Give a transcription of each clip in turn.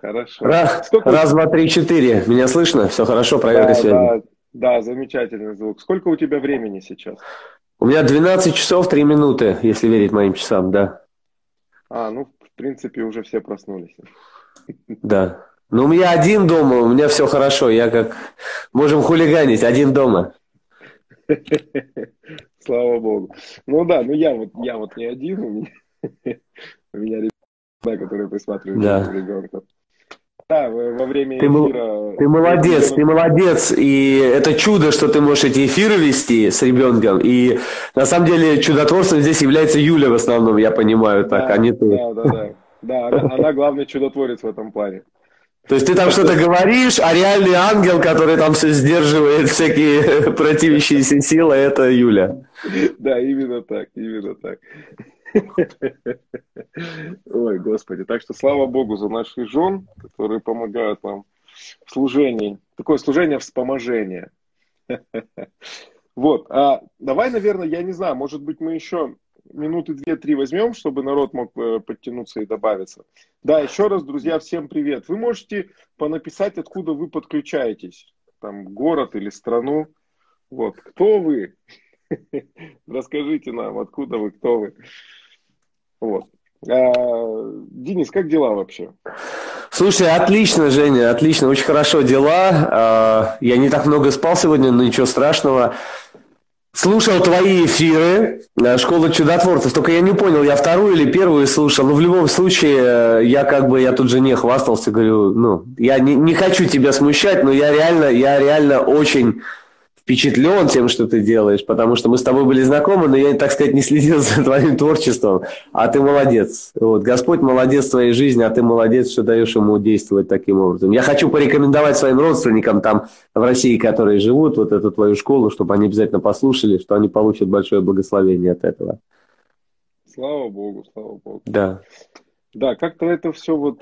Хорошо. Раз, Сколько... раз, два, три, четыре. Меня слышно? Все хорошо, проверьте да, связь. Да, да, замечательный звук. Сколько у тебя времени сейчас? У меня 12 часов 3 минуты, если верить моим часам, да. А, ну, в принципе, уже все проснулись. Да. Ну, у меня один дома, у меня все хорошо. Я как... Можем хулиганить, один дома. Слава богу. Ну да, ну я вот, я вот не один, у меня, у меня ребята, которые присматривают да. за ребенком. Да, во время ты, эфира... Ты молодец, ты молодец. И это чудо, что ты можешь эти эфиры вести с ребенком. И на самом деле чудотворцем здесь является Юля в основном, я понимаю так, да, а не ты. Да, да, да. Да, она, она главный чудотворец в этом плане. То есть ты там что-то говоришь, а реальный ангел, который там все сдерживает, всякие противящиеся силы, это Юля. Да, именно так, именно так. Ой, Господи. Так что слава Богу за наших жен, которые помогают нам в служении. Такое служение вспоможения. Вот. А давай, наверное, я не знаю, может быть, мы еще минуты две-три возьмем, чтобы народ мог э, подтянуться и добавиться. Да, еще раз, друзья, всем привет. Вы можете понаписать, откуда вы подключаетесь. Там город или страну. Вот. Кто вы? Расскажите нам, откуда вы, кто вы. Вот. А, Денис, как дела вообще? Слушай, отлично, Женя, отлично, очень хорошо дела. А, я не так много спал сегодня, но ничего страшного. Слушал твои эфиры э, «Школа чудотворцев», только я не понял, я вторую или первую слушал, но в любом случае э, я как бы, я тут же не хвастался, говорю, ну, я не, не хочу тебя смущать, но я реально, я реально очень впечатлен тем, что ты делаешь, потому что мы с тобой были знакомы, но я, так сказать, не следил за твоим творчеством, а ты молодец. Вот, Господь молодец в твоей жизни, а ты молодец, что даешь ему действовать таким образом. Я хочу порекомендовать своим родственникам там в России, которые живут, вот эту твою школу, чтобы они обязательно послушали, что они получат большое благословение от этого. Слава Богу, слава Богу. Да. Да, как-то это все вот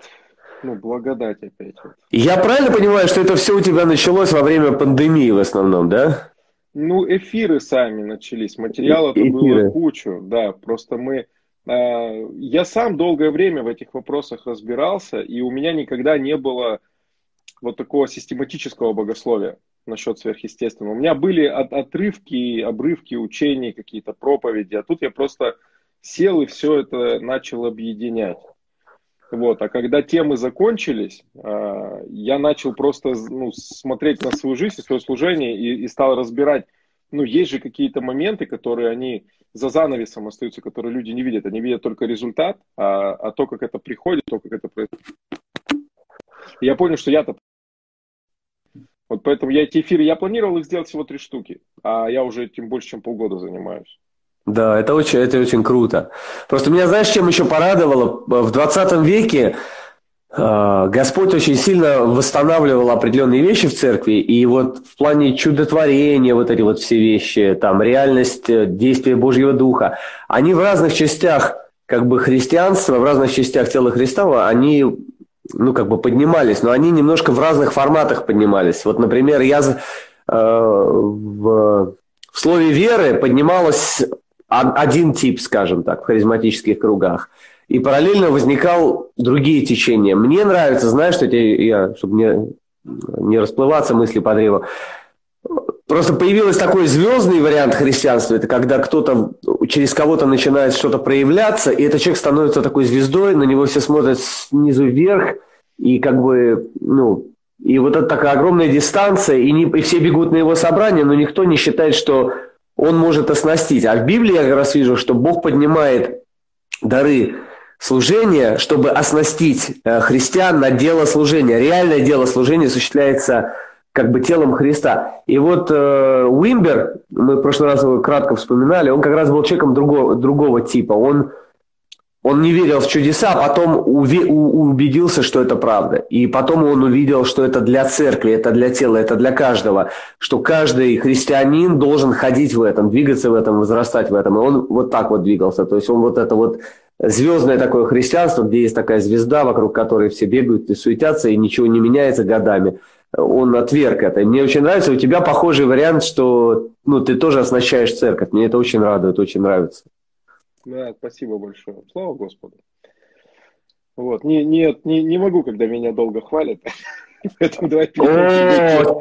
ну, благодать опять. Я правильно понимаю, что это все у тебя началось во время пандемии в основном, да? Ну, эфиры сами начались, материала-то было кучу, да, просто мы... Э, я сам долгое время в этих вопросах разбирался, и у меня никогда не было вот такого систематического богословия насчет сверхъестественного. У меня были от, отрывки, обрывки учений, какие-то проповеди, а тут я просто сел и все это начал объединять. Вот. А когда темы закончились, а, я начал просто ну, смотреть на свою жизнь, свое служение и, и стал разбирать, ну, есть же какие-то моменты, которые они за занавесом остаются, которые люди не видят. Они видят только результат, а, а то, как это приходит, то, как это происходит. я понял, что я-то... Вот поэтому я эти эфиры, я планировал их сделать всего три штуки, а я уже этим больше, чем полгода занимаюсь. Да, это очень, это очень круто. Просто меня, знаешь, чем еще порадовало? В 20 веке э, Господь очень сильно восстанавливал определенные вещи в церкви, и вот в плане чудотворения, вот эти вот все вещи, там, реальность э, действия Божьего Духа, они в разных частях как бы христианства, в разных частях тела Христа, они ну, как бы поднимались, но они немножко в разных форматах поднимались. Вот, например, я э, в, в слове веры поднималась один тип, скажем так, в харизматических кругах. И параллельно возникал другие течения. Мне нравится, знаешь, что я, чтобы не, не расплываться мысли по древу, Просто появился такой звездный вариант христианства. Это когда кто-то через кого-то начинает что-то проявляться, и этот человек становится такой звездой, на него все смотрят снизу вверх, и как бы, ну, и вот это такая огромная дистанция, и, не, и все бегут на его собрание, но никто не считает, что он может оснастить. А в Библии я как раз вижу, что Бог поднимает дары служения, чтобы оснастить э, христиан на дело служения. Реальное дело служения осуществляется как бы телом Христа. И вот э, Уимбер, мы в прошлый раз его кратко вспоминали, он как раз был человеком другого, другого типа. Он он не верил в чудеса, а потом убедился, что это правда. И потом он увидел, что это для церкви, это для тела, это для каждого. Что каждый христианин должен ходить в этом, двигаться в этом, возрастать в этом. И он вот так вот двигался. То есть он вот это вот звездное такое христианство, где есть такая звезда, вокруг которой все бегают и суетятся, и ничего не меняется годами. Он отверг это. Мне очень нравится. У тебя похожий вариант, что ну, ты тоже оснащаешь церковь. Мне это очень радует, очень нравится. Да, спасибо большое. Слава Господу. Вот. Не, нет, не, не могу, когда меня долго хвалят. Поэтому давай О,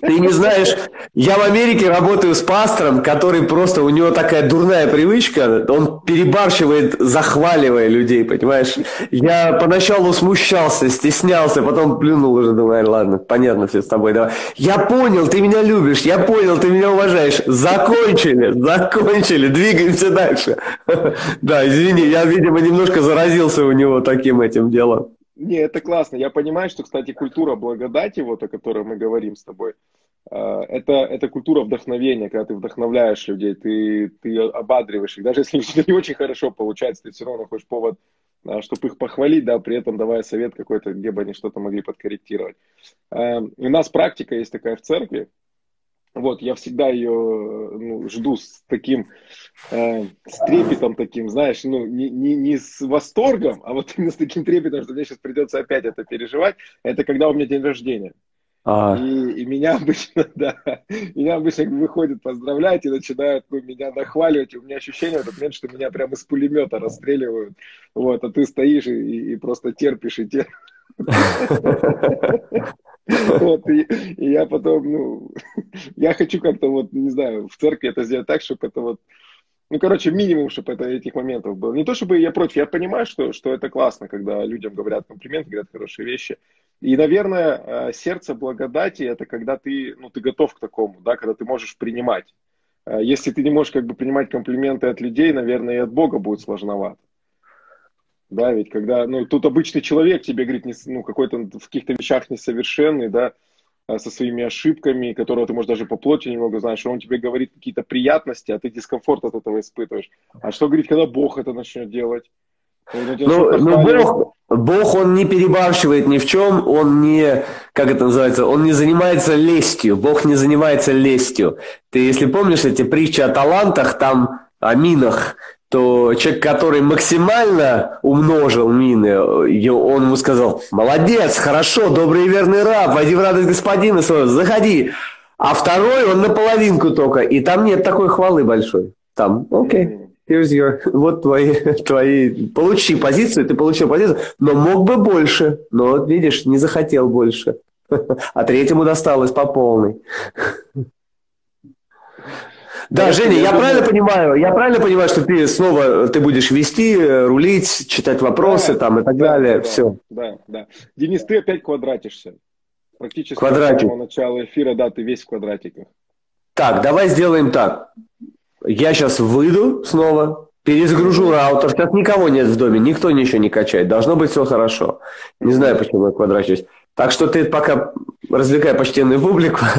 ты не знаешь, я в Америке работаю с пастором, который просто, у него такая дурная привычка, он перебарщивает, захваливая людей, понимаешь? Я поначалу смущался, стеснялся, потом плюнул уже, думаю, ладно, понятно все с тобой, давай. Я понял, ты меня любишь, я понял, ты меня уважаешь. Закончили, закончили, двигаемся дальше. Да, извини, я, видимо, немножко заразился у него таким этим делом. Не, это классно. Я понимаю, что, кстати, культура благодати, вот о которой мы говорим с тобой, э, это, это культура вдохновения, когда ты вдохновляешь людей, ты, ты ободриваешь их. Даже если что-то не очень хорошо получается, ты все равно находишь повод, э, чтобы их похвалить, да, при этом давая совет какой-то, где бы они что-то могли подкорректировать. Э, у нас практика есть такая в церкви, вот, я всегда ее ну, жду с таким, э, с трепетом таким, знаешь, ну, не, не, не с восторгом, а вот именно с таким трепетом, что мне сейчас придется опять это переживать. Это когда у меня день рождения. А. И, и меня обычно, да, меня обычно выходят поздравлять и начинают ну, меня нахваливать. И у меня ощущение в этот момент, что меня прямо из пулемета расстреливают. Вот, а ты стоишь и, и просто терпишь и терпишь. Вот, и, и я потом, ну, я хочу как-то вот, не знаю, в церкви это сделать так, чтобы это вот, ну, короче, минимум, чтобы это этих моментов было. Не то, чтобы я против, я понимаю, что, что это классно, когда людям говорят комплименты, говорят хорошие вещи. И, наверное, э, сердце благодати – это когда ты, ну, ты готов к такому, да, когда ты можешь принимать. Э, если ты не можешь как бы принимать комплименты от людей, наверное, и от Бога будет сложновато. Да, ведь когда, ну, тут обычный человек тебе говорит, не, ну, какой-то в каких-то вещах несовершенный, да, со своими ошибками, которого ты, может, даже по плоти немного знаешь, он тебе говорит какие-то приятности, а ты дискомфорт от этого испытываешь. А что говорить, когда Бог это начнет делать? Ну, ну Бог, Бог, он не перебарщивает ни в чем, он не, как это называется, он не занимается лестью, Бог не занимается лестью. Ты, если помнишь эти притчи о талантах, там, о минах, то человек, который максимально умножил мины, он ему сказал, молодец, хорошо, добрый и верный раб, войди в радость господина своего, заходи. А второй, он наполовинку только, и там нет такой хвалы большой. Там, окей, okay, here's your, вот твои, твои, получи позицию, ты получил позицию, но мог бы больше, но, видишь, не захотел больше. А третьему досталось по полной. Да, я Женя, я, правильно понимаю, я правильно понимаю, что ты снова ты будешь вести, рулить, читать вопросы да, там и так да, далее, да, все. Да, да. Денис, ты опять квадратишься. Практически Квадратик. с самого начала эфира, да, ты весь в квадратиках. Так, давай сделаем так. Я сейчас выйду снова, перезагружу раутер. Сейчас никого нет в доме, никто ничего не качает. Должно быть все хорошо. Не знаю, почему я квадрачусь. Так что ты пока развлекай почтенную публику,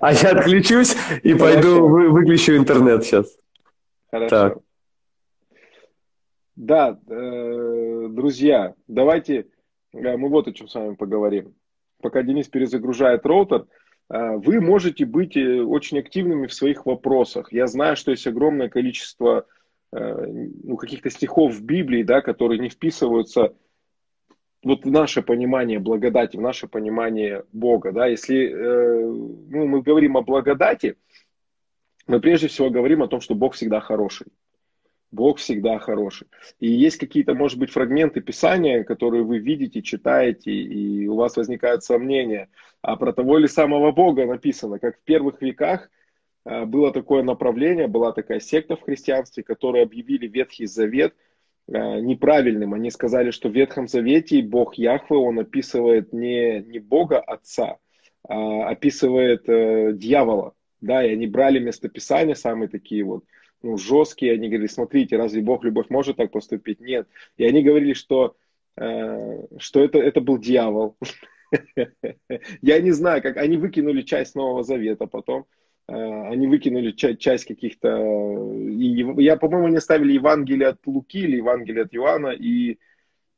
а я отключусь и пойду выключу интернет сейчас. Хорошо. Да, э, друзья, давайте э, мы вот о чем с вами поговорим. Пока Денис перезагружает роутер, э, вы можете быть очень активными в своих вопросах. Я знаю, что есть огромное количество ну, каких-то стихов в Библии, да, которые не вписываются вот наше понимание благодати, в наше понимание Бога, да, если э, ну, мы говорим о благодати, мы прежде всего говорим о том, что Бог всегда хороший. Бог всегда хороший. И есть какие-то, может быть, фрагменты Писания, которые вы видите, читаете, и у вас возникают сомнения. А про того ли самого Бога написано, как в первых веках э, было такое направление, была такая секта в христианстве, которые объявили Ветхий Завет – неправильным. Они сказали, что в Ветхом Завете Бог Яхве, он описывает не, не Бога Отца, а описывает э, дьявола. Да, и они брали местописания самые такие вот, ну, жесткие. Они говорили, смотрите, разве Бог любовь может так поступить? Нет. И они говорили, что, э, что это, это был дьявол. Я не знаю, как они выкинули часть Нового Завета потом. Э, они выкинули часть каких-то... Я, по-моему, они ставили Евангелие от Луки или Евангелие от Иоанна и,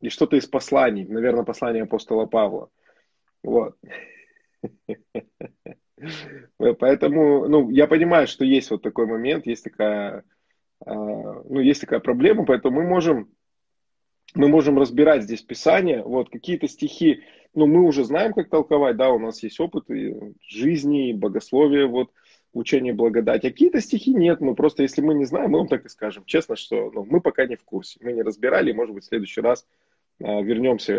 и что-то из посланий. Наверное, послание апостола Павла. Вот. Поэтому, ну, я понимаю, что есть вот такой момент, есть такая, э, ну, есть такая проблема, поэтому мы можем, мы можем разбирать здесь Писание, вот, какие-то стихи, ну, мы уже знаем, как толковать, да, у нас есть опыт и жизни, и богословия, вот, учение благодати. А какие-то стихи нет, мы просто, если мы не знаем, мы вам так и скажем. Честно, что ну, мы пока не в курсе. Мы не разбирали, может быть, в следующий раз вернемся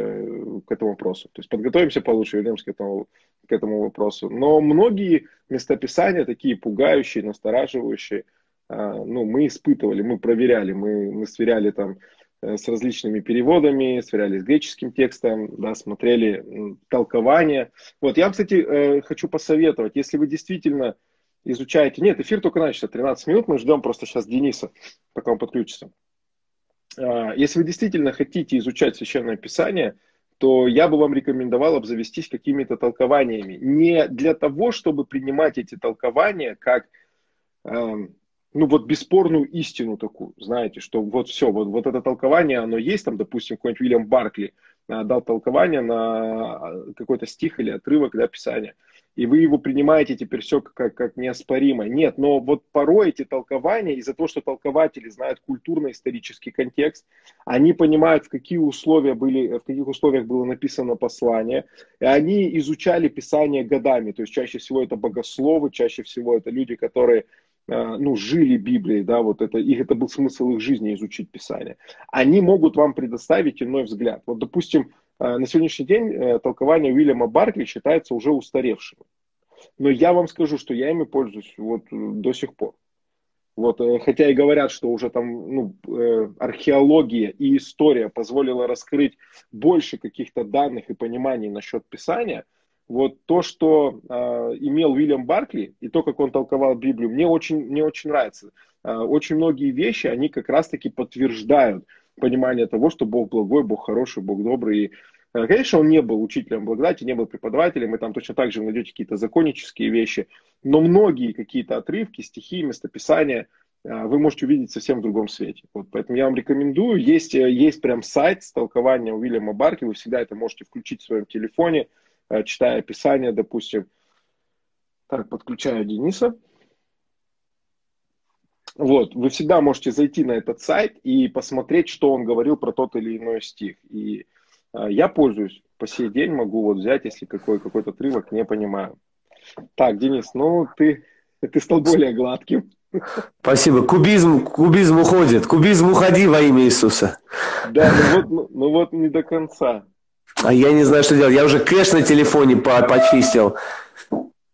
к этому вопросу. То есть подготовимся получше, вернемся к этому, к этому вопросу. Но многие местописания такие пугающие, настораживающие, ну, мы испытывали, мы проверяли, мы, мы сверяли там Э, с различными переводами, сверяли с греческим текстом, да, смотрели толкования. Вот, я, кстати, э, хочу посоветовать, если вы действительно изучаете... Нет, эфир только начался, 13 минут, мы ждем просто сейчас Дениса, пока он подключится. А, если вы действительно хотите изучать Священное Писание, то я бы вам рекомендовал обзавестись какими-то толкованиями. Не для того, чтобы принимать эти толкования как эм, ну вот бесспорную истину такую, знаете, что вот все, вот, вот это толкование, оно есть, там, допустим, какой-нибудь Уильям Баркли а, дал толкование на а, какой-то стих или отрывок для Писания, и вы его принимаете теперь все как, как неоспоримое. Нет, но вот порой эти толкования, из-за того, что толкователи знают культурно-исторический контекст, они понимают, в какие условия были, в каких условиях было написано послание, и они изучали Писание годами, то есть чаще всего это богословы, чаще всего это люди, которые Э, ну, жили Библией, да, вот это, их, это был смысл их жизни изучить Писание, они могут вам предоставить иной взгляд. Вот, допустим, на сегодняшний день э, толкование Уильяма Баркли считается уже устаревшим. Но я вам скажу, что я ими пользуюсь вот до сих пор. Вот, хотя и говорят, что уже там ну, археология и история позволила раскрыть больше каких-то данных и пониманий насчет Писания – вот то, что э, имел Уильям Баркли и то, как он толковал Библию, мне очень, мне очень нравится. Э, очень многие вещи, они как раз-таки подтверждают понимание того, что Бог благой, Бог хороший, Бог добрый. И, э, конечно, он не был учителем благодати, не был преподавателем, и там точно так же вы найдете какие-то законнические вещи, но многие какие-то отрывки, стихи, местописания э, вы можете увидеть совсем в другом свете. Вот, поэтому я вам рекомендую. Есть, э, есть прям сайт с толкованием Уильяма Баркли, вы всегда это можете включить в своем телефоне – читая описание, допустим. Так, подключаю Дениса. Вот, вы всегда можете зайти на этот сайт и посмотреть, что он говорил про тот или иной стих. И э, я пользуюсь по сей день, могу вот взять, если какой, какой-то отрывок не понимаю. Так, Денис, ну ты, ты стал более гладким. Спасибо. Кубизм, кубизм уходит. Кубизм уходи во имя Иисуса. Да, ну вот, ну, ну вот не до конца. А я не знаю, что делать. Я уже кэш на телефоне по почистил.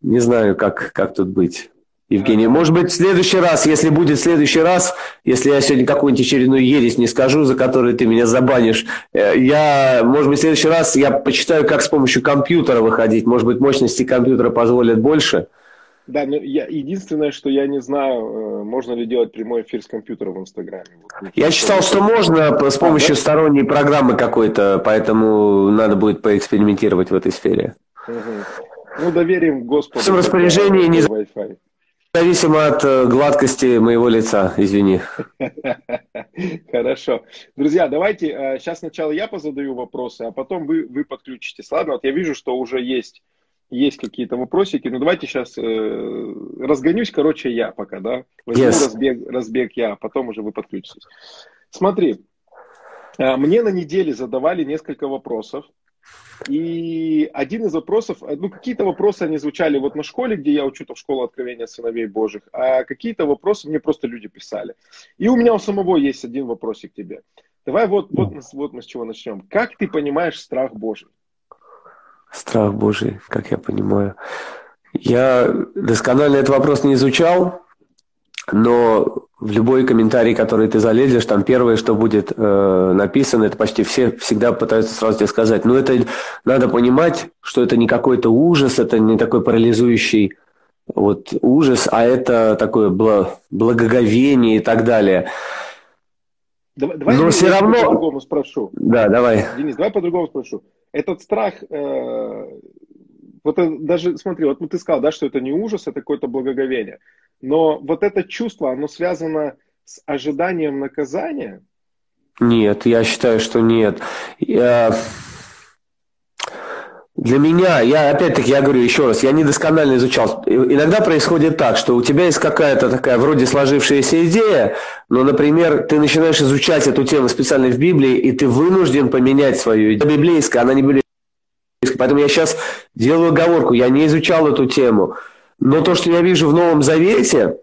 Не знаю, как, как тут быть. Евгений, может быть, в следующий раз, если будет в следующий раз, если я сегодня какую-нибудь очередную ересь не скажу, за которую ты меня забанишь, э, я, может быть, в следующий раз я почитаю, как с помощью компьютера выходить. Может быть, мощности компьютера позволят больше. Да, но я, единственное, что я не знаю, э, можно ли делать прямой эфир с компьютера в Инстаграме. Вот, я считал, что можно с помощью а, да? сторонней программы какой-то, поэтому надо будет поэкспериментировать в этой сфере. Угу. Ну, доверим Господу. В распоряжении не Wi-Fi. Зависимо от э, гладкости моего лица, извини. Хорошо. Друзья, давайте сейчас э, сначала я позадаю вопросы, а потом вы, вы подключитесь. Ладно, вот я вижу, что уже есть есть какие-то вопросики, но давайте сейчас э, разгонюсь, короче, я пока, да? Возьму yes. разбег, разбег я, а потом уже вы подключитесь. Смотри, э, мне на неделе задавали несколько вопросов, и один из вопросов, э, ну, какие-то вопросы они звучали вот на школе, где я учу, в школу откровения сыновей Божьих, а какие-то вопросы мне просто люди писали. И у меня у самого есть один вопросик к тебе. Давай вот, вот, вот мы с чего начнем. Как ты понимаешь страх Божий? Страх Божий, как я понимаю. Я досконально этот вопрос не изучал, но в любой комментарий, который ты залезешь, там первое, что будет э, написано, это почти все всегда пытаются сразу тебе сказать. Но это надо понимать, что это не какой-то ужас, это не такой парализующий вот ужас, а это такое благоговение и так далее. Давай, давай Но все равно... по-другому спрошу. Да, давай. Денис, давай по-другому спрошу этот страх, э, вот даже, смотри, вот ты сказал, да, что это не ужас, это какое-то благоговение. Но вот это чувство, оно связано с ожиданием наказания? Нет, я считаю, что нет. Я... Для меня, я опять-таки, я говорю еще раз, я недосконально изучал. Иногда происходит так, что у тебя есть какая-то такая вроде сложившаяся идея, но, например, ты начинаешь изучать эту тему специально в Библии, и ты вынужден поменять свою идею. Библейская, она не библейская. Поэтому я сейчас делаю оговорку, я не изучал эту тему. Но то, что я вижу в Новом Завете,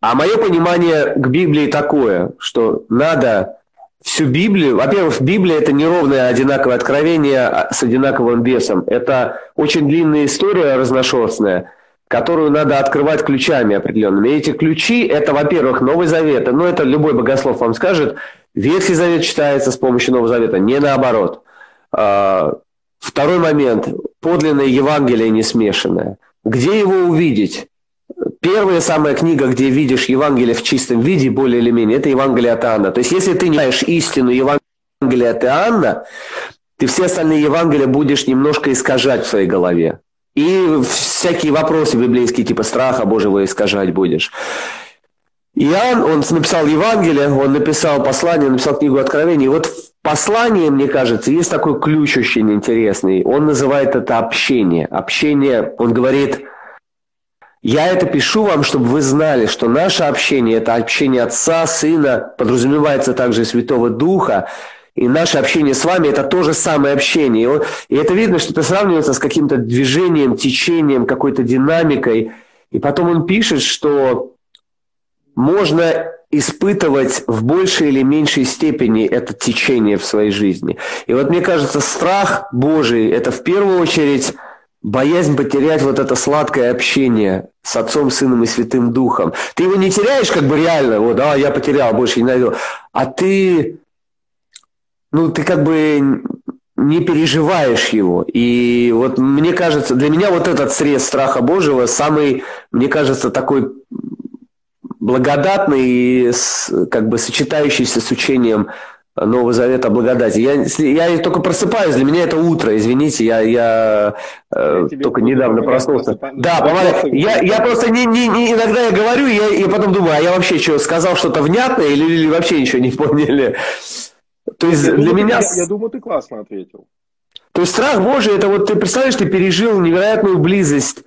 а мое понимание к Библии такое, что надо всю Библию. Во-первых, Библия – это неровное одинаковое откровение с одинаковым весом. Это очень длинная история разношерстная, которую надо открывать ключами определенными. И эти ключи – это, во-первых, Новый Завет. Но это любой богослов вам скажет. Ветхий Завет читается с помощью Нового Завета, не наоборот. Второй момент – подлинное Евангелие не смешанное. Где его увидеть? Первая самая книга, где видишь Евангелие в чистом виде, более или менее, это Евангелие от Иоанна. То есть, если ты не знаешь истину Евангелия от Иоанна, ты все остальные Евангелия будешь немножко искажать в своей голове. И всякие вопросы библейские, типа страха Божьего искажать будешь. Иоанн, он написал Евангелие, он написал послание, написал книгу Откровений. И вот послании, мне кажется, есть такой ключ очень интересный. Он называет это общение. Общение, он говорит, я это пишу вам, чтобы вы знали, что наше общение – это общение Отца, Сына, подразумевается также и Святого Духа, и наше общение с вами – это то же самое общение. И это видно, что это сравнивается с каким-то движением, течением, какой-то динамикой. И потом он пишет, что можно испытывать в большей или меньшей степени это течение в своей жизни. И вот мне кажется, страх Божий – это в первую очередь боязнь потерять вот это сладкое общение с Отцом, Сыном и Святым Духом. Ты его не теряешь как бы реально, вот, да, я потерял, больше не найду. А ты, ну, ты как бы не переживаешь его. И вот мне кажется, для меня вот этот срез страха Божьего самый, мне кажется, такой благодатный и как бы сочетающийся с учением Нового Завета благодати. Я, я только просыпаюсь, для меня это утро, извините, я, я, э, я только недавно проснулся. Да, помогай. Я, я просто не, не, не, иногда я говорю, я, я потом думаю, а я вообще что, сказал что-то внятное или, или вообще ничего не поняли? То есть я для думаю, меня... Я, я думаю, ты классно ответил. То есть страх Божий, это вот ты представляешь, ты пережил невероятную близость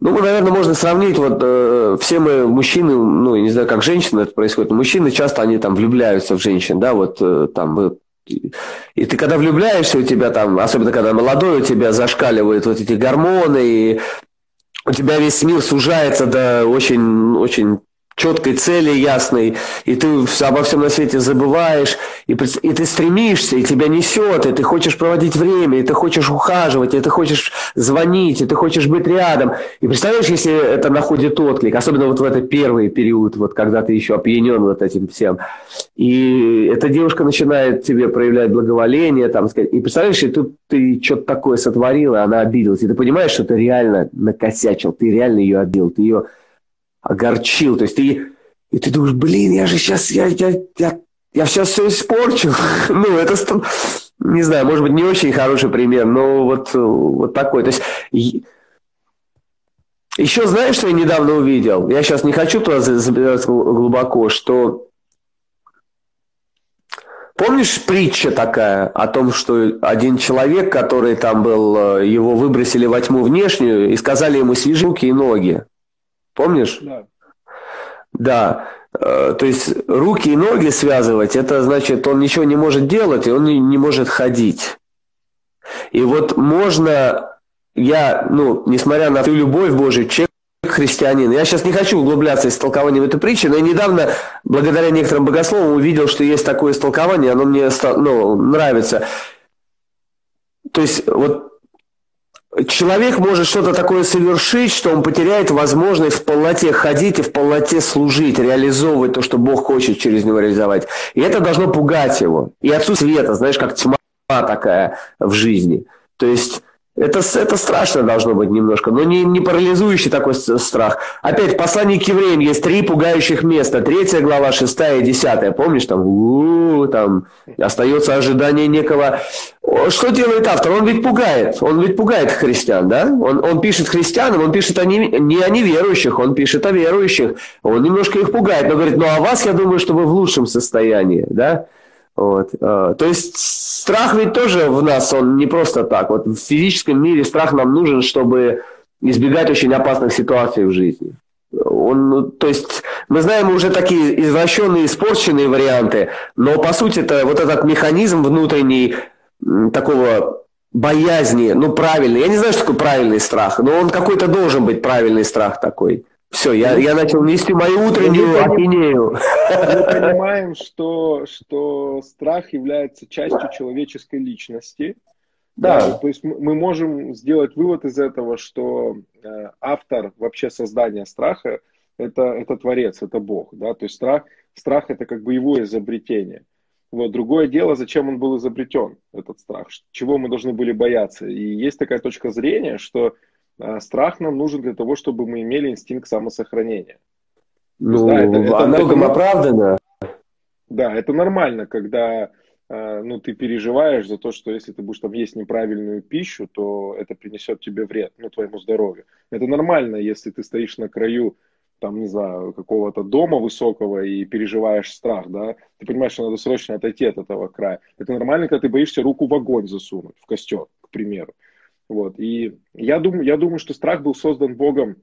ну, наверное, можно сравнить, вот э, все мы мужчины, ну, я не знаю, как женщины это происходит, но мужчины часто, они там влюбляются в женщин, да, вот э, там, и ты когда влюбляешься, у тебя там, особенно когда молодой, у тебя зашкаливают вот эти гормоны, и у тебя весь мир сужается до очень, очень четкой цели ясной, и ты обо всем на свете забываешь, и, и ты стремишься, и тебя несет, и ты хочешь проводить время, и ты хочешь ухаживать, и ты хочешь звонить, и ты хочешь быть рядом. И представляешь, если это находит отклик, особенно вот в этот первый период, вот когда ты еще опьянен вот этим всем, и эта девушка начинает тебе проявлять благоволение, там, сказать, и представляешь, и тут ты что-то такое сотворил, и она обиделась, и ты понимаешь, что ты реально накосячил, ты реально ее обидел, ты ее огорчил. То есть ты, и ты думаешь, блин, я же сейчас, я, я, я, я сейчас все испорчу. ну, это, не знаю, может быть, не очень хороший пример, но вот, вот такой. То есть еще знаешь, что я недавно увидел? Я сейчас не хочу туда забираться глубоко, что Помнишь притча такая о том, что один человек, который там был, э, его выбросили во тьму внешнюю и сказали ему свяжи руки и ноги. Помнишь? Да. Да. Э, то есть руки и ноги связывать, это значит, он ничего не может делать, и он не, не может ходить. И вот можно, я, ну, несмотря на всю любовь Божию, человек христианин. Я сейчас не хочу углубляться в истолкование этой притчи, но я недавно, благодаря некоторым богословам, увидел, что есть такое истолкование, оно мне ну, нравится. То есть вот человек может что-то такое совершить, что он потеряет возможность в полноте ходить и в полноте служить, реализовывать то, что Бог хочет через него реализовать. И это должно пугать его. И отсутствие света, знаешь, как тьма такая в жизни. То есть это, это страшно должно быть немножко, но не, не парализующий такой страх. Опять в послании к евреям есть три пугающих места. Третья глава, шестая и десятая. Помнишь, там, там остается ожидание некого... Что делает автор? Он ведь пугает. Он ведь пугает христиан, да? Он, он пишет христианам, он пишет о не, не о неверующих, он пишет о верующих. Он немножко их пугает, но говорит, ну а вас, я думаю, что вы в лучшем состоянии, да? Вот. Э, то есть страх ведь тоже в нас, он не просто так. Вот в физическом мире страх нам нужен, чтобы избегать очень опасных ситуаций в жизни. Он, ну, то есть мы знаем уже такие извращенные, испорченные варианты, но по сути это вот этот механизм внутренний такого боязни, ну правильный, я не знаю, что такое правильный страх, но он какой-то должен быть правильный страх такой. Все, я, я начал нести мою утреннюю опинею. Мы понимаем, что, что страх является частью человеческой личности. Да. да. То есть мы можем сделать вывод из этого, что э, автор вообще создания страха это, это творец, это Бог. Да? То есть страх, страх это как бы его изобретение. Вот. Другое дело, зачем он был изобретен, этот страх, чего мы должны были бояться. И есть такая точка зрения, что страх нам нужен для того, чтобы мы имели инстинкт самосохранения. Ну, да, это, это, она это, оправдана. Да, это нормально, когда Э, ну, ты переживаешь за то, что если ты будешь там есть неправильную пищу, то это принесет тебе вред, ну, твоему здоровью. Это нормально, если ты стоишь на краю, там, не знаю, какого-то дома высокого и переживаешь страх, да, ты понимаешь, что надо срочно отойти от этого края. Это нормально, когда ты боишься руку в огонь засунуть, в костер, к примеру. Вот, и я думаю, я думаю, что страх был создан Богом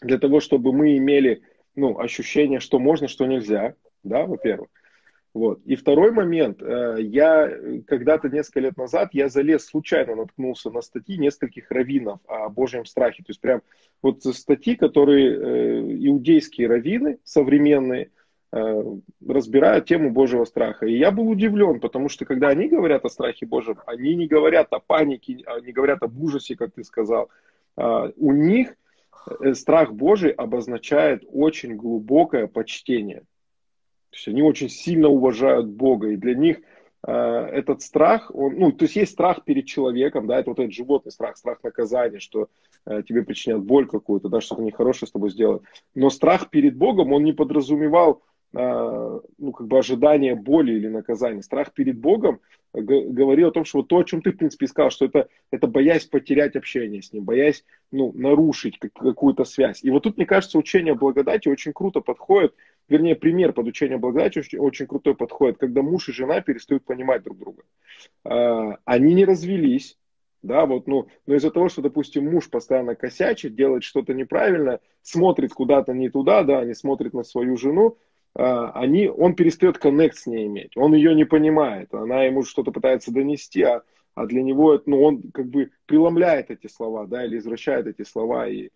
для того, чтобы мы имели, ну, ощущение, что можно, что нельзя, да, во-первых. Вот. И второй момент, э, я когда-то несколько лет назад, я залез, случайно наткнулся на статьи нескольких раввинов о Божьем страхе. То есть прям вот статьи, которые э, иудейские раввины современные разбирают тему Божьего страха. И я был удивлен, потому что когда они говорят о страхе Божьем, они не говорят о панике, не говорят об ужасе, как ты сказал. А у них страх Божий обозначает очень глубокое почтение. То есть они очень сильно уважают Бога, и для них э, этот страх, он, ну, то есть есть страх перед человеком, да, это вот этот животный страх, страх наказания, что э, тебе причинят боль какую-то, да, что-то нехорошее с тобой сделают. Но страх перед Богом, он не подразумевал э, ну, как бы ожидание боли или наказания. Страх перед Богом говорил о том, что вот то, о чем ты, в принципе, сказал, что это, это боясь потерять общение с Ним, боясь ну, нарушить какую-то связь. И вот тут, мне кажется, учение благодати очень круто подходит вернее, пример подучения благодати очень, очень крутой подходит, когда муж и жена перестают понимать друг друга. А, они не развелись, да, вот, ну, но из-за того, что, допустим, муж постоянно косячит, делает что-то неправильно, смотрит куда-то не туда, да, не смотрит на свою жену, а, они, он перестает коннект с ней иметь, он ее не понимает, она ему что-то пытается донести, а, а для него, ну, он как бы преломляет эти слова, да, или извращает эти слова, и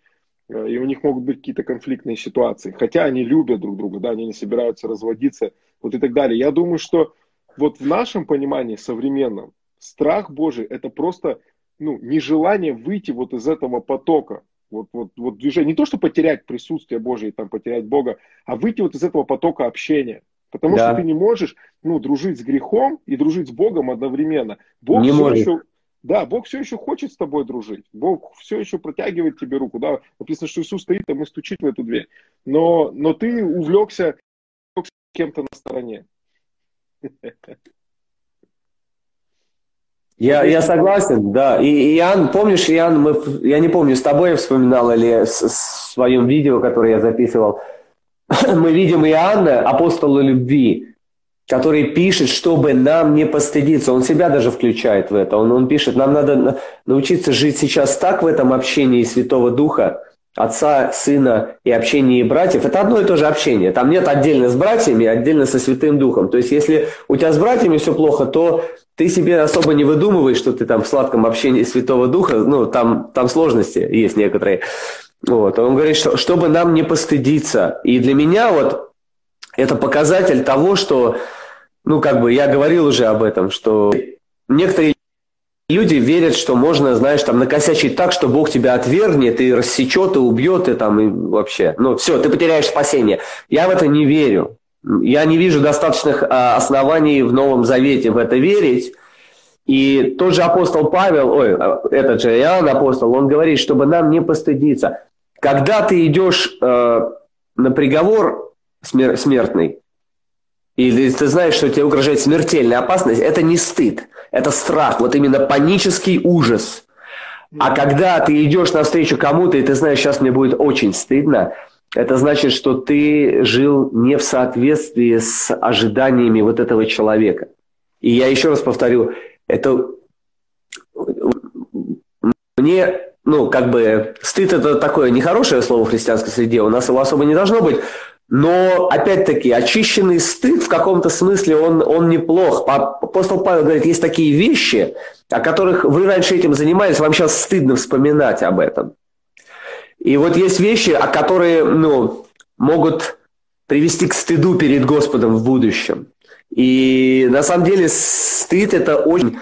Э, и у них могут быть какие-то конфликтные ситуации. Хотя они любят друг друга, да, они не собираются разводиться, вот и так далее. Я думаю, что вот в нашем понимании современном страх Божий это просто ну, нежелание выйти вот из этого потока. Вот, вот, вот движение. Не то, что потерять присутствие Божие, там, потерять Бога, а выйти вот из этого потока общения. Потому да. что ты не можешь ну, дружить с грехом и дружить с Богом одновременно. Бог не все может. еще да, Бог все еще хочет с тобой дружить. Бог все еще протягивает тебе руку. Да, написано, что Иисус стоит там и стучит в эту дверь. Но, но ты увлекся кем-то на стороне. Я, я согласен, да. И Иоанн, помнишь, Иоанн, мы, я не помню, с тобой я вспоминал или в своем видео, которое я записывал, мы видим Иоанна, апостола любви, который пишет, чтобы нам не постыдиться. Он себя даже включает в это. Он, он пишет, нам надо научиться жить сейчас так в этом общении Святого Духа, Отца, Сына и общении братьев. Это одно и то же общение. Там нет отдельно с братьями, отдельно со Святым Духом. То есть, если у тебя с братьями все плохо, то ты себе особо не выдумываешь, что ты там в сладком общении Святого Духа. Ну, там, там сложности есть некоторые. Вот. Он говорит, что, чтобы нам не постыдиться. И для меня вот это показатель того, что ну, как бы я говорил уже об этом, что некоторые люди верят, что можно, знаешь, там накосячить так, что Бог тебя отвергнет и рассечет, и убьет, и там, и вообще. Ну, все, ты потеряешь спасение. Я в это не верю. Я не вижу достаточных а, оснований в Новом Завете в это верить. И тот же апостол Павел, ой, этот же Иоанн апостол, он говорит, чтобы нам не постыдиться. Когда ты идешь э, на приговор смер- смертный, или ты знаешь, что тебе угрожает смертельная опасность, это не стыд, это страх, вот именно панический ужас. А когда ты идешь навстречу кому-то, и ты знаешь, сейчас мне будет очень стыдно, это значит, что ты жил не в соответствии с ожиданиями вот этого человека. И я еще раз повторю, это мне, ну, как бы, стыд это такое нехорошее слово в христианской среде, у нас его особо не должно быть, но, опять-таки, очищенный стыд в каком-то смысле, он, он неплох. Апостол Павел говорит, есть такие вещи, о которых вы раньше этим занимались, вам сейчас стыдно вспоминать об этом. И вот есть вещи, о которые, ну, могут привести к стыду перед Господом в будущем. И на самом деле стыд – это очень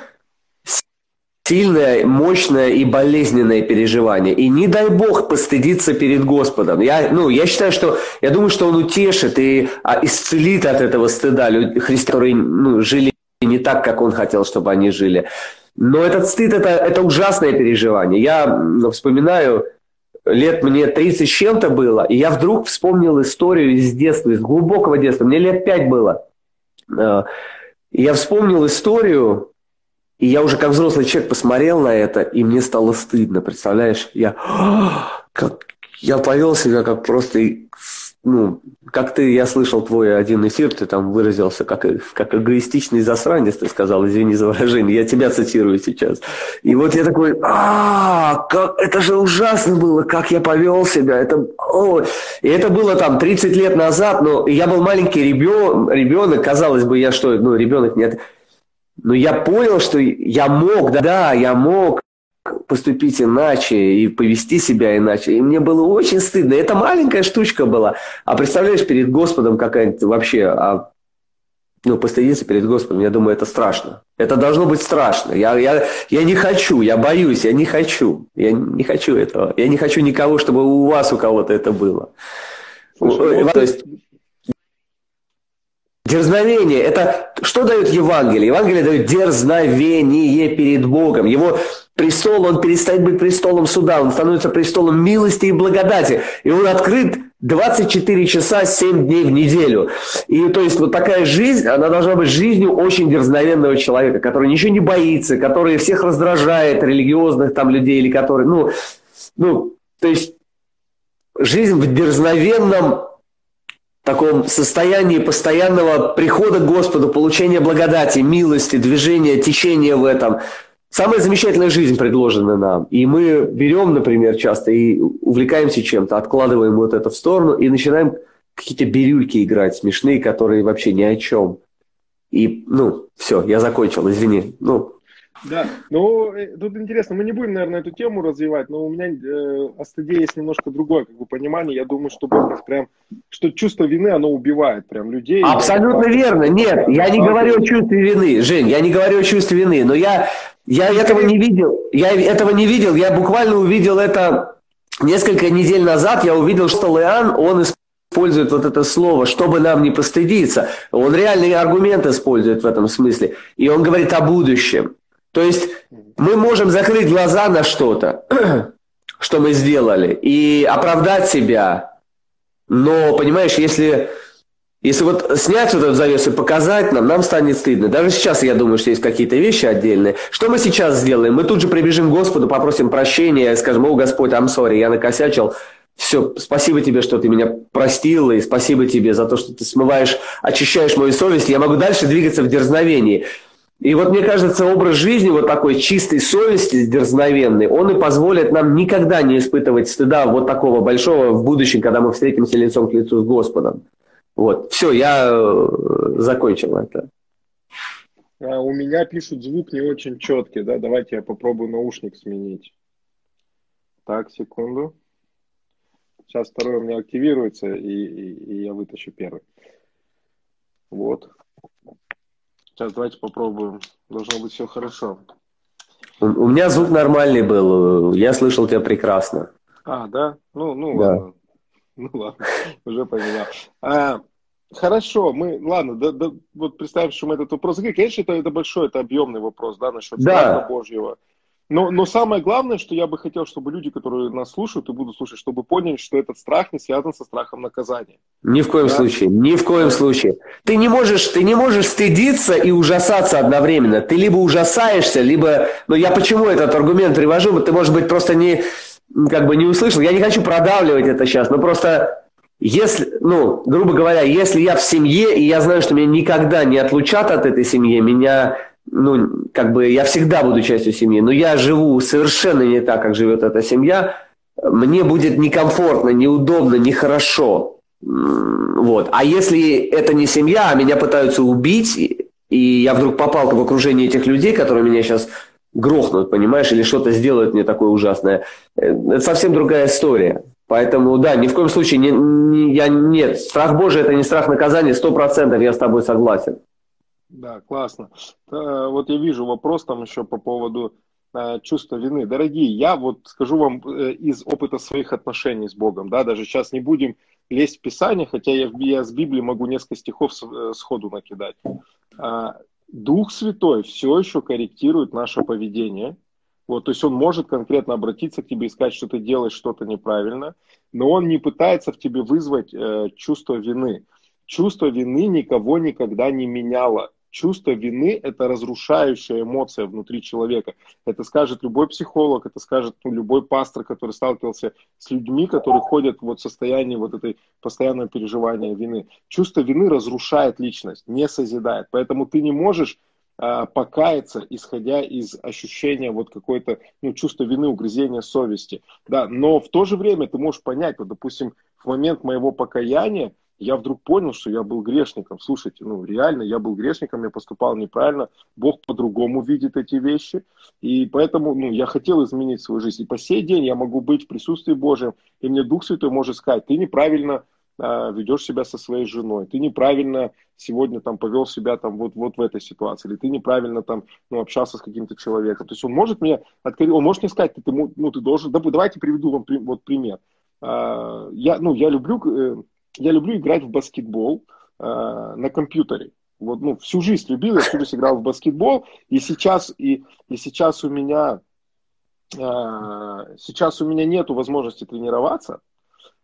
сильное, мощное и болезненное переживание. И не дай Бог постыдиться перед Господом. Я, ну, я считаю, что, я думаю, что Он утешит и а, исцелит от этого стыда христиан, которые ну, жили не так, как Он хотел, чтобы они жили. Но этот стыд это, – это ужасное переживание. Я ну, вспоминаю, лет мне 30 с чем-то было, и я вдруг вспомнил историю из детства, из глубокого детства. Мне лет 5 было. Э, я вспомнил историю, и я уже как взрослый человек посмотрел на это, и мне стало стыдно, представляешь? Я, как, я повел себя как просто ну, как ты, я слышал твой один эфир, ты там выразился как, как эгоистичный засранец, ты сказал, извини за выражение, я тебя цитирую сейчас. И вот я такой, а, как, это же ужасно было, как я повел себя, это, о. И это было там 30 лет назад, но я был маленький ребен, ребенок, казалось бы, я что, ну, ребенок нет, но я понял, что я мог, да, да, я мог поступить иначе и повести себя иначе. И мне было очень стыдно. Это маленькая штучка была. А представляешь, перед Господом какая-нибудь вообще... А, ну, постыдиться перед Господом, я думаю, это страшно. Это должно быть страшно. Я, я, я не хочу, я боюсь, я не хочу. Я не хочу этого. Я не хочу никого, чтобы у вас, у кого-то это было. Слушай, ну, То есть Дерзновение – это что дает Евангелие? Евангелие дает дерзновение перед Богом. Его престол, он перестает быть престолом суда, он становится престолом милости и благодати. И он открыт 24 часа 7 дней в неделю. И то есть вот такая жизнь, она должна быть жизнью очень дерзновенного человека, который ничего не боится, который всех раздражает, религиозных там людей, или который, ну, ну, то есть жизнь в дерзновенном таком состоянии постоянного прихода к Господу, получения благодати, милости, движения, течения в этом. Самая замечательная жизнь предложена нам. И мы берем, например, часто и увлекаемся чем-то, откладываем вот это в сторону и начинаем какие-то бирюльки играть смешные, которые вообще ни о чем. И, ну, все, я закончил, извини. Ну, да, ну, э, тут интересно, мы не будем, наверное, эту тему развивать, но у меня э, о стыде есть немножко другое как бы, понимание. Я думаю, что Бог прям, что чувство вины, оно убивает прям людей. Абсолютно верно. Нет, я не говорю о чувстве вины, Жень, я не говорю о чувстве вины, но я, я этого не видел. Я этого не видел, я буквально увидел это несколько недель назад, я увидел, что Леан, он использует вот это слово, чтобы нам не постыдиться. Он реальные аргументы использует в этом смысле. И он говорит о будущем. То есть мы можем закрыть глаза на что-то, что мы сделали, и оправдать себя. Но, понимаешь, если, если вот снять вот эту завесу и показать нам, нам станет стыдно. Даже сейчас, я думаю, что есть какие-то вещи отдельные. Что мы сейчас сделаем? Мы тут же прибежим к Господу, попросим прощения, скажем, о, Господь, I'm sorry, я накосячил. Все, спасибо тебе, что ты меня простил, и спасибо тебе за то, что ты смываешь, очищаешь мою совесть. Я могу дальше двигаться в дерзновении. И вот мне кажется, образ жизни вот такой чистой совести, дерзновенный, он и позволит нам никогда не испытывать стыда вот такого большого в будущем, когда мы встретимся лицом к лицу с Господом. Вот, все, я э, закончил это. А у меня пишут звук не очень четкий, да, давайте я попробую наушник сменить. Так, секунду. Сейчас второй у меня активируется, и, и, и я вытащу первый. Вот. Сейчас давайте попробуем. Должно быть все хорошо. У, у меня звук нормальный был. Я слышал тебя прекрасно. А, да? Ну, ну да. ладно. Ну ладно, уже понял. А, хорошо, мы, ладно, да, да, вот представим, что мы этот вопрос... Конечно, это, это большой, это объемный вопрос, да, насчет да. Божьего. Но, но самое главное, что я бы хотел, чтобы люди, которые нас слушают и будут слушать, чтобы поняли, что этот страх не связан со страхом наказания. Ни в коем да? случае, ни в коем случае. Ты не можешь, ты не можешь стыдиться и ужасаться одновременно. Ты либо ужасаешься, либо... Ну, я почему этот аргумент привожу? Ты, может быть, просто не, как бы не услышал. Я не хочу продавливать это сейчас, но просто если, ну, грубо говоря, если я в семье, и я знаю, что меня никогда не отлучат от этой семьи, меня ну, как бы я всегда буду частью семьи, но я живу совершенно не так, как живет эта семья, мне будет некомфортно, неудобно, нехорошо. Вот. А если это не семья, а меня пытаются убить, и я вдруг попал в окружение этих людей, которые меня сейчас грохнут, понимаешь, или что-то сделают мне такое ужасное, э, это совсем другая история. Поэтому, да, ни в коем случае, не, не, я, нет, страх Божий – это не страх наказания, сто процентов я с тобой согласен. Да, классно. Вот я вижу вопрос там еще по поводу э, чувства вины. Дорогие, я вот скажу вам э, из опыта своих отношений с Богом, да, даже сейчас не будем лезть в Писание, хотя я, я с Библии могу несколько стихов э, сходу накидать. А, Дух Святой все еще корректирует наше поведение. Вот, то есть он может конкретно обратиться к тебе и сказать, что ты делаешь что-то неправильно, но он не пытается в тебе вызвать э, чувство вины. Чувство вины никого никогда не меняло чувство вины – это разрушающая эмоция внутри человека. Это скажет любой психолог, это скажет ну, любой пастор, который сталкивался с людьми, которые ходят вот в состоянии вот этой постоянного переживания вины. Чувство вины разрушает личность, не созидает. Поэтому ты не можешь а, покаяться, исходя из ощущения вот какой-то, ну, чувства вины, угрызения совести. Да, но в то же время ты можешь понять, вот, допустим, в момент моего покаяния я вдруг понял, что я был грешником. Слушайте, ну реально, я был грешником, я поступал неправильно, Бог по-другому видит эти вещи, и поэтому ну, я хотел изменить свою жизнь. И по сей день я могу быть в присутствии Божьем, и мне Дух Святой может сказать, ты неправильно э, ведешь себя со своей женой, ты неправильно сегодня там повел себя там вот, вот в этой ситуации, или ты неправильно там ну, общался с каким-то человеком. То есть он может мне открыть, он может мне сказать, ты, ты, ну, ты должен, да, давайте приведу вам вот пример. Э, я, ну, я люблю э, я люблю играть в баскетбол э, на компьютере. Вот, ну, всю жизнь любил, я всю жизнь играл в баскетбол, и сейчас, и, и сейчас у меня э, сейчас у меня нету возможности тренироваться,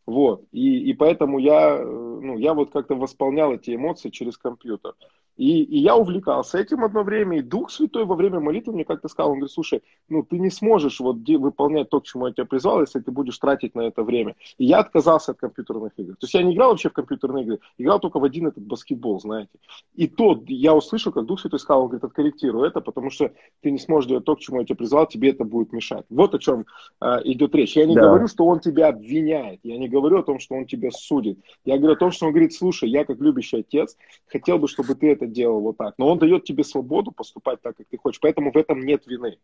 вот, и, и поэтому я, э, ну, я вот как-то восполнял эти эмоции через компьютер. И, и я увлекался этим одно время, и Дух Святой во время молитвы мне как-то сказал, он говорит, слушай, ну ты не сможешь вот выполнять то, к чему я тебя призвал, если ты будешь тратить на это время. И я отказался от компьютерных игр. То есть я не играл вообще в компьютерные игры, играл только в один этот баскетбол, знаете. И то я услышал, как Дух Святой сказал, он говорит, откорректируй это, потому что ты не сможешь делать то, к чему я тебя призвал, тебе это будет мешать. Вот о чем э, идет речь. Я не да. говорю, что он тебя обвиняет, я не говорю о том, что он тебя судит. Я говорю о том, что он говорит, слушай, я как любящий отец хотел бы, чтобы ты это делал вот так. Но он дает тебе свободу поступать так, как ты хочешь. Поэтому в этом нет вины.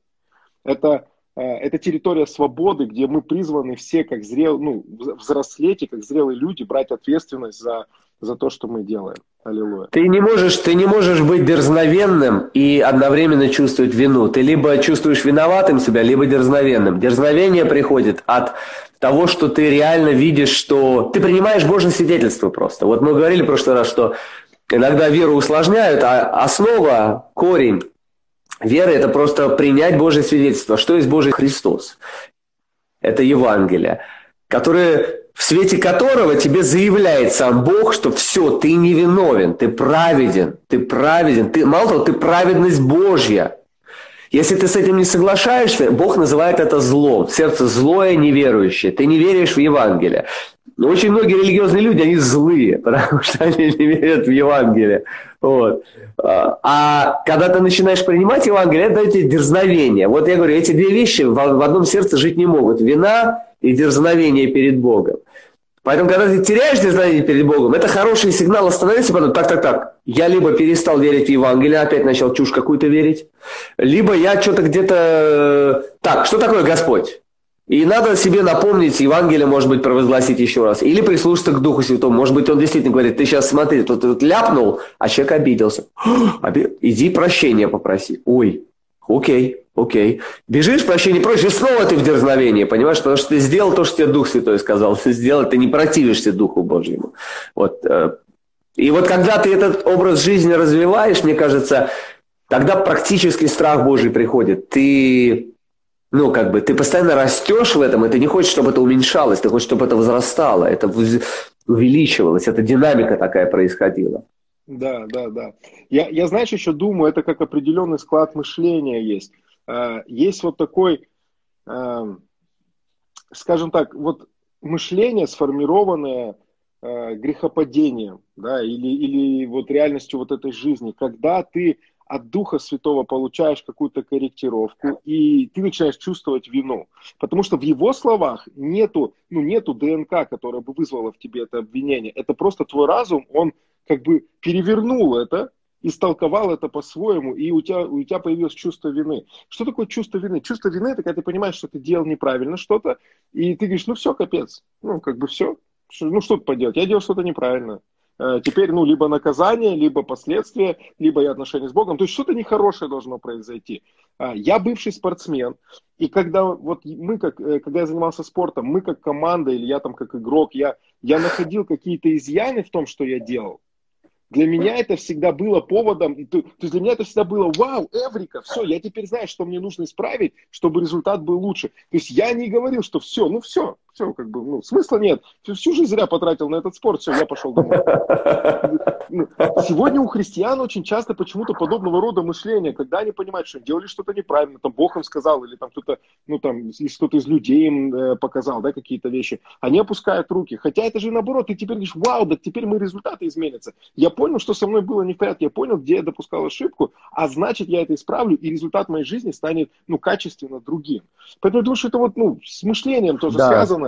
Это, э, это территория свободы, где мы призваны все как зрелые, ну, взрослеть и как зрелые люди брать ответственность за, за то, что мы делаем. Аллилуйя. Ты не можешь, ты не можешь быть дерзновенным и одновременно чувствовать вину. Ты либо чувствуешь виноватым себя, либо дерзновенным. Дерзновение приходит от того, что ты реально видишь, что ты принимаешь Божье свидетельство просто. Вот мы говорили в прошлый раз, что иногда веру усложняют, а основа, корень веры – это просто принять Божье свидетельство. Что есть Божий Христос? Это Евангелие, которое, в свете которого тебе заявляет сам Бог, что все, ты невиновен, ты праведен, ты праведен. Ты, мало того, ты праведность Божья. Если ты с этим не соглашаешься, Бог называет это злом. Сердце злое, неверующее. Ты не веришь в Евангелие. Но очень многие религиозные люди, они злые, потому что они не верят в Евангелие. Вот. А, а когда ты начинаешь принимать Евангелие, это дает тебе дерзновение. Вот я говорю, эти две вещи в одном сердце жить не могут. Вина и дерзновение перед Богом. Поэтому, когда ты теряешь дерзновение перед Богом, это хороший сигнал остановиться, потом, так, так, так, я либо перестал верить в Евангелие, опять начал чушь какую-то верить, либо я что-то где-то... Так, что такое Господь? И надо себе напомнить, Евангелие, может быть, провозгласить еще раз. Или прислушаться к Духу Святому. Может быть, он действительно говорит, ты сейчас смотри, тут, тут ляпнул, а человек обиделся. Иди прощения попроси. Ой, окей, окей. Бежишь, прощения просишь, и снова ты в дерзновении, понимаешь? Потому что ты сделал то, что тебе Дух Святой сказал. Ты сделал, ты не противишься Духу Божьему. Вот. Э, и вот когда ты этот образ жизни развиваешь, мне кажется, тогда практически страх Божий приходит. Ты ну, как бы, ты постоянно растешь в этом, и ты не хочешь, чтобы это уменьшалось, ты хочешь, чтобы это возрастало, это увеличивалось, эта динамика такая происходила. Да, да, да. Я, я знаешь, еще думаю, это как определенный склад мышления есть. А, есть вот такой, а, скажем так, вот мышление, сформированное а, грехопадением, да, или, или вот реальностью вот этой жизни, когда ты от Духа Святого получаешь какую-то корректировку, и ты начинаешь чувствовать вину. Потому что в его словах нету, ну, нету ДНК, которая бы вызвала в тебе это обвинение. Это просто твой разум, он как бы перевернул это, истолковал это по-своему, и у тебя, у тебя появилось чувство вины. Что такое чувство вины? Чувство вины – это когда ты понимаешь, что ты делал неправильно что-то, и ты говоришь, ну все, капец, ну как бы все, ну что поделать, я делал что-то неправильно. Э, теперь, ну, либо наказание, либо последствия, либо и отношения с Богом. То есть что-то нехорошее должно произойти. А, я бывший спортсмен, и когда вот мы, как, э, когда я занимался спортом, мы как команда, или я там как игрок, я, я находил какие-то изъяны в том, что я делал. Для меня это всегда было поводом, то, то есть для меня это всегда было, вау, Эврика, все, я теперь знаю, что мне нужно исправить, чтобы результат был лучше. То есть я не говорил, что все, ну все, все, как бы, ну, смысла нет. Всю, всю жизнь зря потратил на этот спорт, все, я пошел домой. Ну, сегодня у христиан очень часто почему-то подобного рода мышления, когда они понимают, что делали что-то неправильно, там Бог им сказал, или там кто-то, ну там, кто-то из людей им э, показал, да, какие-то вещи, они опускают руки. Хотя это же наоборот, ты теперь говоришь, вау, да теперь мои результаты изменятся. Я понял, что со мной было не в порядке, я понял, где я допускал ошибку, а значит, я это исправлю, и результат моей жизни станет, ну, качественно другим. Поэтому я думаю, что это вот, ну, с мышлением тоже да. связано.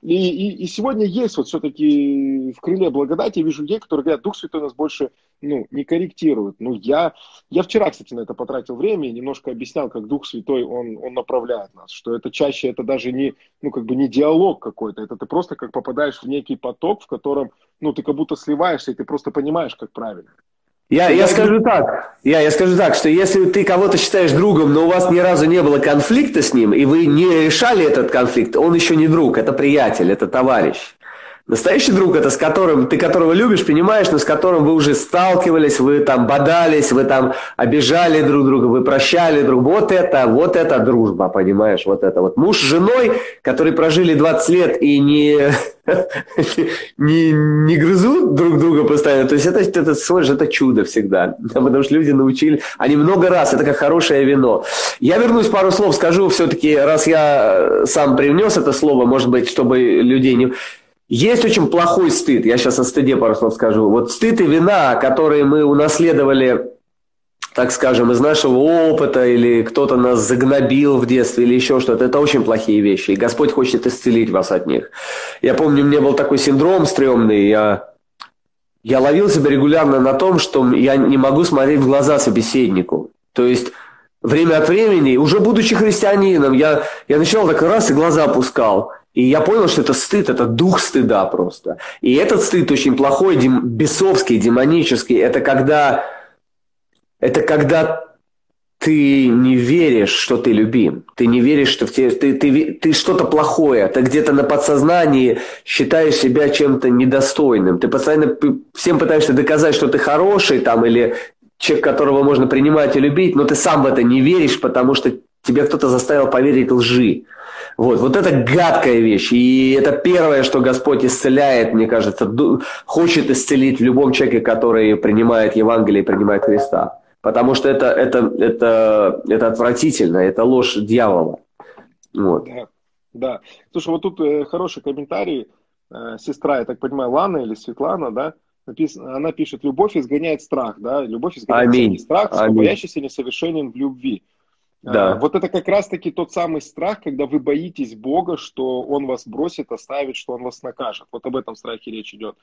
И, и, и сегодня есть вот все-таки в крыле благодати, я вижу людей, которые говорят, Дух Святой нас больше ну, не корректирует. Ну, я, я вчера, кстати, на это потратил время и немножко объяснял, как Дух Святой, он, он направляет нас, что это чаще, это даже не, ну, как бы не диалог какой-то, это ты просто как попадаешь в некий поток, в котором, ну, ты как будто сливаешься, и ты просто понимаешь, как правильно. Я, я скажу так, я, я скажу так, что если ты кого-то считаешь другом, но у вас ни разу не было конфликта с ним, и вы не решали этот конфликт, он еще не друг, это приятель, это товарищ. Настоящий друг это с которым, ты которого любишь, понимаешь, но с которым вы уже сталкивались, вы там бодались, вы там обижали друг друга, вы прощали друг друга. Вот это, вот это дружба, понимаешь, вот это вот. Муж с женой, которые прожили 20 лет и не, не, не грызут друг друга постоянно. То есть это, это, смотришь, это чудо всегда. Потому что люди научили, они много раз, это как хорошее вино. Я вернусь пару слов, скажу все-таки, раз я сам привнес это слово, может быть, чтобы людей не... Есть очень плохой стыд, я сейчас о стыде пару слов скажу. Вот стыд и вина, которые мы унаследовали, так скажем, из нашего опыта, или кто-то нас загнобил в детстве, или еще что-то, это очень плохие вещи, и Господь хочет исцелить вас от них. Я помню, у меня был такой синдром стрёмный, я, я ловил себя регулярно на том, что я не могу смотреть в глаза собеседнику. То есть время от времени, уже будучи христианином, я, я начинал так раз и глаза опускал – и я понял, что это стыд, это дух стыда просто. И этот стыд очень плохой, дем, бесовский, демонический. Это когда, это когда ты не веришь, что ты любим. Ты не веришь, что в тебе, ты, ты, ты что-то плохое. Ты где-то на подсознании считаешь себя чем-то недостойным. Ты постоянно всем пытаешься доказать, что ты хороший там, или человек, которого можно принимать и любить, но ты сам в это не веришь, потому что тебя кто-то заставил поверить лжи. Вот, вот это гадкая вещь. И это первое, что Господь исцеляет, мне кажется, хочет исцелить в любом человеке, который принимает Евангелие и принимает Христа. Потому что это, это, это, это отвратительно, это ложь дьявола. Вот. Да, да. Слушай, вот тут э, хороший комментарий. Э, сестра, я так понимаю, Лана или Светлана, да, написано, она пишет, любовь изгоняет страх, да, любовь изгоняет Аминь. страх, Аминь. боящийся несовершенен в любви. Да. Вот это как раз-таки тот самый страх, когда вы боитесь Бога, что Он вас бросит, оставит, что Он вас накажет. Вот об этом страхе речь идет.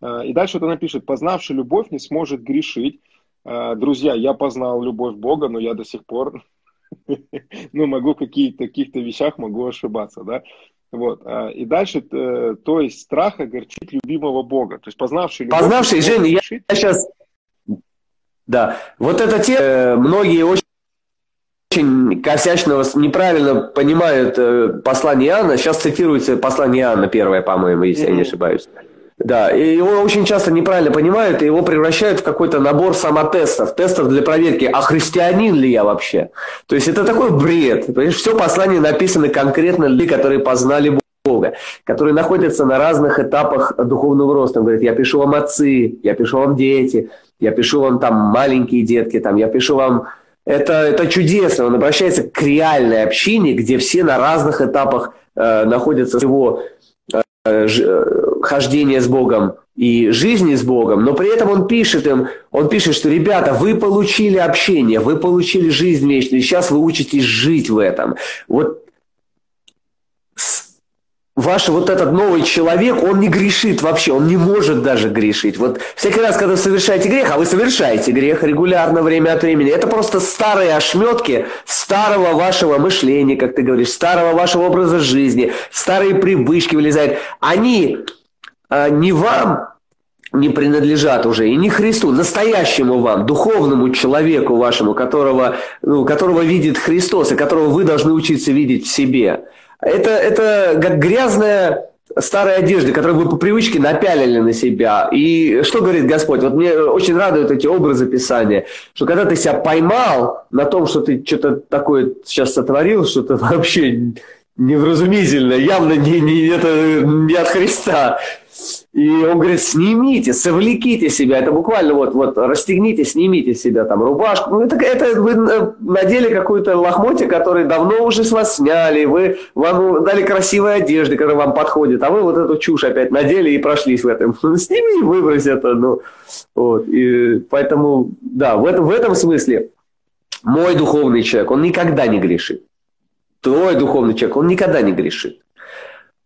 А, и дальше вот она пишет, познавший любовь не сможет грешить. А, друзья, я познал любовь Бога, но я до сих пор, ну, могу в каких-то вещах могу ошибаться, да. Вот. И дальше, э, то есть страх огорчить любимого Бога. То есть познавший любовь... Познавший, Женя, я сейчас... Да, вот это те, э, многие очень очень косячно, неправильно понимают э, послание Иоанна. Сейчас цитируется послание Иоанна, первое, по-моему, если mm-hmm. я не ошибаюсь. Да, и его очень часто неправильно понимают, и его превращают в какой-то набор самотестов, тестов для проверки, а христианин ли я вообще? То есть это такой бред. Понимаешь, все послание написано конкретно люди, которые познали Бога, которые находятся на разных этапах духовного роста. Он говорит, я пишу вам отцы, я пишу вам дети, я пишу вам там маленькие детки, там, я пишу вам это, это чудесно. Он обращается к реальной общине, где все на разных этапах э, находятся его э, ж, э, хождения с Богом и жизни с Богом, но при этом он пишет им, он пишет, что, ребята, вы получили общение, вы получили жизнь вечную, сейчас вы учитесь жить в этом. Вот ваш вот этот новый человек, он не грешит вообще, он не может даже грешить. Вот всякий раз, когда вы совершаете грех, а вы совершаете грех регулярно, время от времени, это просто старые ошметки старого вашего мышления, как ты говоришь, старого вашего образа жизни, старые привычки вылезают. Они а, не вам не принадлежат уже, и не Христу, настоящему вам, духовному человеку вашему, которого, ну, которого видит Христос, и которого вы должны учиться видеть в себе. Это, это как грязная старая одежда, которую вы по привычке напялили на себя. И что говорит Господь? Вот мне очень радуют эти образы Писания, что когда ты себя поймал на том, что ты что-то такое сейчас сотворил, что-то вообще невразумительное, явно не, не, это не от Христа, и он говорит, снимите, совлеките себя. Это буквально вот, вот расстегните, снимите себя там рубашку. Ну, это, это вы надели какую-то лохмотье, который давно уже с вас сняли. Вы, вам дали красивые одежды, которые вам подходят. А вы вот эту чушь опять надели и прошлись в этом. Сними и выбрось это. Ну, вот. И поэтому, да, в этом, в этом смысле мой духовный человек, он никогда не грешит. Твой духовный человек, он никогда не грешит.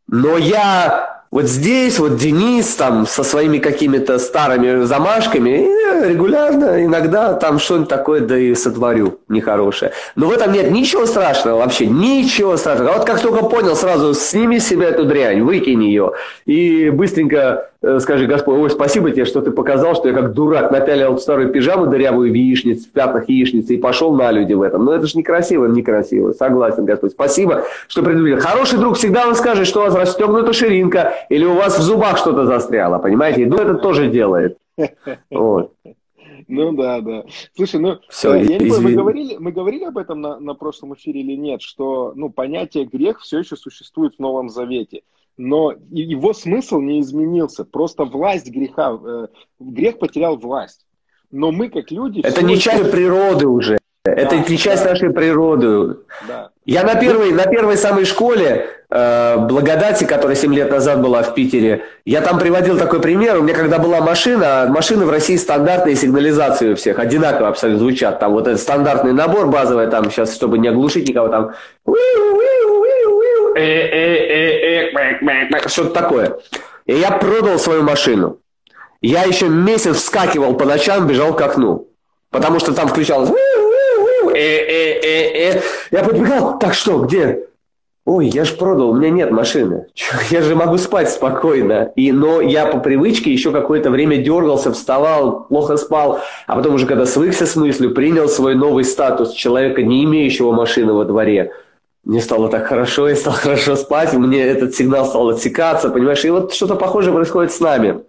Но я вот здесь вот Денис там со своими какими-то старыми замашками регулярно иногда там что-нибудь такое да и сотворю нехорошее. Но в этом нет ничего страшного вообще, ничего страшного. А вот как только понял, сразу сними с себя эту дрянь, выкинь ее и быстренько скажи, Господь, ой, спасибо тебе, что ты показал, что я как дурак напялил старую пижаму дырявую в яичнице, в пятнах яичницы и пошел на люди в этом. Но это же некрасиво, некрасиво. Согласен, Господь. Спасибо, что предупредил. Хороший друг всегда вам скажет, что у вас расстегнута ширинка или у вас в зубах что-то застряло, понимаете? Ну, это тоже делает. Вот. Ну да, да. Слушай, ну Все, э, я не помню, мы говорили, мы говорили об этом на, на прошлом эфире или нет, что ну, понятие грех все еще существует в Новом Завете но его смысл не изменился. Просто власть греха, э, грех потерял власть. Но мы как люди... Это не часть природы уже. Это да, не часть да. нашей природы. Да. Я на первой, на первой самой школе э, благодати, которая 7 лет назад была в Питере, я там приводил такой пример. У меня когда была машина, машины в России стандартные сигнализации у всех, одинаково абсолютно звучат. Там вот этот стандартный набор базовый, там сейчас, чтобы не оглушить никого, там что-то такое. И я продал свою машину. Я еще месяц вскакивал по ночам, бежал к окну. Потому что там включалось... Я подбегал, так что, где? Ой, я же продал, у меня нет машины. Я же могу спать спокойно. И, но я по привычке еще какое-то время дергался, вставал, плохо спал. А потом уже когда свыкся с мыслью, принял свой новый статус человека, не имеющего машины во дворе – мне стало так хорошо, я стал хорошо спать, мне этот сигнал стал отсекаться, понимаешь? И вот что-то похожее происходит с нами.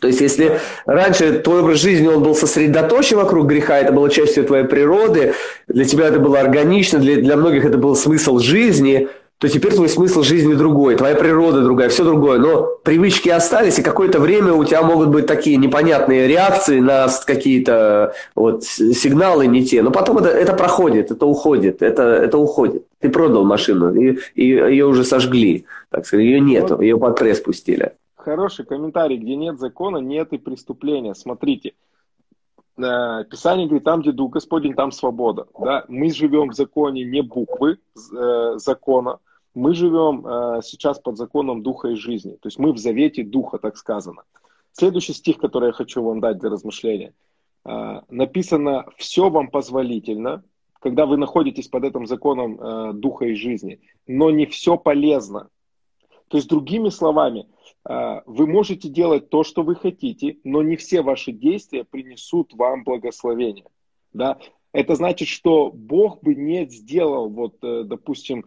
То есть, если раньше твой образ жизни, он был сосредоточен вокруг греха, это было частью твоей природы, для тебя это было органично, для, для многих это был смысл жизни – то теперь твой смысл жизни другой, твоя природа другая, все другое. Но привычки остались, и какое-то время у тебя могут быть такие непонятные реакции на какие-то вот, сигналы не те. Но потом это, это проходит, это уходит, это, это уходит. Ты продал машину, и, и ее уже сожгли, так сказать, ее нету, ее под пресс пустили. Хороший комментарий, где нет закона, нет и преступления. Смотрите, э, Писание говорит, там, где Дух Господень, там свобода. Да? Мы живем в законе не буквы э, закона, мы живем э, сейчас под законом духа и жизни. То есть мы в завете духа, так сказано. Следующий стих, который я хочу вам дать для размышления. Э, написано «все вам позволительно», когда вы находитесь под этим законом э, духа и жизни, но не все полезно. То есть, другими словами, э, вы можете делать то, что вы хотите, но не все ваши действия принесут вам благословение. Да? Это значит, что Бог бы не сделал, вот, э, допустим,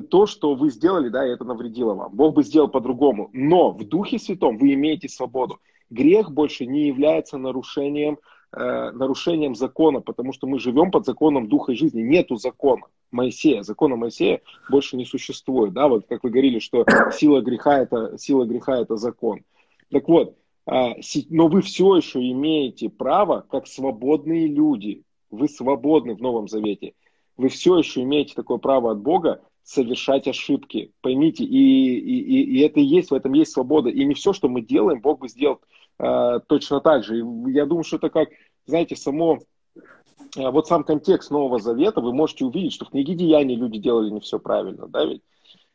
то, что вы сделали, да, и это навредило вам. Бог бы сделал по-другому. Но в Духе Святом вы имеете свободу. Грех больше не является нарушением, э, нарушением закона, потому что мы живем под законом Духа и жизни. Нету закона Моисея. Закона Моисея больше не существует. Да, вот как вы говорили, что сила греха это, сила греха это закон. Так вот, э, но вы все еще имеете право, как свободные люди, вы свободны в Новом Завете, вы все еще имеете такое право от Бога совершать ошибки. Поймите, и, и, и это и есть, в этом есть свобода. И не все, что мы делаем, Бог бы сделал э, точно так же. И я думаю, что это как, знаете, само, э, вот сам контекст Нового Завета, вы можете увидеть, что в книге Деяний люди делали не все правильно, да, ведь?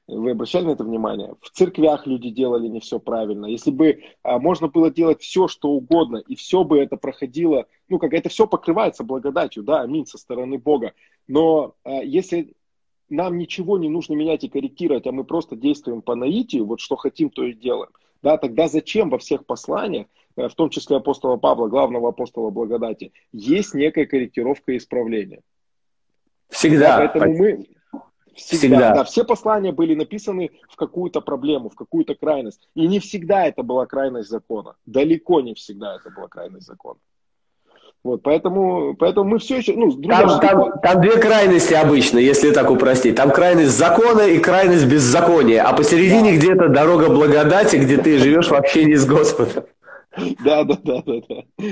Вы обращали на это внимание? В церквях люди делали не все правильно. Если бы а, можно было делать все, что угодно, и все бы это проходило, ну, как это все покрывается благодатью, да, аминь, со стороны Бога. Но а, если нам ничего не нужно менять и корректировать, а мы просто действуем по наитию, вот что хотим, то и делаем, да, тогда зачем во всех посланиях, э, в том числе апостола Павла, главного апостола благодати, есть некая корректировка и исправление? Всегда. Да, поэтому мы, Всегда, всегда. Да, все послания были написаны в какую-то проблему, в какую-то крайность. И не всегда это была крайность закона. Далеко не всегда это была крайность закона. Вот, поэтому, поэтому мы все еще... Ну, друзья, там, там, там две крайности обычно, если так упростить. Там крайность закона и крайность беззакония. А посередине да. где-то дорога благодати, где ты живешь в общении с Господом. Да, да, да, да, да.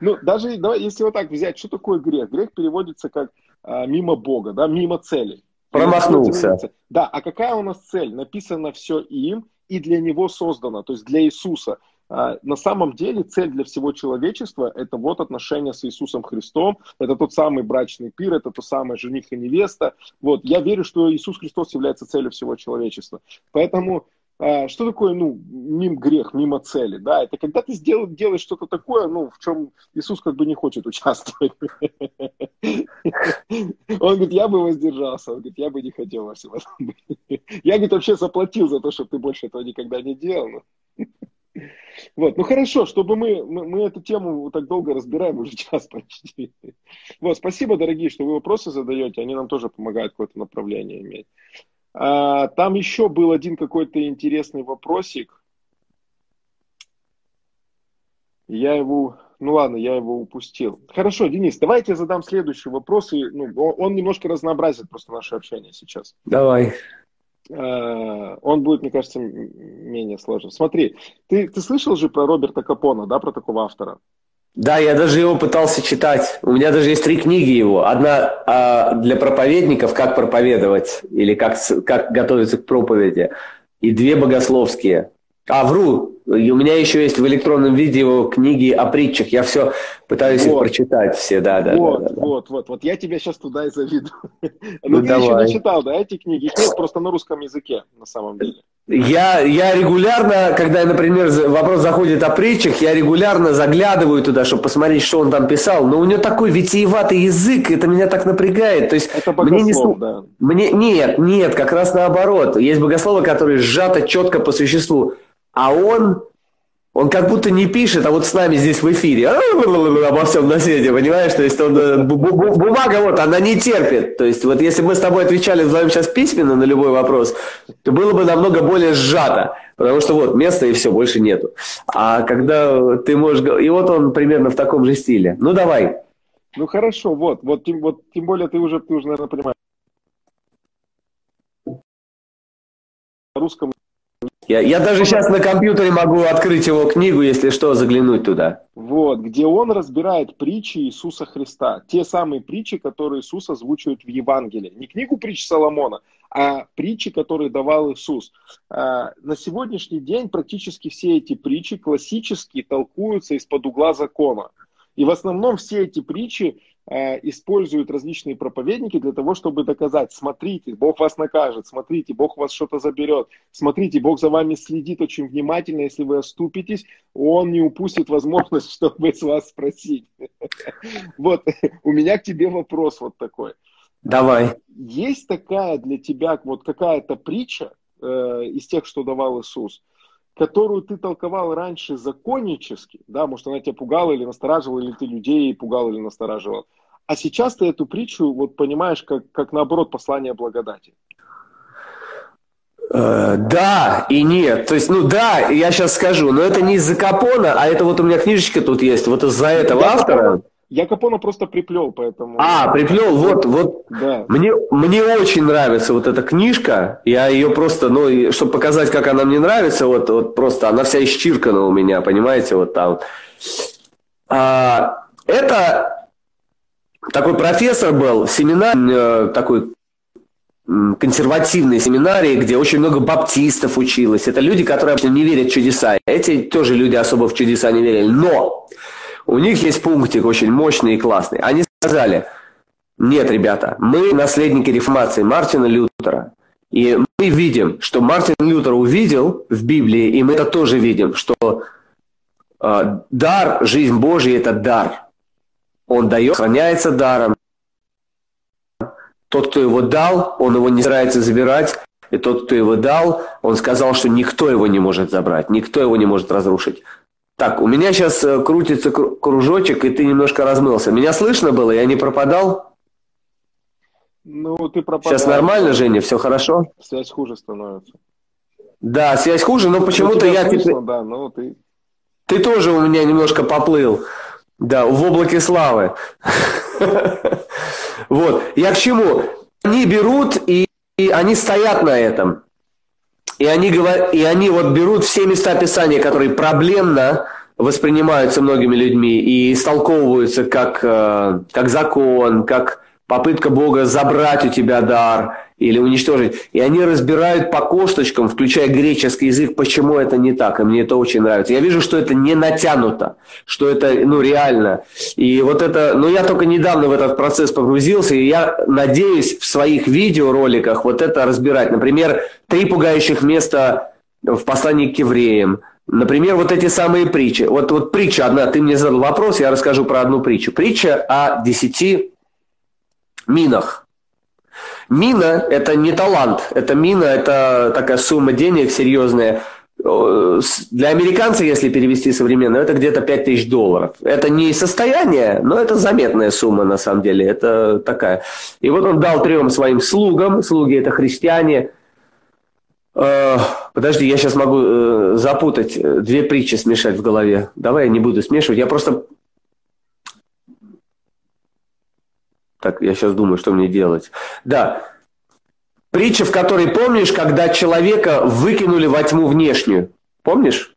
Ну, даже давай, если вот так взять, что такое грех? Грех переводится как а, мимо Бога, да, мимо цели. Промахнулся. Да, а какая у нас цель? Написано все им и для него создано, то есть для Иисуса. А, на самом деле цель для всего человечества – это вот отношения с Иисусом Христом, это тот самый брачный пир, это то самое жених и невеста. Вот, я верю, что Иисус Христос является целью всего человечества. Поэтому а, что такое, ну, мим грех, мимо цели, да, это когда ты сделал, делаешь что-то такое, ну, в чем Иисус как бы не хочет участвовать. Он говорит, я бы воздержался, он говорит, я бы не хотел во всем этом быть. Я, говорит, вообще заплатил за то, чтобы ты больше этого никогда не делал. Вот, ну хорошо, чтобы мы, мы, мы эту тему так долго разбираем, уже час почти. Вот, спасибо, дорогие, что вы вопросы задаете, они нам тоже помогают какое-то направление иметь. А, там еще был один какой-то интересный вопросик. Я его, ну ладно, я его упустил. Хорошо, Денис, давайте я задам следующий вопрос. И, ну, он немножко разнообразит просто наше общение сейчас. Давай. А, он будет, мне кажется, менее сложен. Смотри, ты, ты слышал же про Роберта Капона, да, про такого автора? Да, я даже его пытался читать. У меня даже есть три книги его. Одна а, для проповедников, как проповедовать или как, как готовиться к проповеди. И две богословские. А, вру. И у меня еще есть в электронном виде его книги о притчах. Я все пытаюсь вот. их прочитать все, да, да. Вот, да, да, вот, вот, вот. Я тебя сейчас туда и заведу. Ну, ты еще не читал, да, эти книги? Их нет просто на русском языке, на самом деле. Я, я регулярно, когда, например, вопрос заходит о притчах, я регулярно заглядываю туда, чтобы посмотреть, что он там писал. Но у него такой витиеватый язык, это меня так напрягает. То есть это богослов, мне не... да. Мне... Нет, нет, как раз наоборот. Есть богословы, которые сжато четко по существу. А он он как будто не пишет, а вот с нами здесь в эфире обо всем на свете, понимаешь? То есть он, э, бумага вот, она не терпит. То есть вот если мы с тобой отвечали вдвоем сейчас письменно на любой вопрос, то было бы намного более сжато. Потому что вот места и все, больше нету. А когда ты можешь... И вот он примерно в таком же стиле. Ну, давай. Ну, хорошо, вот. Вот тем, вот, тем более ты уже, ты уже, наверное, понимаешь. Русском я, я даже сейчас на компьютере могу открыть его книгу, если что, заглянуть туда. Вот, где он разбирает притчи Иисуса Христа. Те самые притчи, которые Иисус озвучивает в Евангелии. Не книгу притч Соломона, а притчи, которые давал Иисус. А, на сегодняшний день практически все эти притчи классически толкуются из-под угла закона. И в основном все эти притчи используют различные проповедники для того, чтобы доказать, смотрите, Бог вас накажет, смотрите, Бог вас что-то заберет, смотрите, Бог за вами следит очень внимательно, если вы оступитесь, Он не упустит возможность, чтобы с вас спросить. Вот, у меня к тебе вопрос вот такой. Давай. Есть такая для тебя вот какая-то притча э, из тех, что давал Иисус, которую ты толковал раньше законнически, да, может, она тебя пугала или настораживала, или ты людей пугал или настораживал, а сейчас ты эту притчу вот понимаешь как, как наоборот послание благодати. Э, да и нет. То есть, ну да, я сейчас скажу, но это не из-за Капона, а это вот у меня книжечка тут есть, вот из-за этого автора. Я Капона просто приплел, поэтому... А, приплел, вот, вот. Да. Мне, мне очень нравится вот эта книжка. Я ее просто, ну, чтобы показать, как она мне нравится, вот, вот просто она вся исчиркана у меня, понимаете, вот там. А, это такой профессор был, семинар, э, такой консервативной семинарии, где очень много баптистов училось. Это люди, которые не верят в чудеса. Эти тоже люди особо в чудеса не верили. Но у них есть пунктик очень мощный и классный. Они сказали, нет, ребята, мы наследники реформации Мартина Лютера. И мы видим, что Мартин Лютер увидел в Библии, и мы это тоже видим, что э, дар, жизнь Божья – это дар. Он дает, сохраняется даром. Тот, кто его дал, он его не старается забирать. И тот, кто его дал, он сказал, что никто его не может забрать, никто его не может разрушить. Так, у меня сейчас э, крутится кружочек, и ты немножко размылся. Меня слышно было? Я не пропадал? Ну, ты пропадал. Сейчас нормально, Женя? Все хорошо? Связь хуже становится. Да, связь хуже, но почему-то я... Слышно, да, но ты... Ты тоже у меня немножко поплыл. Да, в облаке славы. Вот. Я к чему? Они берут и они стоят на этом. И они, говорят, и они вот берут все места Писания, которые проблемно воспринимаются многими людьми и истолковываются как, э, как закон, как попытка Бога забрать у тебя дар или уничтожить. И они разбирают по косточкам, включая греческий язык, почему это не так. И мне это очень нравится. Я вижу, что это не натянуто, что это ну, реально. И вот это, ну я только недавно в этот процесс погрузился, и я надеюсь в своих видеороликах вот это разбирать. Например, три пугающих места в послании к евреям, Например, вот эти самые притчи. Вот, вот притча одна, ты мне задал вопрос, я расскажу про одну притчу. Притча о десяти минах. Мина – это не талант, это мина – это такая сумма денег серьезная. Для американца, если перевести современно, это где-то 5 тысяч долларов. Это не состояние, но это заметная сумма на самом деле. Это такая. И вот он дал трем своим слугам, слуги – это христиане. Э, подожди, я сейчас могу э, запутать, э, две притчи смешать в голове. Давай я не буду смешивать. Я просто Так, я сейчас думаю, что мне делать. Да. Притча, в которой помнишь, когда человека выкинули во тьму внешнюю. Помнишь?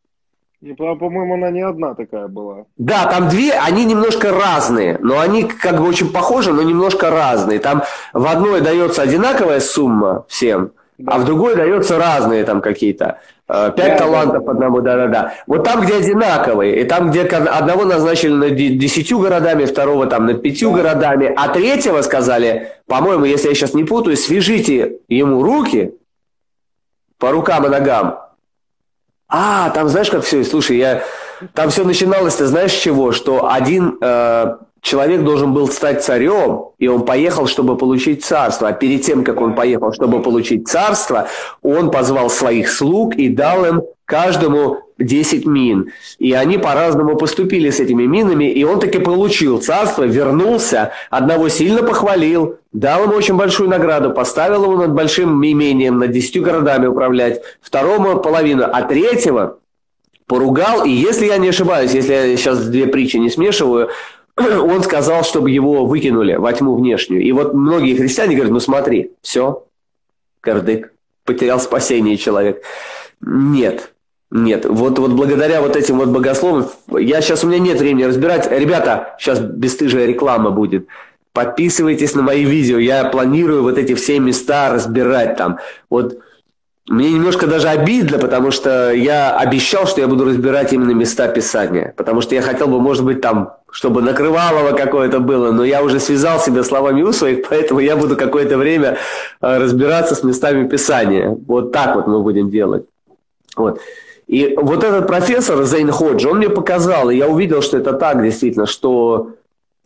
И, по-моему, она не одна такая была. Да, там две, они немножко разные, но они как бы очень похожи, но немножко разные. Там в одной дается одинаковая сумма всем, да. а в другой дается разные там какие-то. Э, пять талантов одному, да-да-да. Вот там, где одинаковые, и там, где одного назначили над десятью городами, второго там над пятью да. городами, а третьего сказали, по-моему, если я сейчас не путаю, свяжите ему руки по рукам и ногам. А, там знаешь, как все, слушай, я... Там все начиналось, ты знаешь, с чего? Что один э, человек должен был стать царем, и он поехал, чтобы получить царство. А перед тем, как он поехал, чтобы получить царство, он позвал своих слуг и дал им каждому 10 мин. И они по-разному поступили с этими минами, и он таки получил царство, вернулся, одного сильно похвалил, дал ему очень большую награду, поставил его над большим имением, над 10 городами управлять, второму половину, а третьего поругал, и если я не ошибаюсь, если я сейчас две притчи не смешиваю, он сказал, чтобы его выкинули во тьму внешнюю. И вот многие христиане говорят, ну смотри, все, кардык, потерял спасение человек. Нет, нет, вот, вот благодаря вот этим вот богословам, я сейчас, у меня нет времени разбирать. Ребята, сейчас бесстыжая реклама будет. Подписывайтесь на мои видео, я планирую вот эти все места разбирать там. Вот мне немножко даже обидно, потому что я обещал, что я буду разбирать именно места Писания. Потому что я хотел бы, может быть, там, чтобы накрывалово какое-то было, но я уже связал себя словами у своих, поэтому я буду какое-то время э, разбираться с местами Писания. Вот так вот мы будем делать. Вот. И вот этот профессор Зейн Ходжи, он мне показал, и я увидел, что это так действительно, что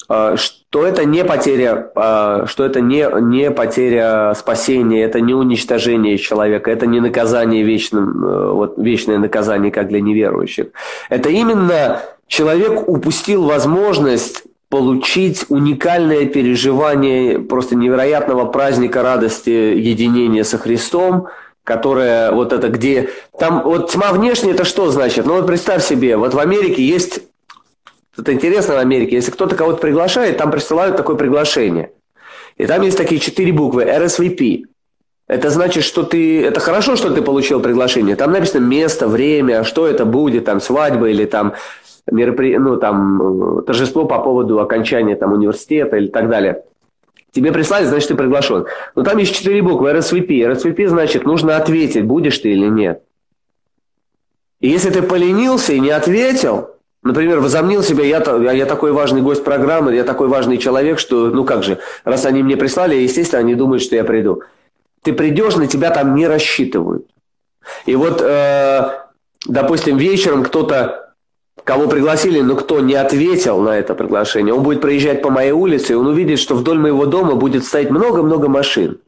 а, что это не потеря, а, что это не, не потеря спасения, это не уничтожение человека, это не наказание вечным, э, вот вечное наказание, как для неверующих. Это именно человек упустил возможность получить уникальное переживание просто невероятного праздника радости единения со Христом, которое вот это где... Там вот тьма внешняя, это что значит? Ну вот представь себе, вот в Америке есть это интересно в Америке. Если кто-то кого-то приглашает, там присылают такое приглашение. И там есть такие четыре буквы RSVP. Это значит, что ты... Это хорошо, что ты получил приглашение. Там написано место, время, что это будет, там свадьба или там меропри... ну, там, торжество по поводу окончания там, университета или так далее. Тебе прислали, значит, ты приглашен. Но там есть четыре буквы RSVP. RSVP значит, нужно ответить, будешь ты или нет. И если ты поленился и не ответил, Например, возомнил себя, я, я такой важный гость программы, я такой важный человек, что, ну как же, раз они мне прислали, естественно, они думают, что я приду. ты придешь, на тебя там не рассчитывают. И вот, э, допустим, вечером кто-то, кого пригласили, но кто не ответил на это приглашение, он будет проезжать по моей улице, и он увидит, что вдоль моего дома будет стоять много-много машин.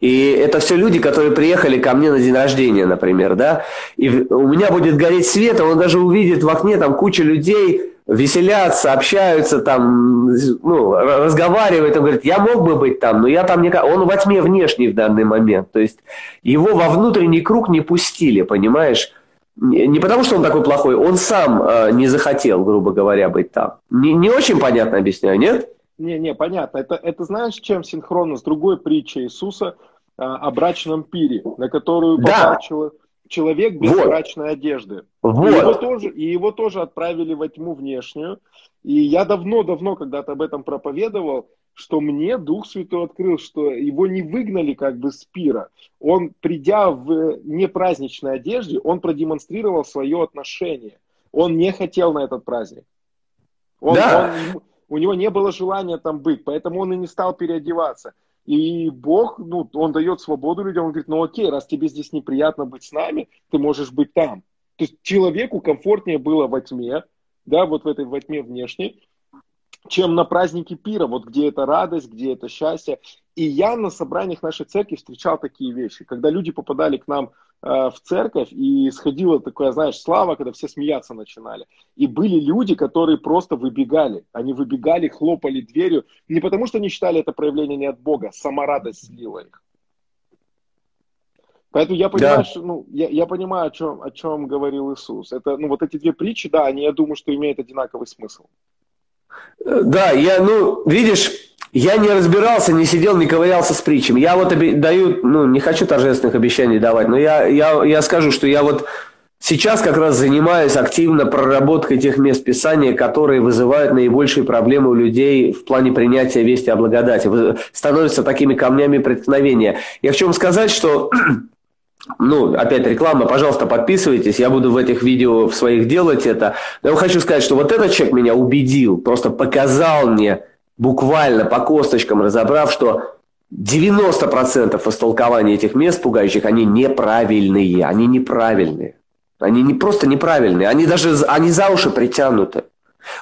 И это все люди, которые приехали ко мне на день рождения, например, да. И у меня будет гореть свет, а он даже увидит в окне там куча людей, веселятся, общаются там, ну, разговаривают, он говорит, я мог бы быть там, но я там не... Он во тьме внешний в данный момент, то есть его во внутренний круг не пустили, понимаешь? Не потому, что он такой плохой, он сам э, не захотел, грубо говоря, быть там. Не, не очень понятно объясняю, нет? Не, не, понятно. Это, это знаешь, чем синхронно с другой притчей Иисуса э, о брачном пире, на которую да. попал человек без вот. брачной одежды. Вот. И, его тоже, и его тоже отправили во тьму внешнюю. И я давно-давно когда-то об этом проповедовал, что мне Дух Святой открыл, что его не выгнали как бы с пира. Он, придя в непраздничной одежде, он продемонстрировал свое отношение. Он не хотел на этот праздник. Он, да. он, у него не было желания там быть, поэтому он и не стал переодеваться. И Бог, ну, Он дает свободу людям, Он говорит, ну окей, раз тебе здесь неприятно быть с нами, ты можешь быть там. То есть человеку комфортнее было во тьме, да, вот в этой во тьме внешней, чем на празднике пира, вот где это радость, где это счастье. И я на собраниях нашей церкви встречал такие вещи, когда люди попадали к нам э, в церковь, и сходила такая, знаешь, слава, когда все смеяться начинали. И были люди, которые просто выбегали. Они выбегали, хлопали дверью, не потому что они считали это проявление не от Бога, сама радость слила их. Поэтому я понимаю, да. что, ну, я, я понимаю, о чем, о чем говорил Иисус. Это, ну, вот эти две притчи, да, они, я думаю, что имеют одинаковый смысл. Да, я, ну, видишь, я не разбирался, не сидел, не ковырялся с притчами. Я вот оби- даю, ну, не хочу торжественных обещаний давать, но я, я, я скажу, что я вот сейчас как раз занимаюсь активно проработкой тех мест Писания, которые вызывают наибольшие проблемы у людей в плане принятия вести о благодати, становятся такими камнями преткновения. Я хочу вам сказать, что ну, опять реклама, пожалуйста, подписывайтесь, я буду в этих видео в своих делать это. Но я хочу сказать, что вот этот человек меня убедил, просто показал мне, буквально по косточкам разобрав, что 90% истолкования этих мест пугающих, они неправильные, они неправильные. Они не просто неправильные, они даже они за уши притянуты.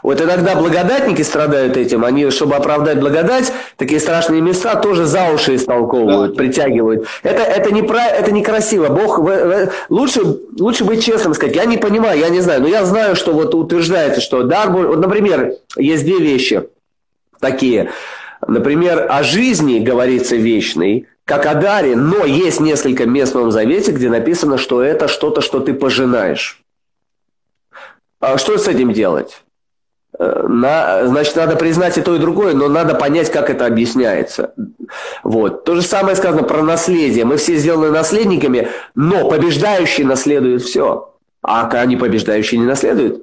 Вот иногда благодатники страдают этим, они, чтобы оправдать благодать, такие страшные места тоже за уши истолковывают, да. притягивают. Это, это, не про, это некрасиво. Бог, лучше, лучше быть честным, сказать, я не понимаю, я не знаю, но я знаю, что вот утверждается, что дар, вот, например, есть две вещи такие. Например, о жизни говорится вечной, как о даре, но есть несколько мест в Новом Завете, где написано, что это что-то, что ты пожинаешь. А что с этим делать? На, значит, надо признать и то, и другое, но надо понять, как это объясняется. Вот. То же самое сказано про наследие. Мы все сделаны наследниками, но побеждающий наследует все. А они побеждающие не наследуют.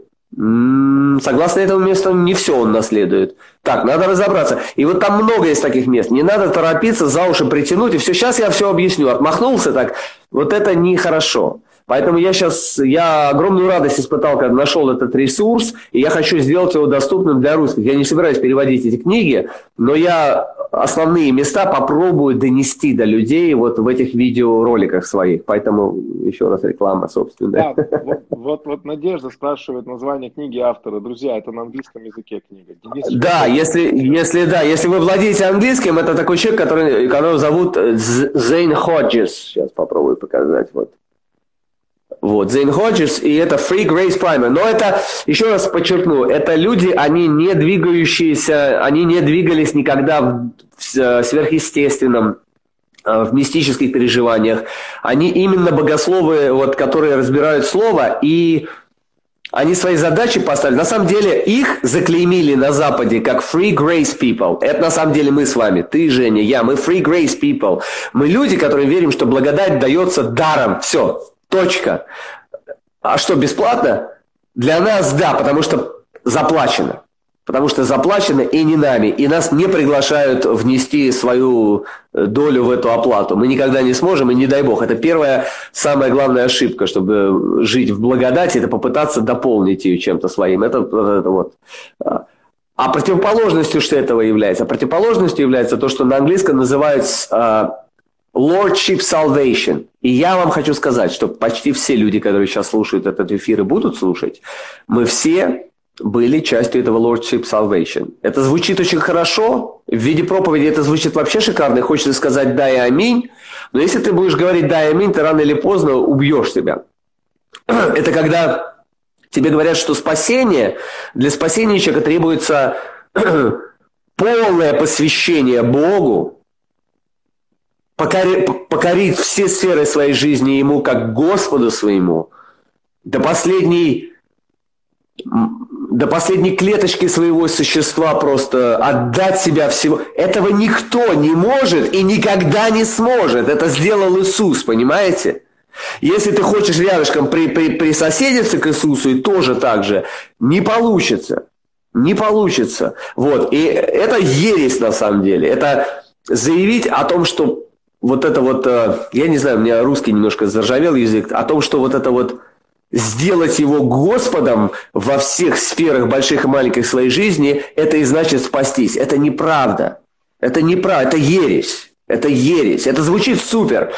Согласно этому месту, не все он наследует. Так, надо разобраться. И вот там много есть таких мест. Не надо торопиться, за уши притянуть, и все, сейчас я все объясню. Отмахнулся так. Вот это нехорошо. Поэтому я сейчас, я огромную радость испытал, когда нашел этот ресурс, и я хочу сделать его доступным для русских. Я не собираюсь переводить эти книги, но я основные места попробую донести до людей вот в этих видеороликах своих. Поэтому еще раз реклама, собственно. Да, вот, вот, вот Надежда спрашивает название книги автора. Друзья, это на английском языке книга. Денис да, если, если, да, если вы владеете английским, это такой человек, который, которого зовут Зейн Ходжес. Сейчас попробую показать. Вот. Вот, Зейн Ходжес, и это Free Grace Primer. Но это, еще раз подчеркну, это люди, они не двигающиеся, они не двигались никогда в, в э, сверхъестественном, э, в мистических переживаниях. Они именно богословы, вот, которые разбирают слово, и они свои задачи поставили. На самом деле их заклеймили на Западе как free grace people. Это на самом деле мы с вами. Ты, Женя, я. Мы free grace people. Мы люди, которые верим, что благодать дается даром. Все. Точка. А что, бесплатно? Для нас да, потому что заплачено. Потому что заплачено и не нами. И нас не приглашают внести свою э, долю в эту оплату. Мы никогда не сможем, и не дай бог. Это первая, самая главная ошибка, чтобы жить в благодати, это попытаться дополнить ее чем-то своим. Это, это вот. А противоположностью что этого является? А противоположностью является то, что на английском называют uh, Lordship Salvation. И я вам хочу сказать, что почти все люди, которые сейчас слушают этот эфир и будут слушать, мы все были частью этого Lordship Salvation. Это звучит очень хорошо. В виде проповеди это звучит вообще шикарно. Хочется сказать «да» и «аминь». Но если ты будешь говорить «да» и «аминь», ты рано или поздно убьешь себя. Это когда тебе говорят, что спасение, для спасения человека требуется полное посвящение Богу, покорить, все сферы своей жизни Ему как Господу своему, до последней до последней клеточки своего существа просто отдать себя всего. Этого никто не может и никогда не сможет. Это сделал Иисус, понимаете? Если ты хочешь рядышком при, при, присоседиться к Иисусу, и тоже так же, не получится. Не получится. Вот. И это ересь на самом деле. Это заявить о том, что вот это вот, э, я не знаю, у меня русский немножко заржавел язык, о том, что вот это вот сделать его Господом во всех сферах больших и маленьких своей жизни, это и значит спастись. Это неправда. Это неправда, это ересь. Это ересь. Это звучит супер.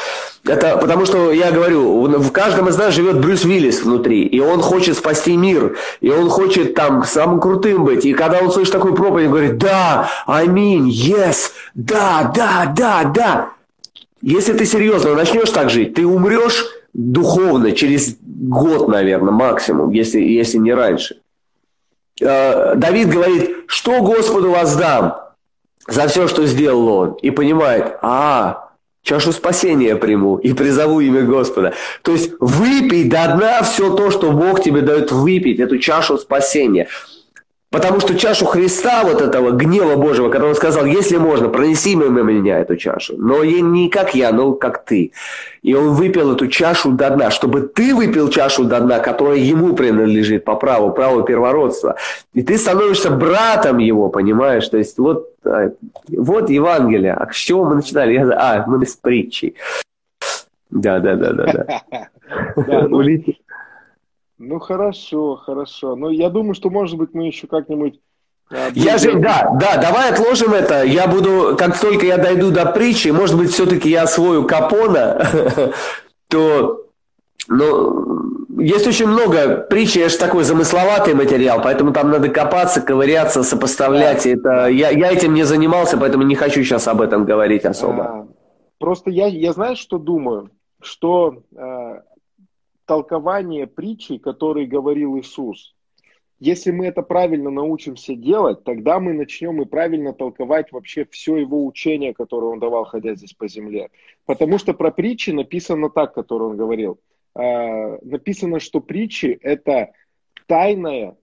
Это потому что, я говорю, в каждом из нас живет Брюс Уиллис внутри, и он хочет спасти мир, и он хочет там самым крутым быть. И когда он слышит такую проповедь, он говорит, да, mean, yes, да, да, да, да. Если ты серьезно начнешь так жить, ты умрешь духовно через год, наверное, максимум, если, если не раньше. Э, Давид говорит, что Господу воздам за все, что сделал он, и понимает, а, чашу спасения приму и призову имя Господа. То есть выпей до дна все то, что Бог тебе дает выпить, эту чашу спасения. Потому что чашу Христа, вот этого гнева Божьего, который он сказал, если можно, пронеси мимо меня эту чашу. Но не как я, но как ты. И он выпил эту чашу до дна, чтобы ты выпил чашу до дна, которая ему принадлежит по праву, праву первородства. И ты становишься братом его, понимаешь? То есть вот, а, вот Евангелие. А с чего мы начинали? А, мы с притчей. Да, да, да, да, да. Ну хорошо, хорошо. Но я думаю, что может быть мы еще как-нибудь а, я же, да, да, давай отложим это. Я буду, как только я дойду до притчи, может быть, все-таки я освою Капона, то, ну, есть очень много притчи, это же такой замысловатый материал, поэтому там надо копаться, ковыряться, сопоставлять. Это, я, я этим не занимался, поэтому не хочу сейчас об этом говорить особо. А, просто я, я знаю, что думаю, что а, толкование притчи, который говорил Иисус. Если мы это правильно научимся делать, тогда мы начнем и правильно толковать вообще все его учение, которое он давал, ходя здесь по земле. Потому что про притчи написано так, которое он говорил. Э, написано, что притчи – это тайное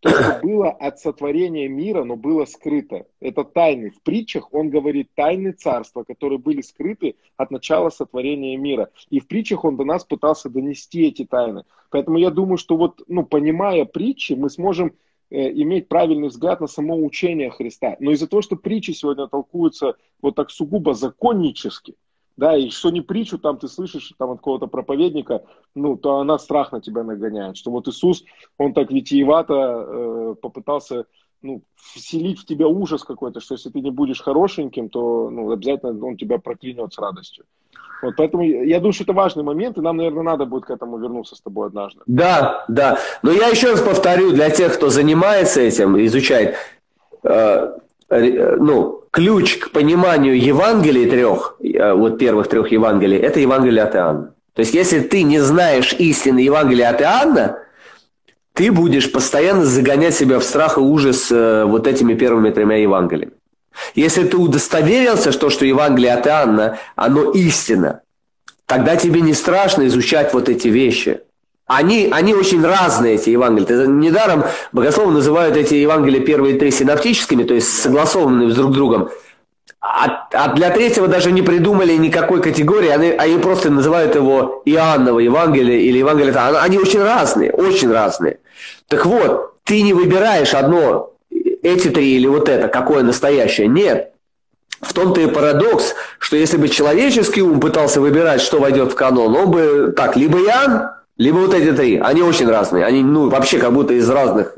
то, что было от сотворения мира, но было скрыто. Это тайны. В притчах он говорит тайны царства, которые были скрыты от начала сотворения мира. И в притчах он до нас пытался донести эти тайны. Поэтому я думаю, что вот, ну, понимая притчи, мы сможем э, иметь правильный взгляд на само учение Христа. Но из-за того, что притчи сегодня толкуются вот так сугубо законнически, да, и что не притчу там ты слышишь там от какого-то проповедника, ну, то она страх на тебя нагоняет, что вот Иисус, он так витиевато э, попытался ну, вселить в тебя ужас какой-то, что если ты не будешь хорошеньким, то ну, обязательно он тебя проклянет с радостью. Вот поэтому я думаю, что это важный момент, и нам, наверное, надо будет к этому вернуться с тобой однажды. Да, да. Но я еще раз повторю, для тех, кто занимается этим, изучает, э, ну, ключ к пониманию Евангелий трех, э, вот первых трех Евангелий, это Евангелие от Иоанна. То есть, если ты не знаешь истины Евангелия от Иоанна, ты будешь постоянно загонять себя в страх и ужас э, вот этими первыми тремя Евангелиями. Если ты удостоверился, что, что Евангелие от Иоанна, оно истина, тогда тебе не страшно изучать вот эти вещи – они, они очень разные, эти Евангелия. Недаром богословы называют эти Евангелия первые три синоптическими, то есть согласованными друг с другом. А, а для третьего даже не придумали никакой категории, они, они просто называют его Иоанново Евангелие или Евангелие. Они очень разные, очень разные. Так вот, ты не выбираешь одно, эти три или вот это, какое настоящее. Нет. В том-то и парадокс, что если бы человеческий ум пытался выбирать, что войдет в канон, он бы так, либо Иоанн, либо вот эти три. Они очень разные. Они, ну, вообще как будто из разных.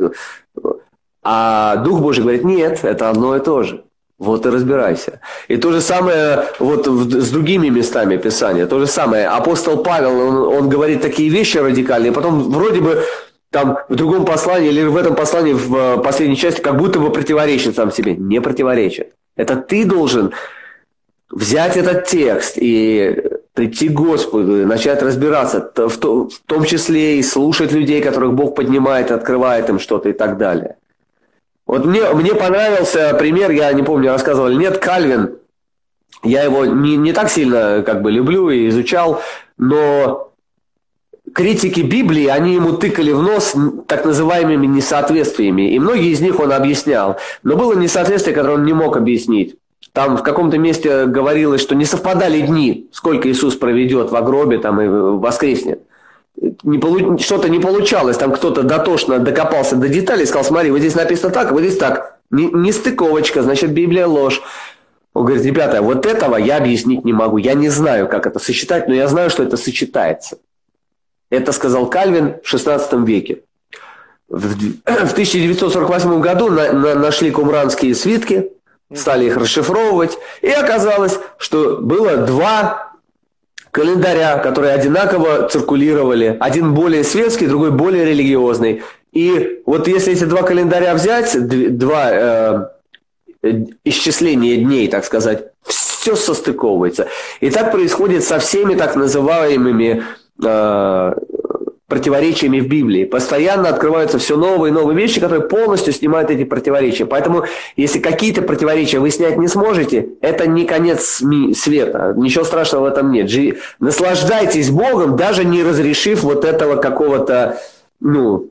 А Дух Божий говорит, нет, это одно и то же. Вот и разбирайся. И то же самое вот с другими местами Писания. То же самое. Апостол Павел, он, он говорит такие вещи радикальные, потом вроде бы там в другом послании или в этом послании в э, последней части как будто бы противоречит сам себе. Не противоречит. Это ты должен взять этот текст и прийти к Господу, начать разбираться, в том числе и слушать людей, которых Бог поднимает, открывает им что-то и так далее. Вот мне, мне понравился пример, я не помню, рассказывал нет, Кальвин. Я его не, не так сильно как бы люблю и изучал, но критики Библии, они ему тыкали в нос так называемыми несоответствиями, и многие из них он объяснял. Но было несоответствие, которое он не мог объяснить. Там в каком-то месте говорилось, что не совпадали дни, сколько Иисус проведет в гробе там, и воскреснет. Не полу... Что-то не получалось, там кто-то дотошно докопался до деталей, сказал, смотри, вот здесь написано так, вот здесь так. Не, не стыковочка, значит, Библия ложь. Он говорит, ребята, вот этого я объяснить не могу. Я не знаю, как это сочетать, но я знаю, что это сочетается. Это сказал Кальвин в XVI веке. В 1948 году на, на, нашли кумранские свитки, стали их расшифровывать, и оказалось, что было два календаря, которые одинаково циркулировали. Один более светский, другой более религиозный. И вот если эти два календаря взять, два э, исчисления дней, так сказать, все состыковывается. И так происходит со всеми так называемыми э, противоречиями в Библии. Постоянно открываются все новые и новые вещи, которые полностью снимают эти противоречия. Поэтому, если какие-то противоречия вы снять не сможете, это не конец света. Ничего страшного в этом нет. Наслаждайтесь Богом, даже не разрешив вот этого какого-то, ну,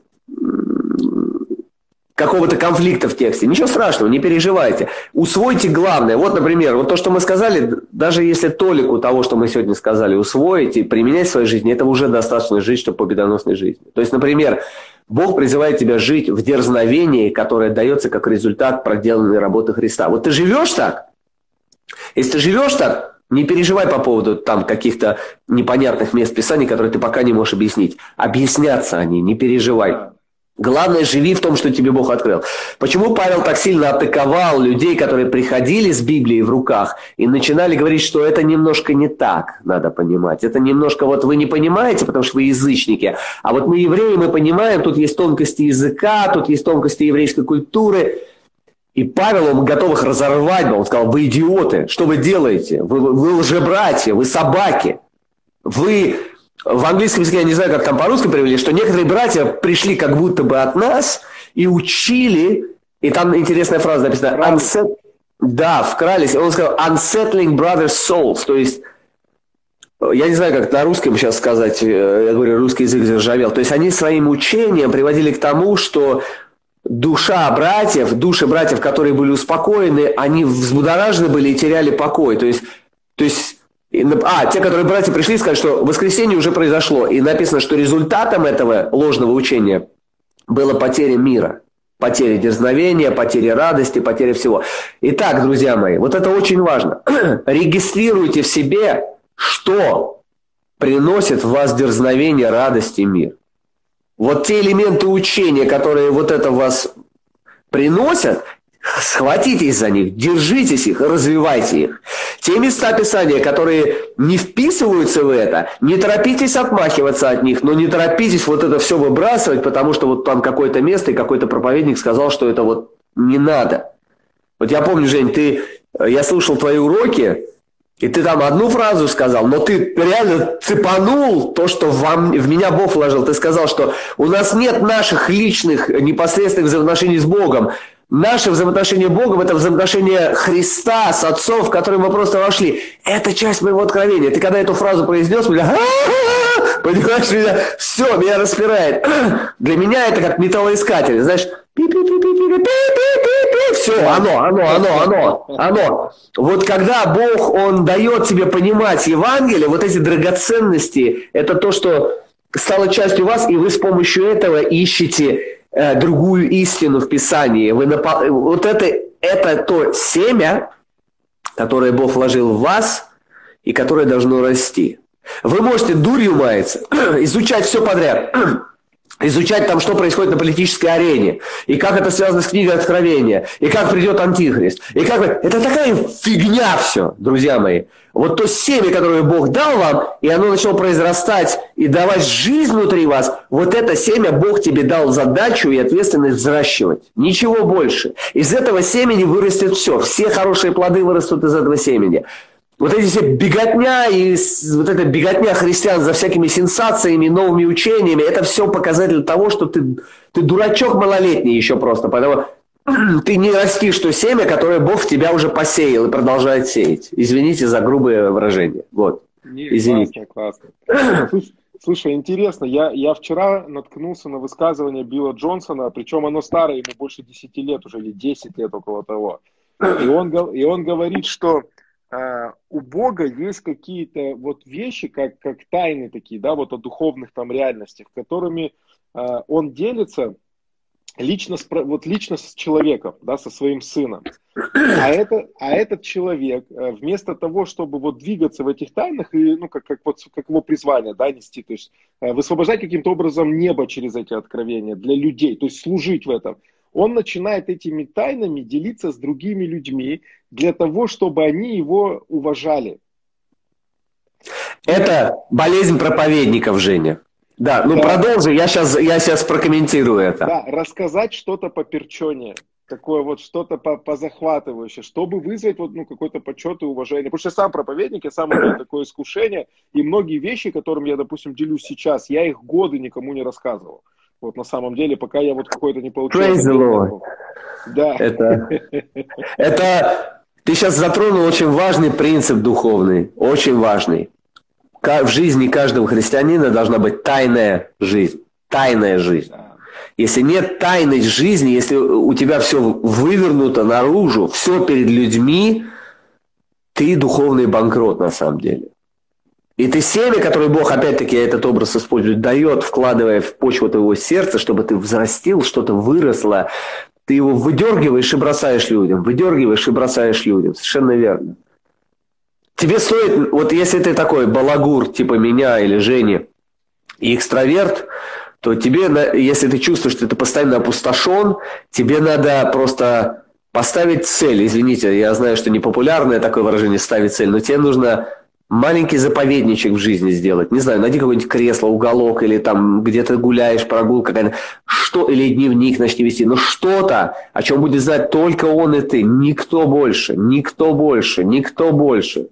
какого-то конфликта в тексте. Ничего страшного, не переживайте. Усвойте главное. Вот, например, вот то, что мы сказали, даже если толику того, что мы сегодня сказали, усвоить и применять в своей жизни, это уже достаточно жить, чтобы победоносной жизни. То есть, например, Бог призывает тебя жить в дерзновении, которое дается как результат проделанной работы Христа. Вот ты живешь так? Если ты живешь так, не переживай по поводу там каких-то непонятных мест Писаний, которые ты пока не можешь объяснить. Объяснятся они, не переживай. Главное, живи в том, что тебе Бог открыл. Почему Павел так сильно атаковал людей, которые приходили с Библией в руках и начинали говорить, что это немножко не так, надо понимать. Это немножко, вот вы не понимаете, потому что вы язычники, а вот мы евреи, мы понимаем, тут есть тонкости языка, тут есть тонкости еврейской культуры. И Павел, он готов их разорвать, он сказал, вы идиоты, что вы делаете? Вы, вы лжебратья, вы собаки. Вы в английском языке, я не знаю, как там по-русски привели, что некоторые братья пришли как будто бы от нас и учили, и там интересная фраза написана, unset... да, вкрались, он сказал unsettling brothers' souls, то есть я не знаю, как на русском сейчас сказать, э, я говорю, русский язык заржавел. То есть они своим учением приводили к тому, что душа братьев, души братьев, которые были успокоены, они взбудоражены были и теряли покой. То есть, то есть а, те, которые братья пришли сказали, что воскресенье уже произошло. И написано, что результатом этого ложного учения было потеря мира. Потеря дерзновения, потеря радости, потеря всего. Итак, друзья мои, вот это очень важно. Регистрируйте в себе, что приносит в вас дерзновение, радость и мир. Вот те элементы учения, которые вот это в вас приносят, Схватитесь за них, держитесь их, развивайте их. Те места Писания, которые не вписываются в это, не торопитесь отмахиваться от них, но не торопитесь вот это все выбрасывать, потому что вот там какое-то место и какой-то проповедник сказал, что это вот не надо. Вот я помню, Жень, ты, я слушал твои уроки, и ты там одну фразу сказал, но ты реально цепанул то, что вам, в меня Бог вложил. Ты сказал, что у нас нет наших личных непосредственных взаимоотношений с Богом. Наше взаимоотношение Богом – это взаимоотношение Христа с Отцом, в которое мы просто вошли. Это часть моего откровения. Ты когда эту фразу произнес, меня, понимаешь, меня, все, меня распирает. Для меня это как металлоискатель, знаешь, все, оно, оно, оно, оно, оно. Вот когда Бог, Он дает тебе понимать Евангелие, вот эти драгоценности, это то, что стало частью вас, и вы с помощью этого ищете Э, другую истину в Писании. Вы напол... Вот это, это то семя, которое Бог вложил в вас и которое должно расти. Вы можете дурью маяться, изучать все подряд, изучать там, что происходит на политической арене, и как это связано с книгой Откровения, и как придет Антихрист, и как... Это такая фигня все, друзья мои. Вот то семя, которое Бог дал вам, и оно начало произрастать и давать жизнь внутри вас, вот это семя Бог тебе дал задачу и ответственность взращивать. Ничего больше. Из этого семени вырастет все. Все хорошие плоды вырастут из этого семени вот эти все беготня и вот эта беготня христиан за всякими сенсациями, новыми учениями, это все показатель того, что ты, ты дурачок малолетний еще просто, потому ты не растишь то семя, которое Бог в тебя уже посеял и продолжает сеять. Извините за грубое выражение. Вот. Не, Извините. Классно, классно. Слушай, слушай, интересно, я, я вчера наткнулся на высказывание Билла Джонсона, причем оно старое, ему больше 10 лет уже, или 10 лет около того. И он, и он говорит, что у Бога есть какие-то вот вещи, как, как тайны такие, да, вот о духовных там реальностях, которыми а, он делится лично с, вот лично с человеком, да, со своим сыном. А, это, а этот человек, э, вместо того, чтобы вот двигаться в этих тайнах, и, ну, как, как, вот, как его призвание, да, нести, то есть э, высвобождать каким-то образом небо через эти откровения для людей, то есть служить в этом, он начинает этими тайнами делиться с другими людьми для того, чтобы они его уважали. Это болезнь проповедников, Женя. Да, ну да. продолжи, я сейчас, я сейчас прокомментирую это. Да, рассказать что-то по перчоне, такое вот что-то по, по захватывающее, чтобы вызвать вот, ну, какой-то почет и уважение. Потому что я сам проповедник, я сам имею такое искушение, и многие вещи, которыми я, допустим, делюсь сейчас, я их годы никому не рассказывал. Вот на самом деле, пока я вот какой-то не получил. Praise the Lord. Да. Это, это ты сейчас затронул очень важный принцип духовный, очень важный. В жизни каждого христианина должна быть тайная жизнь. Тайная жизнь. Если нет тайной жизни, если у тебя все вывернуто наружу, все перед людьми, ты духовный банкрот на самом деле. И ты семя, которое Бог, опять-таки, этот образ использует, дает, вкладывая в почву твоего сердца, чтобы ты взрастил, что-то выросло. Ты его выдергиваешь и бросаешь людям, выдергиваешь и бросаешь людям. Совершенно верно. Тебе стоит, вот если ты такой балагур, типа меня или Жени, и экстраверт, то тебе, если ты чувствуешь, что ты постоянно опустошен, тебе надо просто поставить цель. Извините, я знаю, что непопулярное такое выражение ставить цель, но тебе нужно маленький заповедничек в жизни сделать. Не знаю, найди какое-нибудь кресло, уголок, или там где-то гуляешь, прогулка какая-то, что, или дневник начни вести, но что-то, о чем будет знать только он и ты, никто больше, никто больше, никто больше.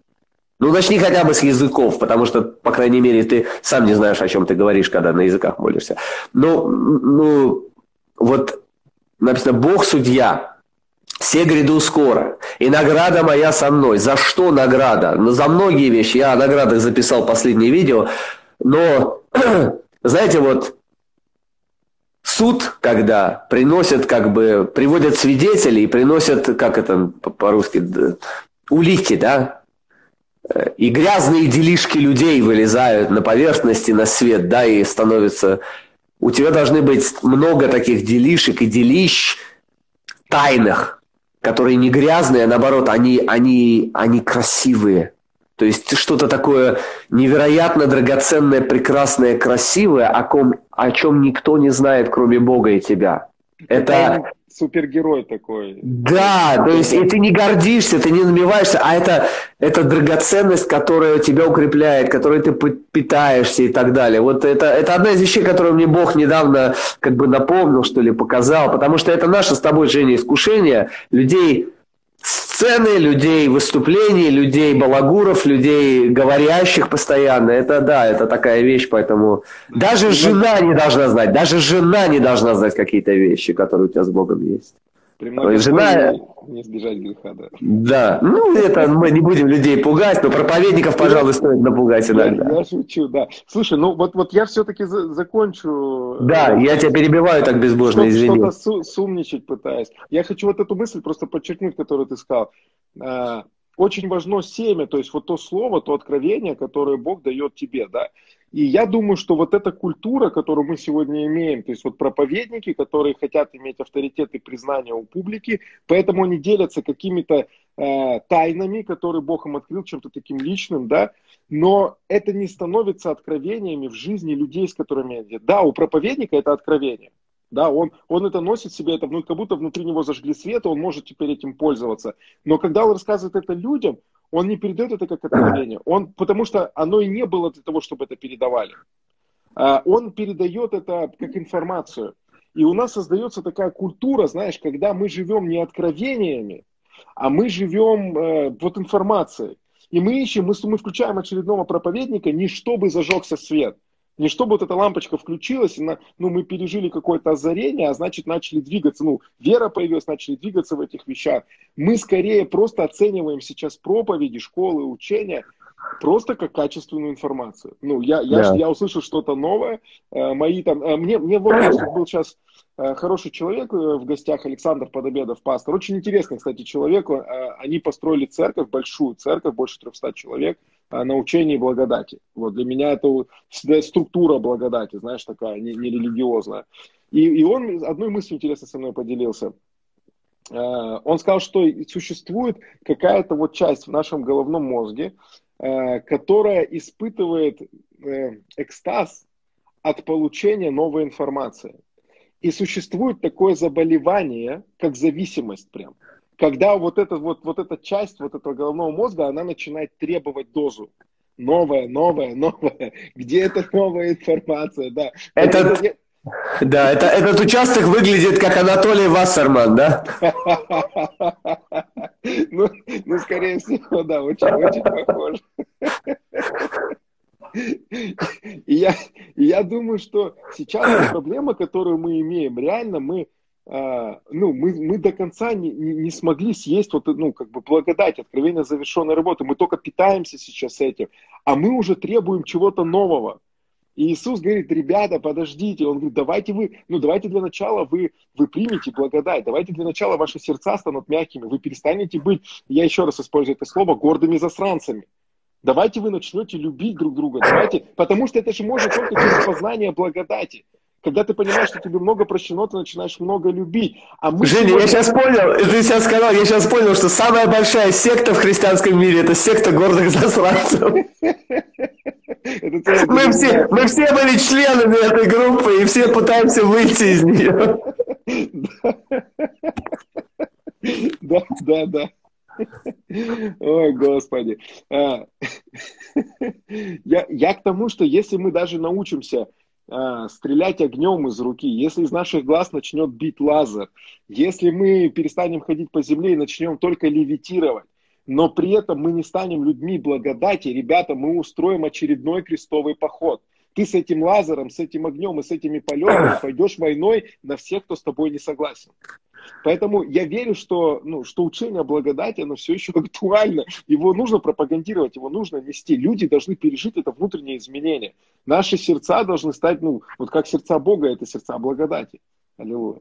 Ну, начни хотя бы с языков, потому что, по крайней мере, ты сам не знаешь, о чем ты говоришь, когда на языках молишься. Ну, ну вот написано «Бог судья», все гряду скоро, и награда моя со мной. За что награда? Ну, за многие вещи. Я о наградах записал последнее видео, но, знаете, вот суд, когда приносят, как бы, приводят свидетелей, приносят, как это по-русски, улики, да, и грязные делишки людей вылезают на поверхности, на свет, да, и становятся... У тебя должны быть много таких делишек и делищ тайных, которые не грязные, а наоборот, они, они, они красивые. То есть что-то такое невероятно драгоценное, прекрасное, красивое, о, ком, о чем никто не знает, кроме Бога и тебя. Это, супергерой такой. Да, то есть и ты не гордишься, ты не набиваешься, а это, это драгоценность, которая тебя укрепляет, которой ты питаешься и так далее. Вот это, это одна из вещей, которую мне Бог недавно как бы напомнил, что ли, показал, потому что это наше с тобой, Женя, искушение людей сцены, людей выступлений, людей балагуров, людей говорящих постоянно. Это да, это такая вещь, поэтому даже жена не должна знать, даже жена не должна знать какие-то вещи, которые у тебя с Богом есть. При жена... не сбежать греха, да. Да, ну это мы не будем людей пугать, но проповедников, пожалуй, стоит напугать иногда. Я, я шучу, да. Слушай, ну вот, вот я все-таки за, закончу. Да, я тебя перебиваю так безбожно, что, извини. Что-то су- сумничать пытаюсь. Я хочу вот эту мысль просто подчеркнуть, которую ты сказал. А, очень важно семя, то есть вот то слово, то откровение, которое Бог дает тебе, да. И я думаю, что вот эта культура, которую мы сегодня имеем, то есть вот проповедники, которые хотят иметь авторитет и признание у публики, поэтому они делятся какими-то э, тайнами, которые Бог им открыл, чем-то таким личным, да, но это не становится откровениями в жизни людей, с которыми я Да, у проповедника это откровение. Да, он, он это носит себе, это ну, как будто внутри него зажгли свет, он может теперь этим пользоваться. Но когда он рассказывает это людям, он не передает это как откровение. Он, потому что оно и не было для того, чтобы это передавали. А, он передает это как информацию. И у нас создается такая культура, знаешь, когда мы живем не откровениями, а мы живем э, вот информацией. И мы ищем, мы, мы включаем очередного проповедника не чтобы зажегся свет, не чтобы вот эта лампочка включилась, и на, ну, мы пережили какое-то озарение, а значит начали двигаться, ну, вера появилась, начали двигаться в этих вещах. Мы скорее просто оцениваем сейчас проповеди, школы, учения просто как качественную информацию. Ну, я, я, да. я услышал что-то новое, э, мои там, э, мне, мне вот был сейчас Э, хороший человек в гостях, Александр Подобедов, пастор. Очень интересный, кстати, человек. Они построили церковь, большую церковь, больше 300 человек, на учении благодати. Вот для меня это структура благодати, знаешь, такая, не, не. И, и он одной мыслью интересно со мной поделился. Он сказал, что существует какая-то вот часть в нашем головном мозге, которая испытывает экстаз от получения новой информации. И существует такое заболевание, как зависимость прям. Когда вот, эта, вот, вот эта часть вот этого головного мозга, она начинает требовать дозу. Новая, новая, новая. Где эта новая информация, да. Это, это, да, это, этот участок выглядит как Анатолий Вассерман, да? Ну, ну, скорее всего, да, очень, очень похоже. И я, и я думаю, что сейчас проблема, которую мы имеем, реально мы, ну, мы, мы до конца не, не, не смогли съесть вот, ну, как бы благодать, откровенно завершенной работы. Мы только питаемся сейчас этим, а мы уже требуем чего-то нового. И Иисус говорит, ребята, подождите. Он говорит, давайте вы, ну давайте для начала вы, вы примете благодать, давайте для начала ваши сердца станут мягкими, вы перестанете быть, я еще раз использую это слово, гордыми засранцами. Давайте вы начнете любить друг друга. Давайте, потому что это же можно только через познание благодати. Когда ты понимаешь, что тебе много прощено, ты начинаешь много любить. А мы Женя, сегодня... я сейчас понял, ты сейчас сказал, я сейчас понял, что самая большая секта в христианском мире – это секта гордых засранцев. Мы все, мы все были членами этой группы, и все пытаемся выйти из нее. Да, да, да. Ой, Господи. А, я, я к тому, что если мы даже научимся а, стрелять огнем из руки, если из наших глаз начнет бить лазер, если мы перестанем ходить по земле и начнем только левитировать, но при этом мы не станем людьми благодати, ребята, мы устроим очередной крестовый поход. Ты с этим лазером, с этим огнем и с этими полетами пойдешь войной на всех, кто с тобой не согласен. Поэтому я верю, что, ну, что учение о благодати, оно все еще актуально. Его нужно пропагандировать, его нужно нести. Люди должны пережить это внутреннее изменение. Наши сердца должны стать, ну, вот как сердца Бога, это сердца благодати. Аллилуйя.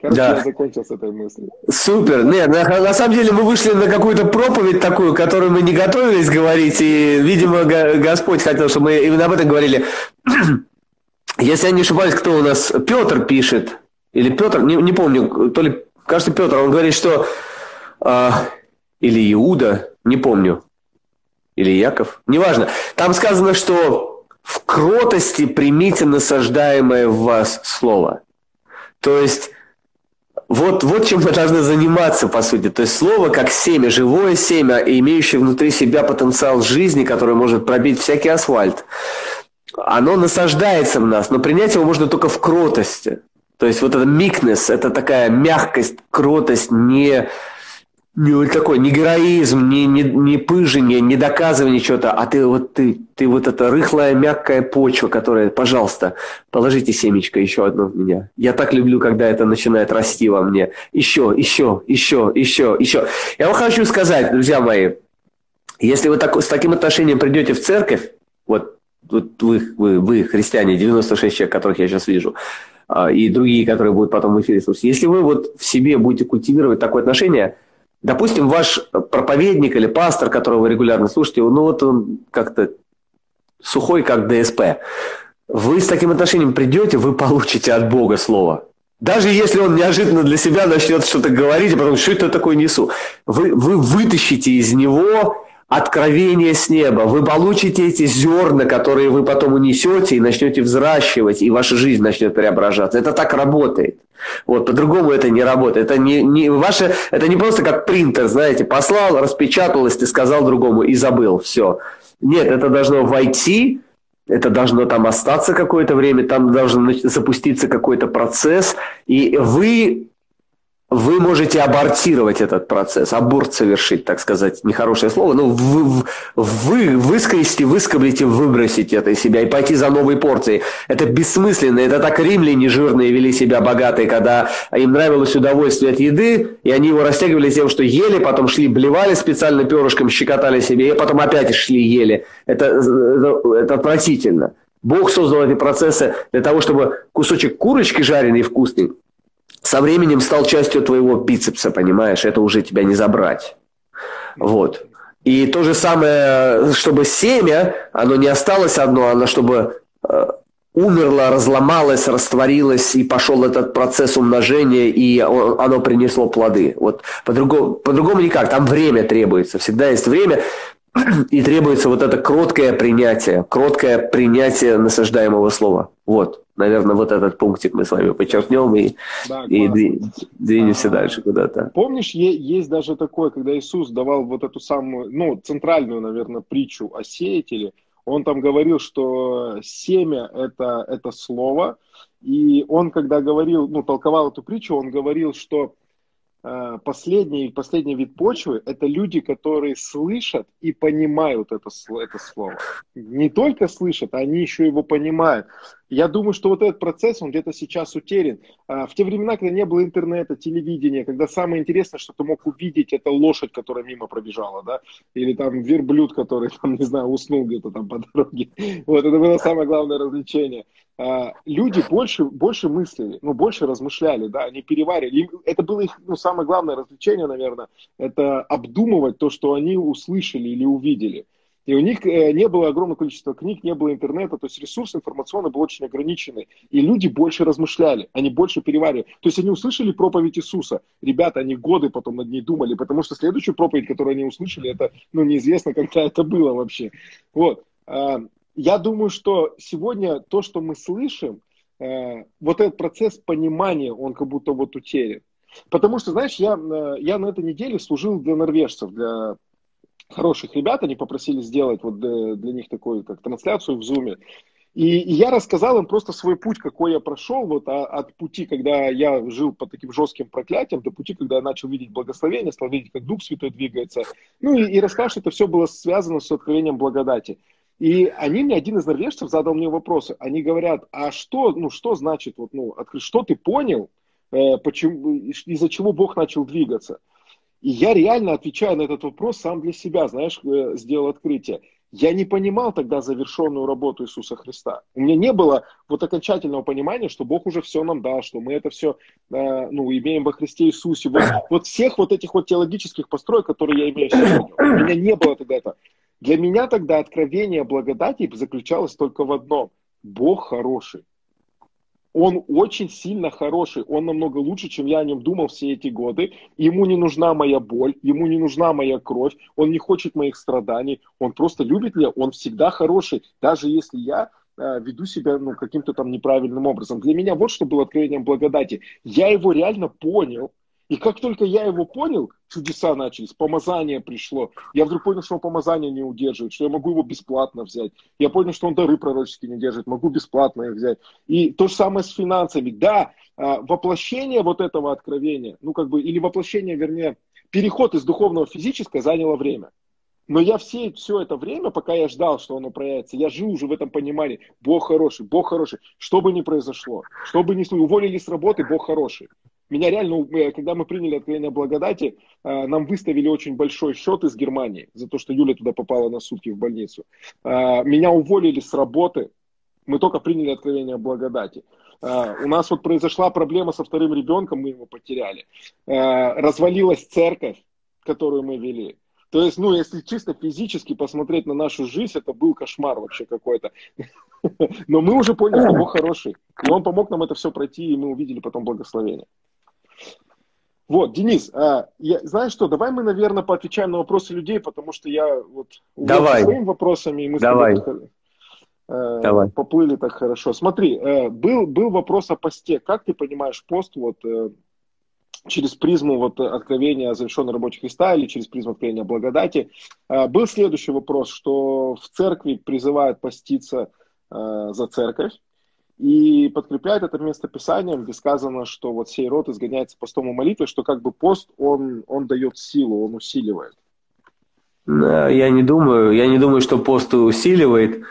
Короче, да. я закончил с этой мыслью. Супер. Нет, на, на самом деле мы вышли на какую-то проповедь такую, которую мы не готовились говорить, и, видимо, Господь хотел, чтобы мы именно об этом говорили. Если я не ошибаюсь, кто у нас? Петр пишет или Петр, не, не помню, то ли, кажется, Петр, он говорит, что э, или Иуда, не помню, или Яков, неважно. Там сказано, что в кротости примите насаждаемое в вас слово. То есть вот, вот чем мы должны заниматься, по сути. То есть слово как семя, живое семя, имеющее внутри себя потенциал жизни, который может пробить всякий асфальт. Оно насаждается в нас, но принять его можно только в кротости. То есть вот это meekness, это такая мягкость, кротость, не, не такой, не героизм, не, не, не пыжение, не доказывание чего-то, а ты вот ты, ты вот эта рыхлая, мягкая почва, которая, пожалуйста, положите семечко еще одно в меня. Я так люблю, когда это начинает расти во мне. Еще, еще, еще, еще, еще. Я вам хочу сказать, друзья мои, если вы так, с таким отношением придете в церковь, вот, вот вы, вы, вы, христиане, 96 человек, которых я сейчас вижу, а, и другие, которые будут потом в эфире слушать. Если вы вот в себе будете культивировать такое отношение, допустим, ваш проповедник или пастор, которого вы регулярно слушаете, ну вот он как-то сухой, как ДСП. Вы с таким отношением придете, вы получите от Бога слово. Даже если он неожиданно для себя начнет что-то говорить, а потом, что это такое несу, вы, вы вытащите из него откровение с неба. Вы получите эти зерна, которые вы потом унесете и начнете взращивать, и ваша жизнь начнет преображаться. Это так работает. Вот, по-другому это не работает. Это не, не, ваше, это не просто как принтер, знаете, послал, распечаталось, ты сказал другому и забыл, все. Нет, это должно войти, это должно там остаться какое-то время, там должен запуститься какой-то процесс, и вы вы можете абортировать этот процесс, аборт совершить, так сказать, нехорошее слово, но вы, вы выскрести, выскоблите, выбросите это из себя и пойти за новой порцией. Это бессмысленно, это так римляне жирные вели себя богатые, когда им нравилось удовольствие от еды, и они его растягивали тем, что ели, потом шли, блевали специально перышком, щекотали себе, и потом опять шли, ели. Это, это, это отвратительно. Бог создал эти процессы для того, чтобы кусочек курочки жареный вкусный со временем стал частью твоего бицепса, понимаешь? Это уже тебя не забрать. Вот. И то же самое, чтобы семя, оно не осталось одно, оно чтобы э, умерло, разломалось, растворилось, и пошел этот процесс умножения, и оно принесло плоды. Вот по-другому, по-другому никак, там время требуется, всегда есть время, и требуется вот это кроткое принятие, кроткое принятие насаждаемого слова. Вот наверное, вот этот пунктик мы с вами подчеркнем и, да, и двинемся а, дальше куда-то. Помнишь, есть даже такое, когда Иисус давал вот эту самую, ну, центральную, наверное, притчу о сеятеле, он там говорил, что семя это, это слово, и он, когда говорил, ну, толковал эту притчу, он говорил, что последний, последний вид почвы – это люди, которые слышат и понимают это, это слово. Не только слышат, они еще его понимают. Я думаю, что вот этот процесс, он где-то сейчас утерян. А, в те времена, когда не было интернета, телевидения, когда самое интересное, что ты мог увидеть, это лошадь, которая мимо пробежала, да, или там верблюд, который, там, не знаю, уснул где-то там по дороге. Вот, это было самое главное развлечение. А, люди больше, больше мыслили, ну, больше размышляли, да, они переваривали. Это было их, ну, самое главное развлечение, наверное, это обдумывать то, что они услышали или увидели. И у них э, не было огромного количества книг, не было интернета, то есть ресурс информационный был очень ограниченный. И люди больше размышляли, они больше переваривали. То есть они услышали проповедь Иисуса. Ребята, они годы потом над ней думали, потому что следующую проповедь, которую они услышали, это, ну, неизвестно, когда это было вообще. Вот. Я думаю, что сегодня то, что мы слышим, э, вот этот процесс понимания, он как будто вот утерян. Потому что, знаешь, я, э, я на этой неделе служил для норвежцев, для хороших ребят, они попросили сделать вот для, для них такую как трансляцию в Зуме. И, и я рассказал им просто свой путь, какой я прошел, вот а, от пути, когда я жил под таким жестким проклятием, до пути, когда я начал видеть благословение, стал видеть, как Дух Святой двигается. Ну и, и рассказал, что это все было связано с откровением благодати. И они мне, один из норвежцев задал мне вопросы. Они говорят, а что, ну, что значит, вот, ну, что ты понял, э, почему, из-за чего Бог начал двигаться? И я реально отвечаю на этот вопрос сам для себя, знаешь, э, сделал открытие. Я не понимал тогда завершенную работу Иисуса Христа. У меня не было вот окончательного понимания, что Бог уже все нам дал, что мы это все э, ну, имеем во Христе Иисусе. Вот, вот всех вот этих вот теологических построек, которые я имею сегодня, у меня не было тогда этого. Для меня тогда откровение благодати заключалось только в одном. Бог хороший. Он очень сильно хороший, он намного лучше, чем я о нем думал все эти годы. Ему не нужна моя боль, ему не нужна моя кровь, он не хочет моих страданий, он просто любит меня, он всегда хороший, даже если я э, веду себя ну, каким-то там неправильным образом. Для меня вот что было откровением благодати. Я его реально понял, и как только я его понял, чудеса начались, помазание пришло. Я вдруг понял, что он помазание не удерживает, что я могу его бесплатно взять. Я понял, что он дары пророческие не держит, могу бесплатно их взять. И то же самое с финансами. Да, а, воплощение вот этого откровения, ну как бы, или воплощение, вернее, переход из духовного в физическое заняло время. Но я все, все это время, пока я ждал, что оно проявится, я жил уже в этом понимании. Бог хороший, Бог хороший. Что бы ни произошло, что бы ни уволили с работы, Бог хороший. Меня реально, когда мы приняли откровение благодати, э, нам выставили очень большой счет из Германии за то, что Юля туда попала на сутки в больницу. Э, меня уволили с работы, мы только приняли откровение благодати. У нас вот произошла проблема со вторым ребенком, мы его потеряли. Развалилась церковь, которую мы вели. То есть, ну, если чисто физически посмотреть на нашу жизнь, это был кошмар вообще какой-то. Но мы уже поняли, что Бог хороший. И Он помог нам это все пройти, и мы увидели потом благословение. Вот, Денис, а, я, знаешь что, давай мы, наверное, поотвечаем на вопросы людей, потому что я вот давай. своими вопросами, и мы давай. с тобой э, давай. поплыли так хорошо. Смотри, э, был, был вопрос о посте. Как ты понимаешь пост вот э, через призму вот откровения о завершенной работе Христа или через призму откровения о благодати? Э, был следующий вопрос, что в церкви призывают поститься э, за церковь, и подкрепляет это местописанием, где сказано, что вот сей род изгоняется постом и молитвой, что как бы пост, он, он дает силу, он усиливает. Я не думаю, я не думаю, что пост усиливает.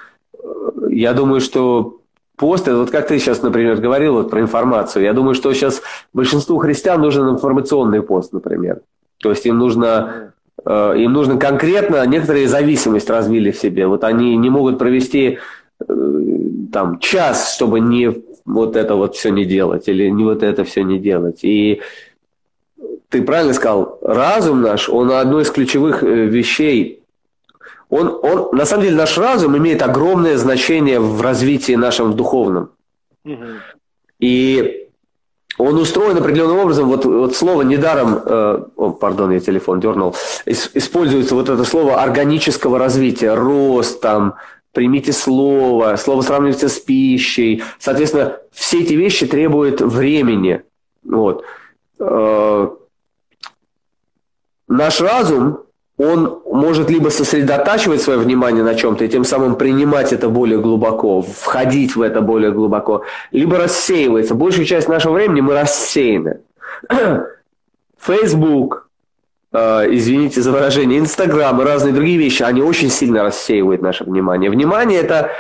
Я думаю, что пост, это вот как ты сейчас, например, говорил вот про информацию, я думаю, что сейчас большинству христиан нужен информационный пост, например. То есть им нужно, э, им нужно конкретно, некоторые зависимость развили в себе. Вот они не могут провести э, там час, чтобы не вот это вот все не делать или не вот это все не делать. И ты правильно сказал, разум наш, он одно из ключевых э, вещей. Он, он, на самом деле наш разум имеет огромное значение в развитии нашем духовном. Угу. И он устроен определенным образом, вот, вот слово недаром, э, о, пардон, я телефон дернул, используется вот это слово органического развития, рост, там, примите слово, слово сравнивается с пищей. Соответственно, все эти вещи требуют времени. Вот. Э, наш разум, он может либо сосредотачивать свое внимание на чем-то и тем самым принимать это более глубоко, входить в это более глубоко, либо рассеивается. Большую часть нашего времени мы рассеяны. Facebook, извините за выражение, Инстаграм и разные другие вещи, они очень сильно рассеивают наше внимание. Внимание это,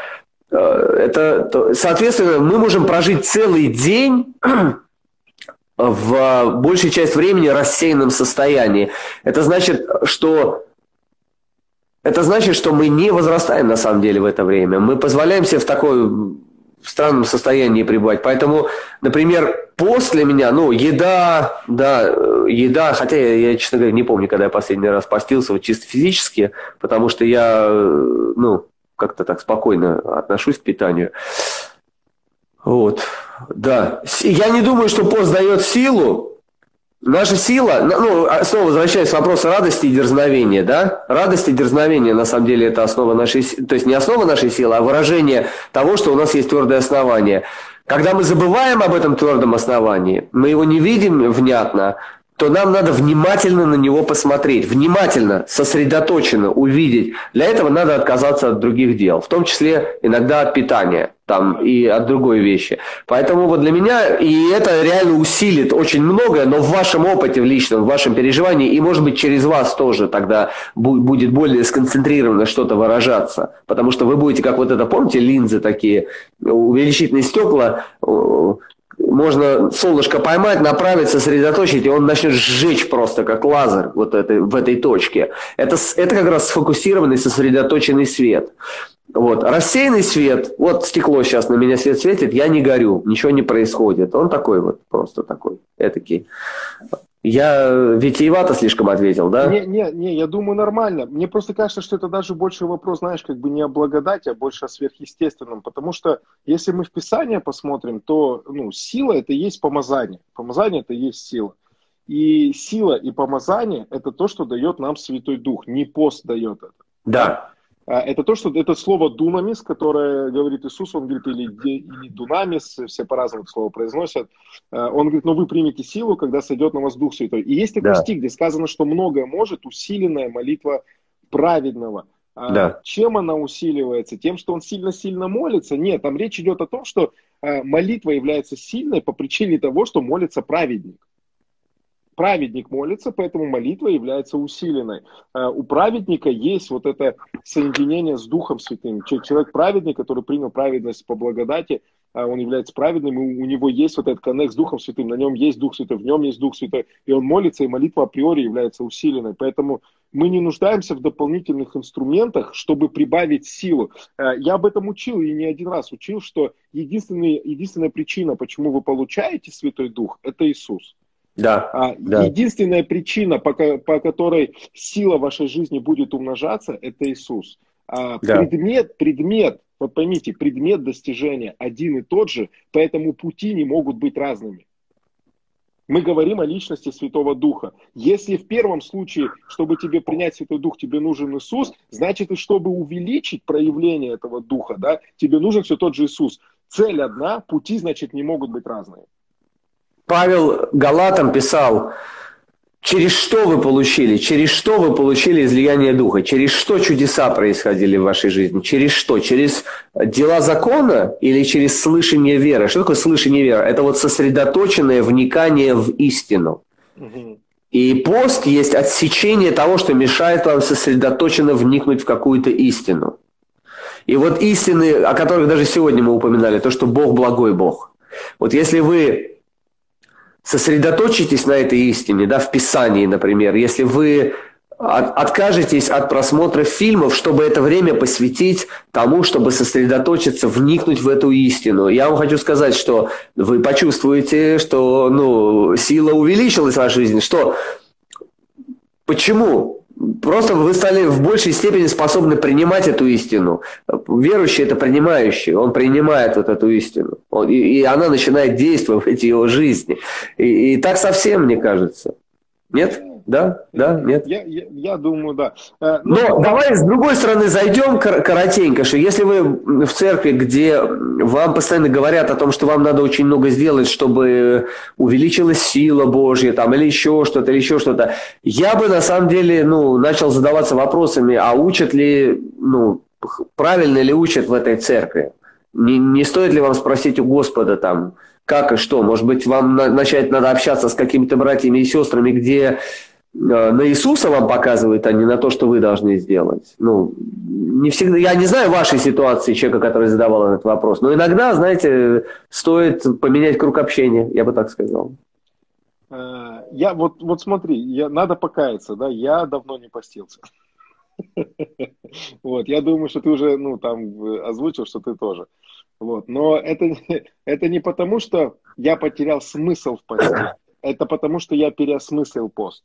э, это, соответственно, мы можем прожить целый день в большей часть времени рассеянном состоянии. Это значит, что это значит, что мы не возрастаем на самом деле в это время. Мы позволяем себе в такой в странном состоянии пребывать. Поэтому, например, после меня, ну, еда, да, еда, хотя я, я, честно говоря, не помню, когда я последний раз постился, вот чисто физически, потому что я, ну, как-то так спокойно отношусь к питанию. Вот, да. Я не думаю, что пост дает силу, Наша сила, ну, а снова возвращаясь к вопросу радости и дерзновения, да? Радость и дерзновение, на самом деле, это основа нашей, то есть не основа нашей силы, а выражение того, что у нас есть твердое основание. Когда мы забываем об этом твердом основании, мы его не видим внятно, то нам надо внимательно на него посмотреть, внимательно, сосредоточенно увидеть. Для этого надо отказаться от других дел, в том числе иногда от питания там, и от другой вещи. Поэтому вот для меня, и это реально усилит очень многое, но в вашем опыте в личном, в вашем переживании, и может быть через вас тоже тогда будет более сконцентрированно что-то выражаться. Потому что вы будете, как вот это, помните, линзы такие, увеличительные стекла, можно солнышко поймать, направить, сосредоточить, и он начнет сжечь просто как лазер вот это, в этой точке. Это, это как раз сфокусированный, сосредоточенный свет. Вот. Рассеянный свет, вот стекло сейчас на меня свет светит, я не горю, ничего не происходит. Он такой вот, просто такой, этакий. Я витиевато слишком ответил, да? Не, не, не, я думаю нормально. Мне просто кажется, что это даже больше вопрос, знаешь, как бы не о благодати, а больше о сверхъестественном. Потому что если мы в Писание посмотрим, то ну, сила это и есть помазание. Помазание это и есть сила. И сила и помазание это то, что дает нам Святой Дух. Не пост дает это. Да. А, это то, что это слово дунамис, которое говорит Иисус, он говорит, или, или дунамис, все по-разному слово произносят. А, он говорит, но вы примете силу, когда сойдет на вас Дух Святой. И есть такой да. стих, где сказано, что многое может усиленная молитва праведного. А да. Чем она усиливается? Тем, что он сильно-сильно молится? Нет, там речь идет о том, что молитва является сильной по причине того, что молится праведник праведник молится, поэтому молитва является усиленной. Э, у праведника есть вот это соединение с Духом Святым. Человек праведный, который принял праведность по благодати, э, он является праведным, и у него есть вот этот коннект с Духом Святым, на нем есть Дух Святой, в нем есть Дух Святой, и он молится, и молитва априори является усиленной. Поэтому мы не нуждаемся в дополнительных инструментах, чтобы прибавить силу. Э, я об этом учил и не один раз учил, что единственная причина, почему вы получаете Святой Дух, это Иисус. Да, а, да. Единственная причина, по, по которой сила вашей жизни будет умножаться, это Иисус. А, да. Предмет, предмет, вот поймите, предмет достижения один и тот же, поэтому пути не могут быть разными. Мы говорим о личности Святого Духа. Если в первом случае, чтобы тебе принять Святой Дух, тебе нужен Иисус, значит, и чтобы увеличить проявление этого Духа, да, тебе нужен все тот же Иисус. Цель одна, пути, значит, не могут быть разные. Павел Галатам писал, Через что вы получили? Через что вы получили излияние духа? Через что чудеса происходили в вашей жизни? Через что? Через дела закона или через слышание веры? Что такое слышание веры? Это вот сосредоточенное вникание в истину. И пост есть отсечение того, что мешает вам сосредоточенно вникнуть в какую-то истину. И вот истины, о которых даже сегодня мы упоминали, то, что Бог благой Бог. Вот если вы сосредоточитесь на этой истине, да, в Писании, например, если вы откажетесь от просмотра фильмов, чтобы это время посвятить тому, чтобы сосредоточиться, вникнуть в эту истину. Я вам хочу сказать, что вы почувствуете, что ну, сила увеличилась в вашей жизни. Что? Почему? Просто вы стали в большей степени способны принимать эту истину. Верующий – это принимающий, он принимает вот эту истину. Он, и, и она начинает действовать в его жизни. И, и так совсем, мне кажется. Нет? Да? Да? Нет? Я, я, я думаю, да. Э, ну, Но давай с другой стороны зайдем коротенько, что если вы в церкви, где вам постоянно говорят о том, что вам надо очень много сделать, чтобы увеличилась сила Божья, там, или еще что-то, или еще что-то, я бы на самом деле ну, начал задаваться вопросами, а учат ли, ну, правильно ли учат в этой церкви? Не, не стоит ли вам спросить у Господа там, как и что? Может быть, вам начать надо общаться с какими-то братьями и сестрами, где на Иисуса вам показывает, а не на то, что вы должны сделать. Ну, не всегда, я не знаю вашей ситуации, человека, который задавал этот вопрос, но иногда, знаете, стоит поменять круг общения, я бы так сказал. Э, я вот, вот смотри, я, надо покаяться, да, я давно не постился. Вот, я думаю, что ты уже, ну, там, озвучил, что ты тоже. Вот, но это, это не потому, что я потерял смысл в посте, это потому, что я переосмыслил пост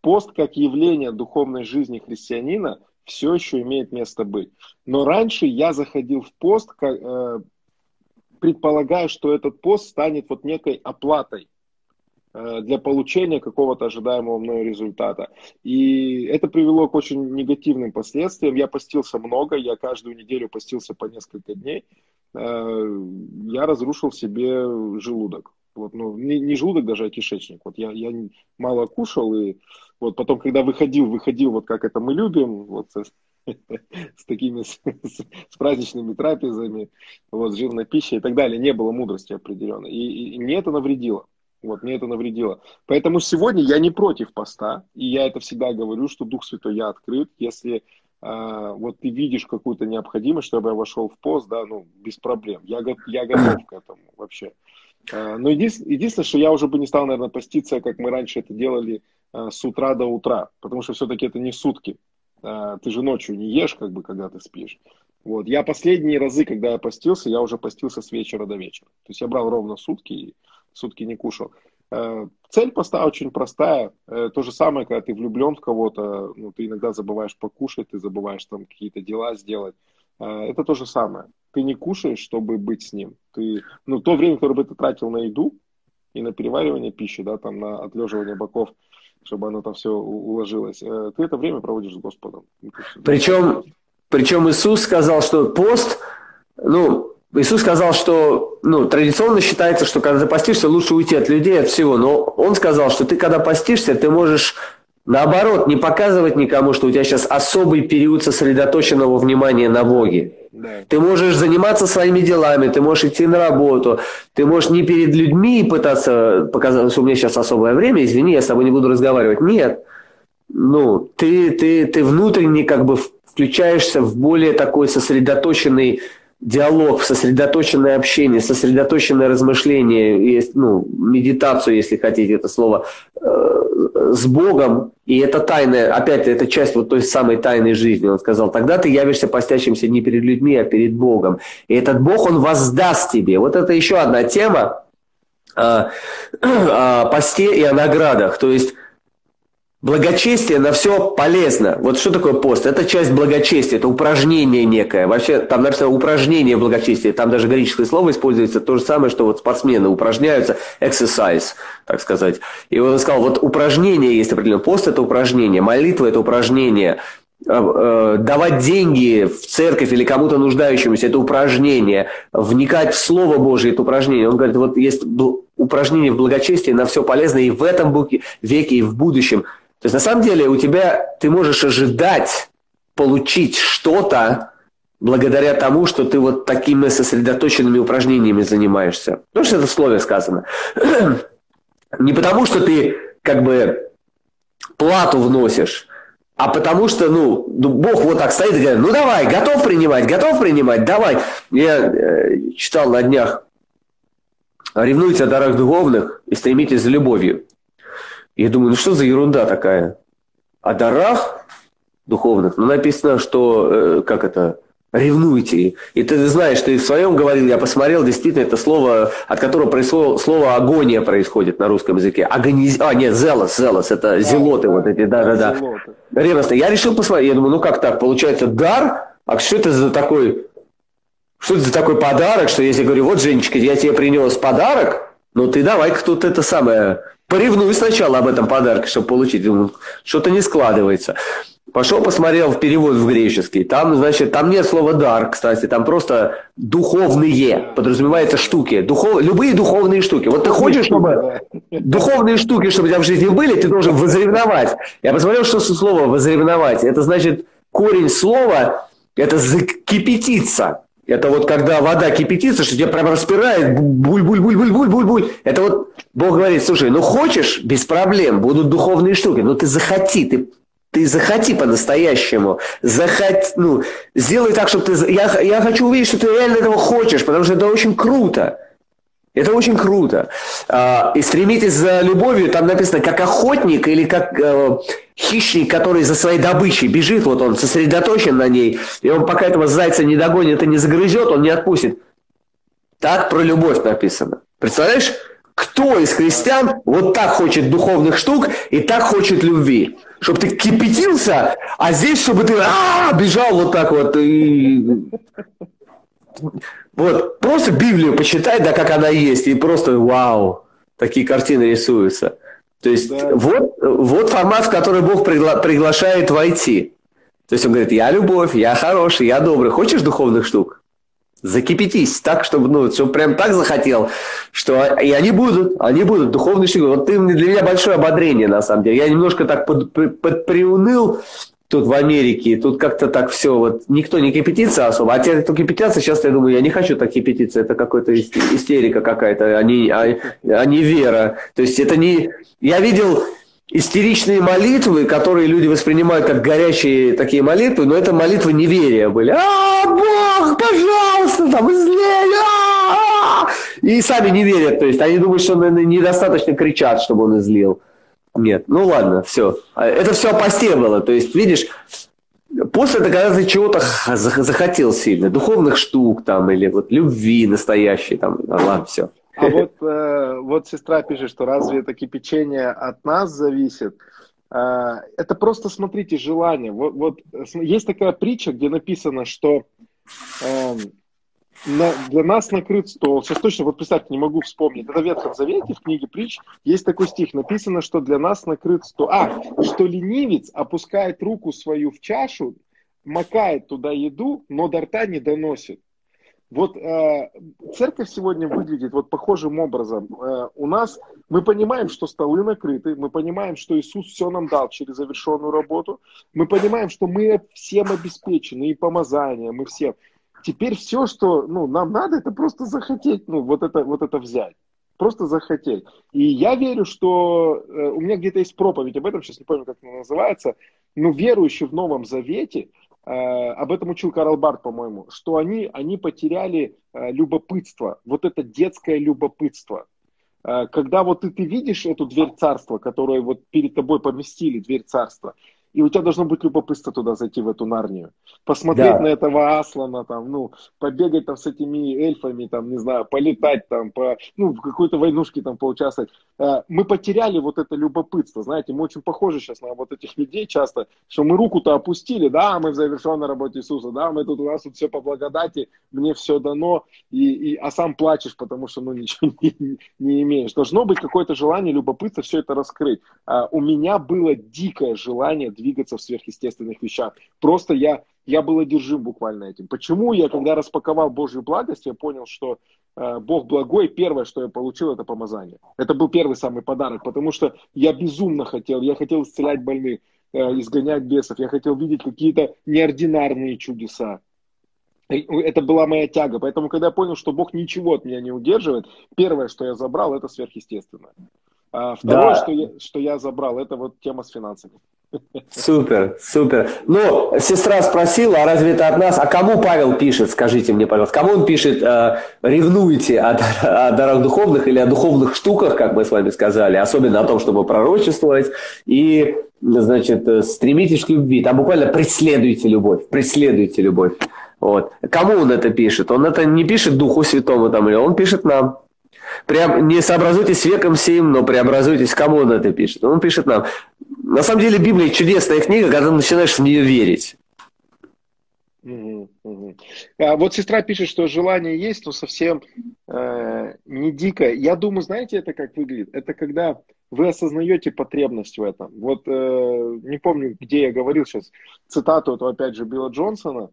пост как явление духовной жизни христианина все еще имеет место быть. Но раньше я заходил в пост, э, предполагая, что этот пост станет вот некой оплатой э, для получения какого-то ожидаемого мною результата. И это привело к очень негативным последствиям. Я постился много, я каждую неделю постился по несколько дней. Э, я разрушил себе желудок. Вот, ну, не, не желудок даже, а кишечник. Вот я, я мало кушал, и вот потом, когда выходил, выходил, вот как это мы любим, вот с, с такими с, с праздничными трапезами, вот, с жирной пищей и так далее, не было мудрости определенной. И, и, и мне это навредило. Вот, мне это навредило. Поэтому сегодня я не против поста, и я это всегда говорю, что Дух Святой я открыт. Если э, вот ты видишь какую-то необходимость, чтобы я вошел в пост, да, ну, без проблем. Я, я готов к этому вообще. Э, но единственное, единственное, что я уже бы не стал, наверное, поститься, как мы раньше это делали э, с утра до утра, потому что все-таки это не сутки. Э, ты же ночью не ешь, как бы, когда ты спишь. Вот. Я последние разы, когда я постился, я уже постился с вечера до вечера. То есть я брал ровно сутки и сутки не кушал. Цель поста очень простая. То же самое, когда ты влюблен в кого-то, ну, ты иногда забываешь покушать, ты забываешь там какие-то дела сделать. Это то же самое ты не кушаешь, чтобы быть с ним. Ты, ну, то время, которое бы ты тратил на еду и на переваривание пищи, да, там, на отлеживание боков, чтобы оно там все уложилось, э, ты это время проводишь с Господом. Причем, причем Иисус сказал, что пост, ну, Иисус сказал, что ну, традиционно считается, что когда ты постишься, лучше уйти от людей, от всего. Но Он сказал, что ты когда постишься, ты можешь наоборот не показывать никому, что у тебя сейчас особый период сосредоточенного внимания на Боге. Ты можешь заниматься своими делами, ты можешь идти на работу, ты можешь не перед людьми пытаться показать, что у меня сейчас особое время, извини, я с тобой не буду разговаривать. Нет. Ну, ты, ты, ты внутренне как бы включаешься в более такой сосредоточенный диалог, сосредоточенное общение, сосредоточенное размышление, ну, медитацию, если хотите это слово, э, с Богом, и это тайная, опять это часть вот той самой тайной жизни. Он сказал, тогда ты явишься постящимся не перед людьми, а перед Богом. И этот Бог, Он воздаст тебе. Вот это еще одна тема о, о посте и о наградах. То есть Благочестие на все полезно. Вот что такое пост? Это часть благочестия, это упражнение некое. Вообще, там написано упражнение в благочестии. Там даже греческое слово используется, то же самое, что вот спортсмены упражняются, exercise, так сказать. И он сказал, вот упражнение есть определенное. Пост – это упражнение, молитва – это упражнение, э, э, давать деньги в церковь или кому-то нуждающемуся – это упражнение, вникать в Слово Божие – это упражнение. Он говорит, вот есть упражнение в благочестии на все полезно и в этом веке, и в будущем – то есть на самом деле у тебя ты можешь ожидать получить что-то благодаря тому, что ты вот такими сосредоточенными упражнениями занимаешься. Потому что это в слове сказано. Не потому, что ты как бы плату вносишь, а потому что, ну, ну, Бог вот так стоит и говорит, ну давай, готов принимать, готов принимать, давай. Я э, читал на днях «Ревнуйте о дарах духовных и стремитесь за любовью». Я думаю, ну что за ерунда такая? О дарах духовных, ну написано, что, э, как это, ревнуйте. И ты знаешь, ты в своем говорил, я посмотрел, действительно, это слово, от которого происходит, слово агония происходит на русском языке. Агониз... А, нет, зелос, зелос, это зелоты да, вот эти, да-да-да. Ревностно. Я решил посмотреть, я думаю, ну как так, получается дар, а что это за такой, что это за такой подарок, что если я говорю, вот, Женечка, я тебе принес подарок, ну ты давай-ка тут это самое, поревнуй сначала об этом подарке, чтобы получить. Думаю, что-то не складывается. Пошел, посмотрел в перевод в греческий. Там, значит, там нет слова дар, кстати, там просто духовные, подразумевается штуки. Духов... Любые духовные штуки. Вот ты хочешь, чтобы духовные штуки, чтобы у тебя в жизни были, ты должен возревновать. Я посмотрел, что слово возревновать. Это значит, корень слова – это закипятиться. Это вот когда вода кипятится, что тебя прям распирает, буль-буль-буль-буль-буль-буль-буль. Это вот Бог говорит, слушай, ну хочешь, без проблем, будут духовные штуки, но ты захоти, ты, ты захоти по-настоящему. Захоти, ну, сделай так, чтобы ты... Я, я хочу увидеть, что ты реально этого хочешь, потому что это очень круто. Это очень круто. А, и стремитесь за любовью, там написано, как охотник или как э, хищник, который за своей добычей бежит, вот он сосредоточен на ней, и он пока этого зайца не догонит и не загрызет, он не отпустит. Так про любовь написано. Представляешь, кто из христиан вот так хочет духовных штук и так хочет любви? Чтобы ты кипятился, а здесь, чтобы ты а, бежал вот так вот и вот, просто Библию почитай, да, как она есть, и просто вау, такие картины рисуются. То есть да. вот, вот формат, в который Бог пригла- приглашает войти. То есть он говорит, я любовь, я хороший, я добрый. Хочешь духовных штук? Закипятись так, чтобы, ну, чтобы прям так захотел, что и они будут, они будут, духовные штуки. Вот ты для меня большое ободрение, на самом деле. Я немножко так под, под, подприуныл, тут в Америке, тут как-то так все, вот никто не кипятится особо, а те, кто кипятятся, сейчас я думаю, я не хочу так кипятиться, это какая-то истерика какая-то, а не, а, а не вера. То есть это не... Я видел истеричные молитвы, которые люди воспринимают как горячие такие молитвы, но это молитвы неверия были. А, Бог, пожалуйста, там излей, а, а, и сами не верят, то есть они думают, что он недостаточно кричат, чтобы он излил. Нет, ну ладно, все. А это все о посте было. То есть, видишь, после это когда ты чего-то захотел сильно, духовных штук там, или вот любви настоящей там, ну, ладно, все. А вот, э, вот сестра пишет, что разве это кипячение от нас зависит? Э, это просто, смотрите, желание. Вот, вот есть такая притча, где написано, что э, на, для нас накрыт стол. Сейчас точно, вот представьте, не могу вспомнить. Это в Ветхом Завете, в книге притч, есть такой стих, написано, что для нас накрыт стол. А, что ленивец опускает руку свою в чашу, макает туда еду, но до рта не доносит. Вот э, церковь сегодня выглядит вот похожим образом. Э, у нас мы понимаем, что столы накрыты, мы понимаем, что Иисус все нам дал через завершенную работу, мы понимаем, что мы всем обеспечены и помазанием, и всем. Теперь все, что ну, нам надо, это просто захотеть, ну, вот это, вот это взять. Просто захотеть. И я верю, что э, у меня где-то есть проповедь об этом, сейчас не помню, как она называется, но верующие в Новом Завете, э, об этом учил Карл Барт, по-моему, что они, они потеряли э, любопытство, вот это детское любопытство. Э, когда вот ты, ты видишь эту дверь царства, которую вот перед тобой поместили, дверь царства, и у тебя должно быть любопытство туда зайти, в эту Нарнию. Посмотреть да. на этого Аслана, там, ну, побегать там с этими эльфами, там, не знаю, полетать там, по, ну, в какой-то войнушке там поучаствовать. Э, мы потеряли вот это любопытство, знаете, мы очень похожи сейчас на вот этих людей часто, что мы руку-то опустили, да, мы в завершенной работе Иисуса, да, мы тут, у нас тут все по благодати, мне все дано, и, и, а сам плачешь, потому что, ну, ничего не, не имеешь. Должно быть какое-то желание, любопытство все это раскрыть. А, у меня было дикое желание двигаться в сверхъестественных вещах. Просто я, я был одержим буквально этим. Почему я, когда распаковал Божью благость, я понял, что э, Бог благой, первое, что я получил, это помазание. Это был первый самый подарок, потому что я безумно хотел, я хотел исцелять больных, э, изгонять бесов, я хотел видеть какие-то неординарные чудеса. Это была моя тяга. Поэтому, когда я понял, что Бог ничего от меня не удерживает, первое, что я забрал, это сверхъестественное. А второе, да. что, я, что я забрал, это вот тема с финансами. Супер, супер. Ну, сестра спросила, а разве это от нас? А кому Павел пишет, скажите мне, пожалуйста, кому он пишет, э, ревнуете о, о дарах духовных или о духовных штуках, как мы с вами сказали, особенно о том, чтобы пророчествовать, и, значит, стремитесь к любви. Там буквально преследуйте любовь, преследуйте любовь. Вот. Кому он это пишет? Он это не пишет Духу Святому, там, или он пишет нам. Преоб... Не сообразуйтесь веком сим, но преобразуйтесь. Кому он это пишет? Он пишет нам. На самом деле Библия чудесная книга, когда начинаешь в нее верить. А вот сестра пишет, что желание есть, но совсем э, не дикое. Я думаю, знаете, это как выглядит? Это когда вы осознаете потребность в этом. Вот э, не помню, где я говорил сейчас цитату этого опять же Билла Джонсона.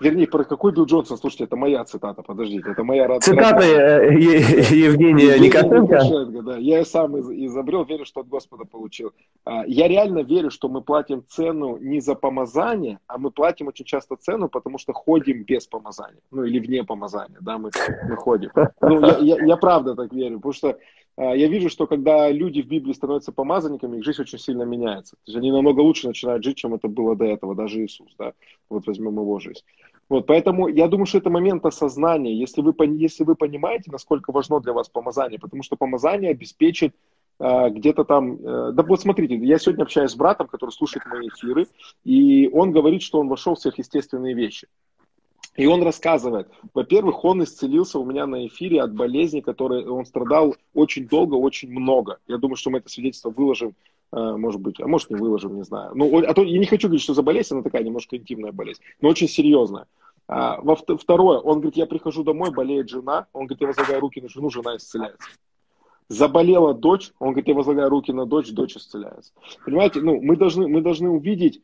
Вернее, про какой Билл Джонсон? Слушайте, это моя цитата, подождите, это моя радость. Цитата э, Евгения Никотенко? Да, я сам изобрел, верю, что от Господа получил. А, я реально верю, что мы платим цену не за помазание, а мы платим очень часто цену, потому что ходим без помазания, ну или вне помазания, да, мы, мы ходим. Ну, я, я, я правда так верю, потому что я вижу, что когда люди в Библии становятся помазанниками, их жизнь очень сильно меняется. То есть они намного лучше начинают жить, чем это было до этого, даже Иисус, да. Вот возьмем его жизнь. Вот, поэтому я думаю, что это момент осознания. Если вы, если вы понимаете, насколько важно для вас помазание, потому что помазание обеспечит э, где-то там... Э, да вот смотрите, я сегодня общаюсь с братом, который слушает мои эфиры, и он говорит, что он вошел в сверхъестественные вещи. И он рассказывает, во-первых, он исцелился у меня на эфире от болезни, которой он страдал очень долго, очень много. Я думаю, что мы это свидетельство выложим, э, может быть, а может не выложим, не знаю. Ну, а то я не хочу говорить, что за болезнь, она такая немножко интимная болезнь, но очень серьезная. А, во второе, он говорит, я прихожу домой, болеет жена, он говорит, я возлагаю руки на жену, жена исцеляется. Заболела дочь, он говорит, я возлагаю руки на дочь, дочь исцеляется. Понимаете, ну, мы должны, мы должны увидеть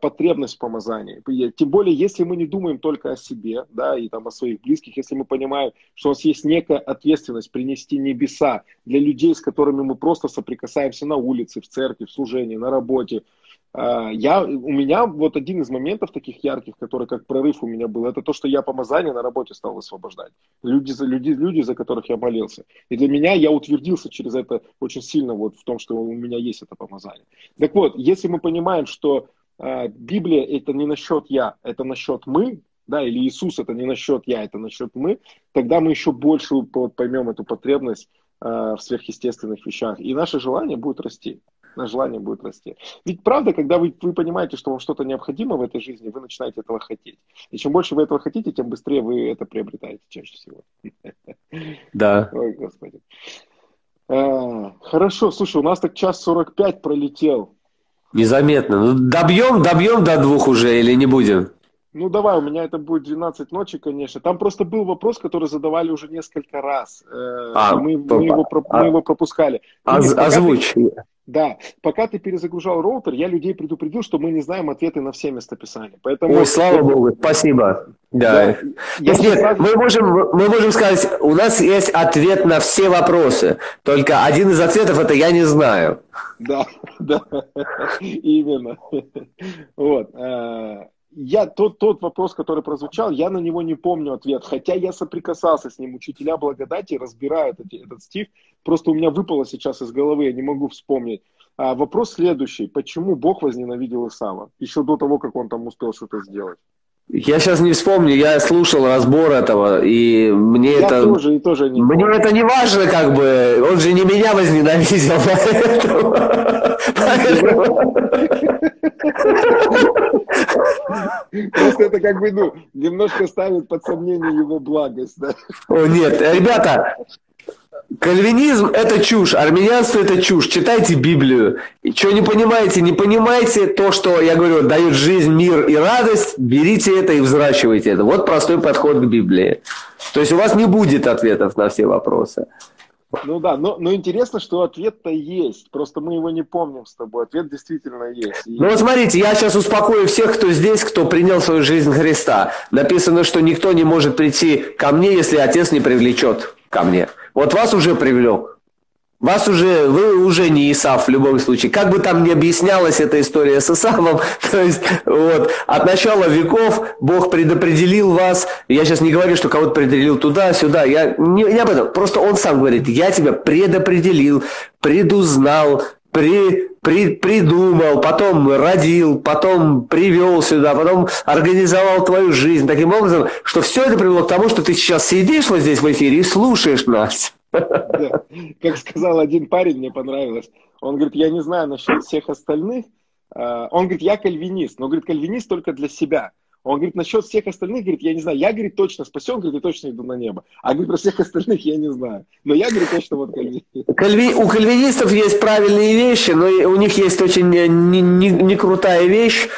потребность в помазании. Тем более, если мы не думаем только о себе, да, и там о своих близких, если мы понимаем, что у нас есть некая ответственность принести небеса для людей, с которыми мы просто соприкасаемся на улице, в церкви, в служении, на работе. Э, я, у меня вот один из моментов таких ярких, который как прорыв у меня был, это то, что я помазание на работе стал высвобождать. Люди, люди, люди, за которых я молился. И для меня я утвердился через это очень сильно вот в том, что у меня есть это помазание. Так вот, если мы понимаем, что Библия это не насчет я, это насчет мы, да, или Иисус это не насчет я, это насчет мы, тогда мы еще больше поймем эту потребность э, в сверхъестественных вещах, и наше желание будет расти. Наше желание будет расти. Ведь правда, когда вы, вы понимаете, что вам что-то необходимо в этой жизни, вы начинаете этого хотеть. И чем больше вы этого хотите, тем быстрее вы это приобретаете чаще всего. Да. Ой, Господи. А, хорошо, слушай, у нас так час 45 пролетел. Незаметно. Ну, добьем, добьем до двух уже или не будем? Ну давай, у меня это будет 12 ночи, конечно. Там просто был вопрос, который задавали уже несколько раз. Э, а, мы, мы, его, а, мы его пропускали. Оз, озвучь. Ты, да, пока ты перезагружал роутер, я людей предупредил, что мы не знаем ответы на все местописания. Поэтому... Ой, слава. Богу, спасибо. Да. да. Я нет, сразу... мы, можем, мы можем сказать, у нас есть ответ на все вопросы, только один из ответов это я не знаю. Да, да, именно. Вот. Я тот, тот вопрос, который прозвучал, я на него не помню ответ, хотя я соприкасался с ним. Учителя благодати разбирают эти, этот стих, просто у меня выпало сейчас из головы, я не могу вспомнить. А вопрос следующий. Почему Бог возненавидел Исава? Еще до того, как он там успел что-то сделать. Я сейчас не вспомню, я слушал разбор этого, и мне я это... Тоже, и тоже не мне помню. это не важно, как бы, он же не меня возненавидел, поэтому... Просто это как бы, ну, немножко ставит под сомнение его благость, да? О, нет, ребята, Кальвинизм – это чушь, армянство – это чушь. Читайте Библию. И что не понимаете, не понимаете то, что, я говорю, дает жизнь, мир и радость, берите это и взращивайте это. Вот простой подход к Библии. То есть у вас не будет ответов на все вопросы. Ну да, но, но интересно, что ответ-то есть. Просто мы его не помним с тобой. Ответ действительно есть. Ну вот смотрите, я сейчас успокою всех, кто здесь, кто принял свою жизнь Христа. Написано, что никто не может прийти ко мне, если Отец не привлечет ко мне. Вот вас уже привлек. Вас уже, вы уже не Исав в любом случае. Как бы там ни объяснялась эта история с Исавом, то есть вот, от начала веков Бог предопределил вас. Я сейчас не говорю, что кого-то предопределил туда, сюда. Я не, не об этом. Просто он сам говорит, я тебя предопределил, предузнал, при, при, придумал, потом родил, потом привел сюда, потом организовал твою жизнь таким образом, что все это привело к тому, что ты сейчас сидишь вот здесь в эфире и слушаешь нас. Как сказал один парень, мне понравилось. Он говорит, я не знаю насчет всех остальных. А, он говорит, я кальвинист, но говорит, кальвинист только для себя. Он говорит, насчет всех остальных, говорит, я не знаю, я, говорит, точно спасен, говорит, я точно иду на небо. А, говорит, про всех остальных я не знаю. Но я, говорит, точно вот кальвинист. Кальви... У кальвинистов есть правильные вещи, но у них есть очень не, не, не крутая вещь.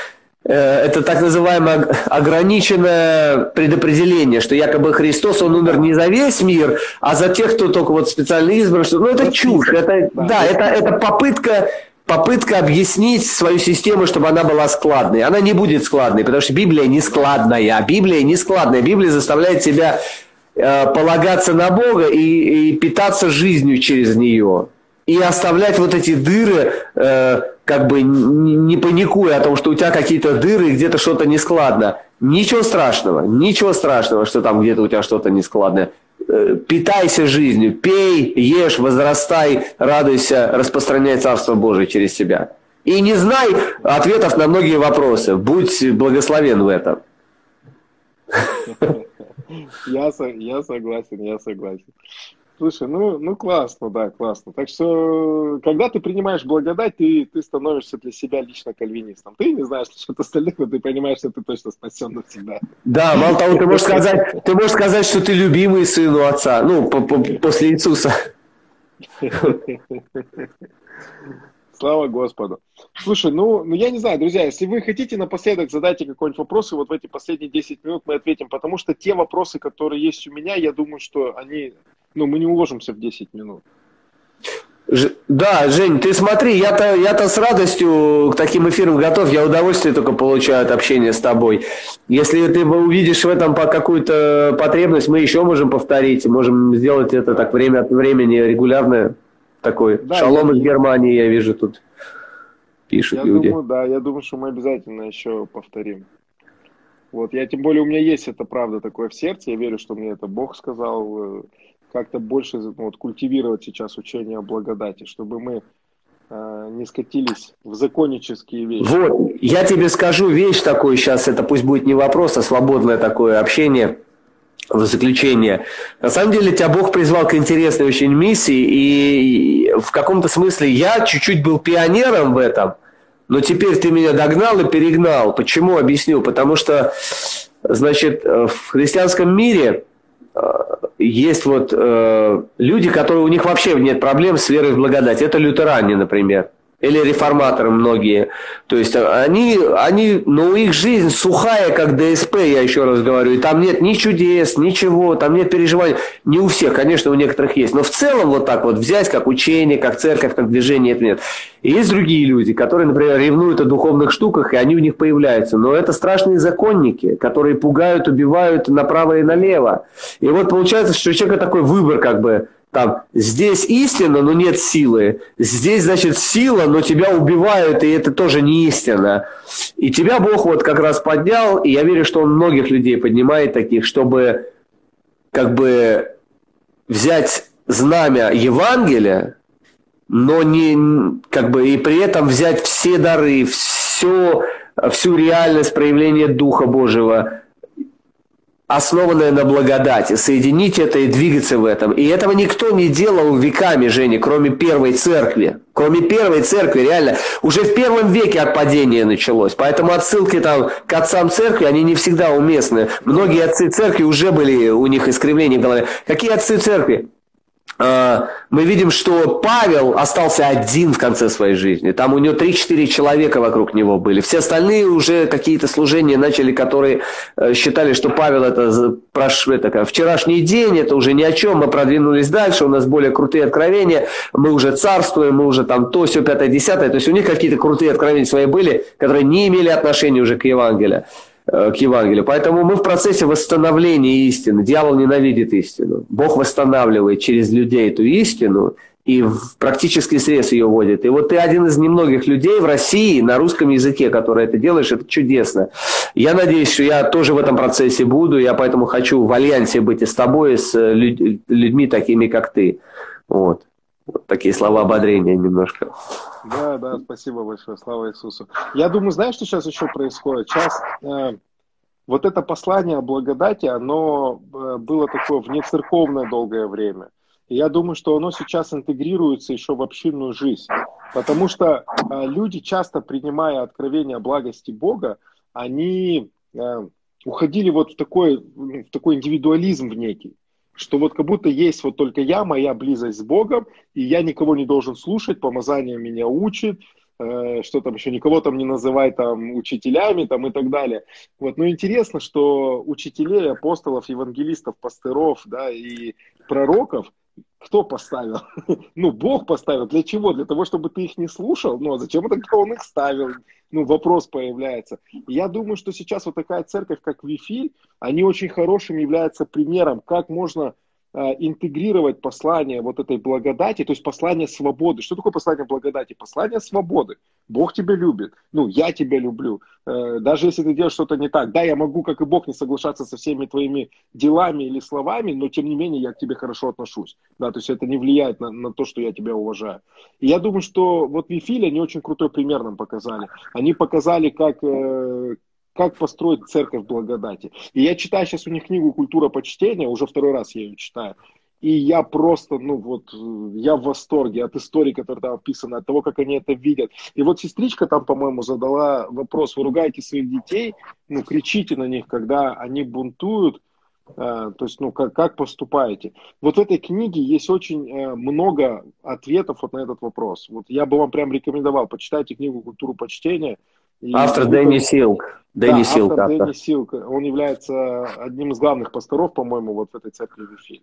Э, это так называемое ограниченное предопределение, что якобы Христос, он умер не за весь мир, а за тех, кто только вот специально избран. Что... Ну, это чушь. Это, да, это, это попытка попытка объяснить свою систему, чтобы она была складной. Она не будет складной, потому что Библия не складная. Библия не складная. Библия заставляет тебя э, полагаться на Бога и, и питаться жизнью через нее. И оставлять вот эти дыры, э, как бы не, паникуя о том, что у тебя какие-то дыры, где-то что-то нескладно. Ничего страшного, ничего страшного, что там где-то у тебя что-то нескладное. Э, питайся жизнью, пей, ешь, возрастай, радуйся, распространяй Царство Божие через себя. И не знай ответов на многие вопросы. Будь благословен в этом. Я, я согласен, я согласен. Слушай, ну, ну классно, да, классно. Так что, когда ты принимаешь благодать, ты, ты становишься для себя лично кальвинистом. Ты не знаешь что-то остальных, но ты понимаешь, что ты точно спасен навсегда. Да, мало того, ты можешь сказать, ты можешь сказать, что ты любимый сын у отца, ну, по -по после Иисуса. Слава Господу. Слушай, ну, ну я не знаю, друзья, если вы хотите напоследок задайте какой-нибудь вопрос, и вот в эти последние 10 минут мы ответим, потому что те вопросы, которые есть у меня, я думаю, что они ну, мы не уложимся в 10 минут. Да, Жень, ты смотри, я-то, я-то с радостью к таким эфирам готов, я удовольствие только получаю от общения с тобой. Если ты увидишь в этом какую-то потребность, мы еще можем повторить, можем сделать это так время от времени регулярно. Такой да, шалом я... из Германии, я вижу тут пишут я люди. Думаю, да, я думаю, что мы обязательно еще повторим. Вот, я тем более, у меня есть это правда такое в сердце, я верю, что мне это Бог сказал, э, как-то больше ну, вот, культивировать сейчас учение о благодати, чтобы мы э, не скатились в законнические вещи. Вот, я тебе скажу вещь такую сейчас, это пусть будет не вопрос, а свободное такое общение в заключение. На самом деле тебя Бог призвал к интересной очень миссии, и в каком-то смысле я чуть-чуть был пионером в этом, но теперь ты меня догнал и перегнал. Почему? Объясню. Потому что, значит, в христианском мире есть вот э, люди, которые у них вообще нет проблем с верой в благодать. Это лютеране, например или реформаторы многие. То есть они, они, ну, их жизнь сухая, как ДСП, я еще раз говорю, и там нет ни чудес, ничего, там нет переживаний. Не у всех, конечно, у некоторых есть, но в целом вот так вот взять, как учение, как церковь, как движение, это нет. И есть другие люди, которые, например, ревнуют о духовных штуках, и они у них появляются. Но это страшные законники, которые пугают, убивают направо и налево. И вот получается, что у человека такой выбор как бы там, здесь истина, но нет силы. Здесь, значит, сила, но тебя убивают, и это тоже не истина. И тебя Бог вот как раз поднял, и я верю, что Он многих людей поднимает таких, чтобы как бы взять знамя Евангелия, но не как бы и при этом взять все дары, все, всю реальность проявления Духа Божьего основанное на благодати, соединить это и двигаться в этом. И этого никто не делал веками, Женя, кроме первой церкви. Кроме первой церкви, реально. Уже в первом веке отпадение началось. Поэтому отсылки там к отцам церкви, они не всегда уместны. Многие отцы церкви уже были, у них искривления в голове. Какие отцы церкви? А, мы видим, что Павел остался один в конце своей жизни. Там у него 3-4 человека вокруг него были. Все остальные уже какие-то служения начали, которые э, считали, что Павел это, это вчерашний день, это уже ни о чем, мы продвинулись дальше, у нас более крутые откровения, мы уже царствуем, мы уже там то, все, пятое, десятое. То есть у них какие-то крутые откровения свои были, которые не имели отношения уже к Евангелию. Э, к Евангелию. Поэтому мы в процессе восстановления истины. Дьявол ненавидит истину. Бог восстанавливает через людей эту истину и в практический срез ее вводит. И вот ты один из немногих людей в России на русском языке, который это делаешь, это чудесно. Я надеюсь, что я тоже в этом процессе буду, я поэтому хочу в альянсе быть и с тобой, и с э, людьми такими, как ты. Вот. Вот такие слова ободрения немножко. Да, да, спасибо большое, слава Иисусу. Я думаю, знаешь, что сейчас еще происходит? Сейчас э, вот это послание о благодати, оно э, было такое внецерковное долгое время. И я думаю, что оно сейчас интегрируется еще в общинную жизнь. Потому что э, люди, часто принимая откровение о благости Бога, они э, уходили вот в такой, в такой индивидуализм в некий что вот как будто есть вот только я, моя близость с Богом, и я никого не должен слушать, помазание меня учит, э, что там еще никого там не называй там учителями там и так далее. Вот, но интересно, что учителей, апостолов, евангелистов, пастыров, да, и пророков, кто поставил? ну, Бог поставил. Для чего? Для того, чтобы ты их не слушал? Ну, а зачем тогда он их ставил? Ну, вопрос появляется. Я думаю, что сейчас вот такая церковь, как Вифиль, они очень хорошим являются примером, как можно интегрировать послание вот этой благодати, то есть послание свободы. Что такое послание благодати? Послание свободы. Бог тебя любит. Ну, я тебя люблю. Э, даже если ты делаешь что-то не так. Да, я могу, как и Бог, не соглашаться со всеми твоими делами или словами, но тем не менее я к тебе хорошо отношусь. Да, то есть это не влияет на, на то, что я тебя уважаю. И я думаю, что вот Вифиль, они очень крутой пример нам показали. Они показали, как, э, как построить церковь благодати. И я читаю сейчас у них книгу «Культура почтения», уже второй раз я ее читаю. И я просто, ну вот, я в восторге от истории, которая там описана, от того, как они это видят. И вот сестричка там, по-моему, задала вопрос, вы ругаете своих детей, ну, кричите на них, когда они бунтуют, э, то есть, ну, как, как поступаете? Вот в этой книге есть очень э, много ответов вот на этот вопрос. Вот я бы вам прям рекомендовал, почитайте книгу «Культуру почтения», автор Дэнни Силк. Дэнни да, Силк, автор, Дэнни Силк. Он является одним из главных пасторов, по-моему, вот в этой церкви Вифиль.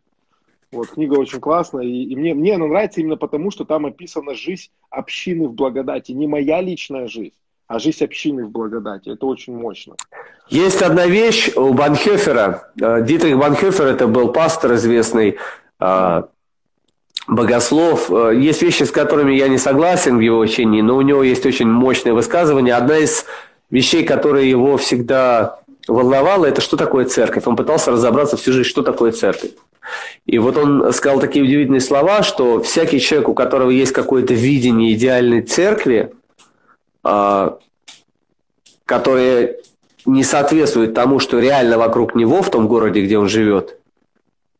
Вот, книга очень классная, и, и мне, мне она нравится именно потому, что там описана жизнь общины в благодати. Не моя личная жизнь, а жизнь общины в благодати. Это очень мощно. Есть одна вещь у Банхёфера. Э, Дитрих Банхёфер, это был пастор известный, э, богослов. Э, есть вещи, с которыми я не согласен в его учении, но у него есть очень мощное высказывание. Одна из вещей, которые его всегда волновало, это что такое церковь. Он пытался разобраться всю жизнь, что такое церковь. И вот он сказал такие удивительные слова, что всякий человек, у которого есть какое-то видение идеальной церкви, а, которое не соответствует тому, что реально вокруг него в том городе, где он живет,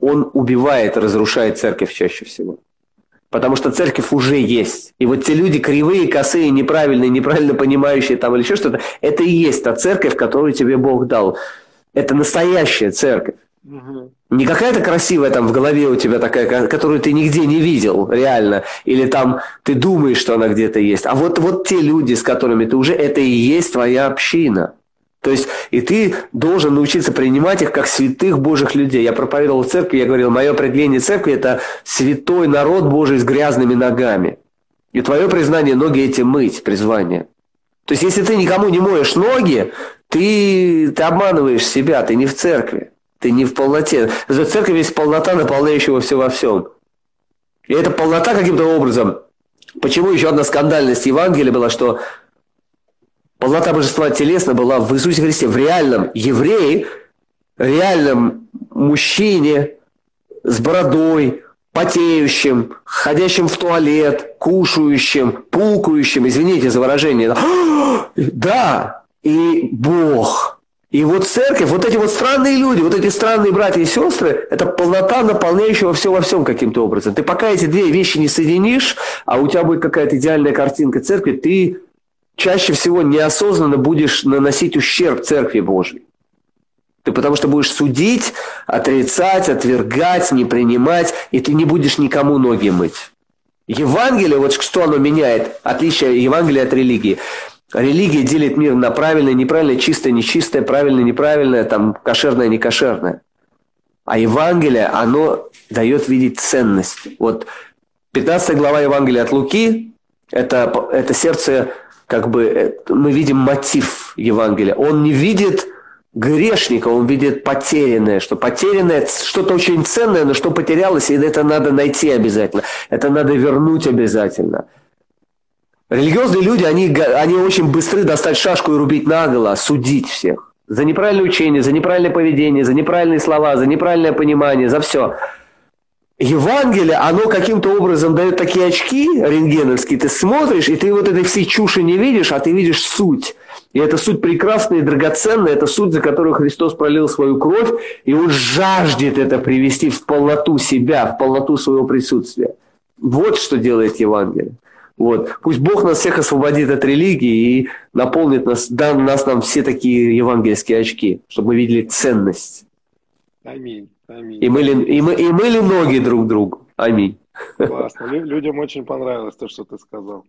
он убивает, разрушает церковь чаще всего. Потому что церковь уже есть. И вот те люди кривые, косые, неправильные, неправильно понимающие там или еще что-то, это и есть та церковь, которую тебе Бог дал. Это настоящая церковь. Угу. Не какая-то красивая там в голове у тебя такая, которую ты нигде не видел, реально. Или там ты думаешь, что она где-то есть. А вот, вот те люди, с которыми ты уже, это и есть твоя община. То есть, и ты должен научиться принимать их как святых Божьих людей. Я проповедовал в церкви, я говорил, мое определение церкви – это святой народ Божий с грязными ногами. И твое признание – ноги эти мыть, призвание. То есть, если ты никому не моешь ноги, ты, ты обманываешь себя, ты не в церкви, ты не в полноте. В церкви есть полнота, наполняющего все во всем. И эта полнота каким-то образом Почему еще одна скандальность Евангелия была, что Полнота божества телесно была в Иисусе Христе, в реальном евреи, реальном мужчине с бородой, потеющим, ходящим в туалет, кушающим, пукающим, извините за выражение. Да, и Бог. И вот церковь, вот эти вот странные люди, вот эти странные братья и сестры, это полнота наполняющего все во всем каким-то образом. Ты пока эти две вещи не соединишь, а у тебя будет какая-то идеальная картинка церкви, ты чаще всего неосознанно будешь наносить ущерб церкви Божьей. Ты потому что будешь судить, отрицать, отвергать, не принимать, и ты не будешь никому ноги мыть. Евангелие, вот что оно меняет, отличие Евангелия от религии. Религия делит мир на правильное, неправильное, чистое, нечистое, правильное, неправильное, там, кошерное, некошерное. А Евангелие, оно дает видеть ценность. Вот 15 глава Евангелия от Луки, это, это сердце, как бы, э, мы видим мотив Евангелия. Он не видит грешника, он видит потерянное, что потерянное что-то очень ценное, но что потерялось, и это надо найти обязательно. Это надо вернуть обязательно. Религиозные люди, они, они очень быстры достать шашку и рубить наголо, судить всех. За неправильное учение, за неправильное поведение, за неправильные слова, за неправильное понимание, за все. Евангелие, оно каким-то образом дает такие очки рентгеновские, ты смотришь, и ты вот этой всей чуши не видишь, а ты видишь суть. И эта суть прекрасная и драгоценная, это суть, за которую Христос пролил свою кровь, и Он жаждет это привести в полноту себя, в полноту своего присутствия. Вот что делает Евангелие. Вот. Пусть Бог нас всех освободит от религии и наполнит нас, даст нас нам все такие евангельские очки, чтобы мы видели ценность. Аминь. Аминь. И мыли, и, мы, и мыли ноги друг другу. Аминь. Классно. Людям очень понравилось то, что ты сказал.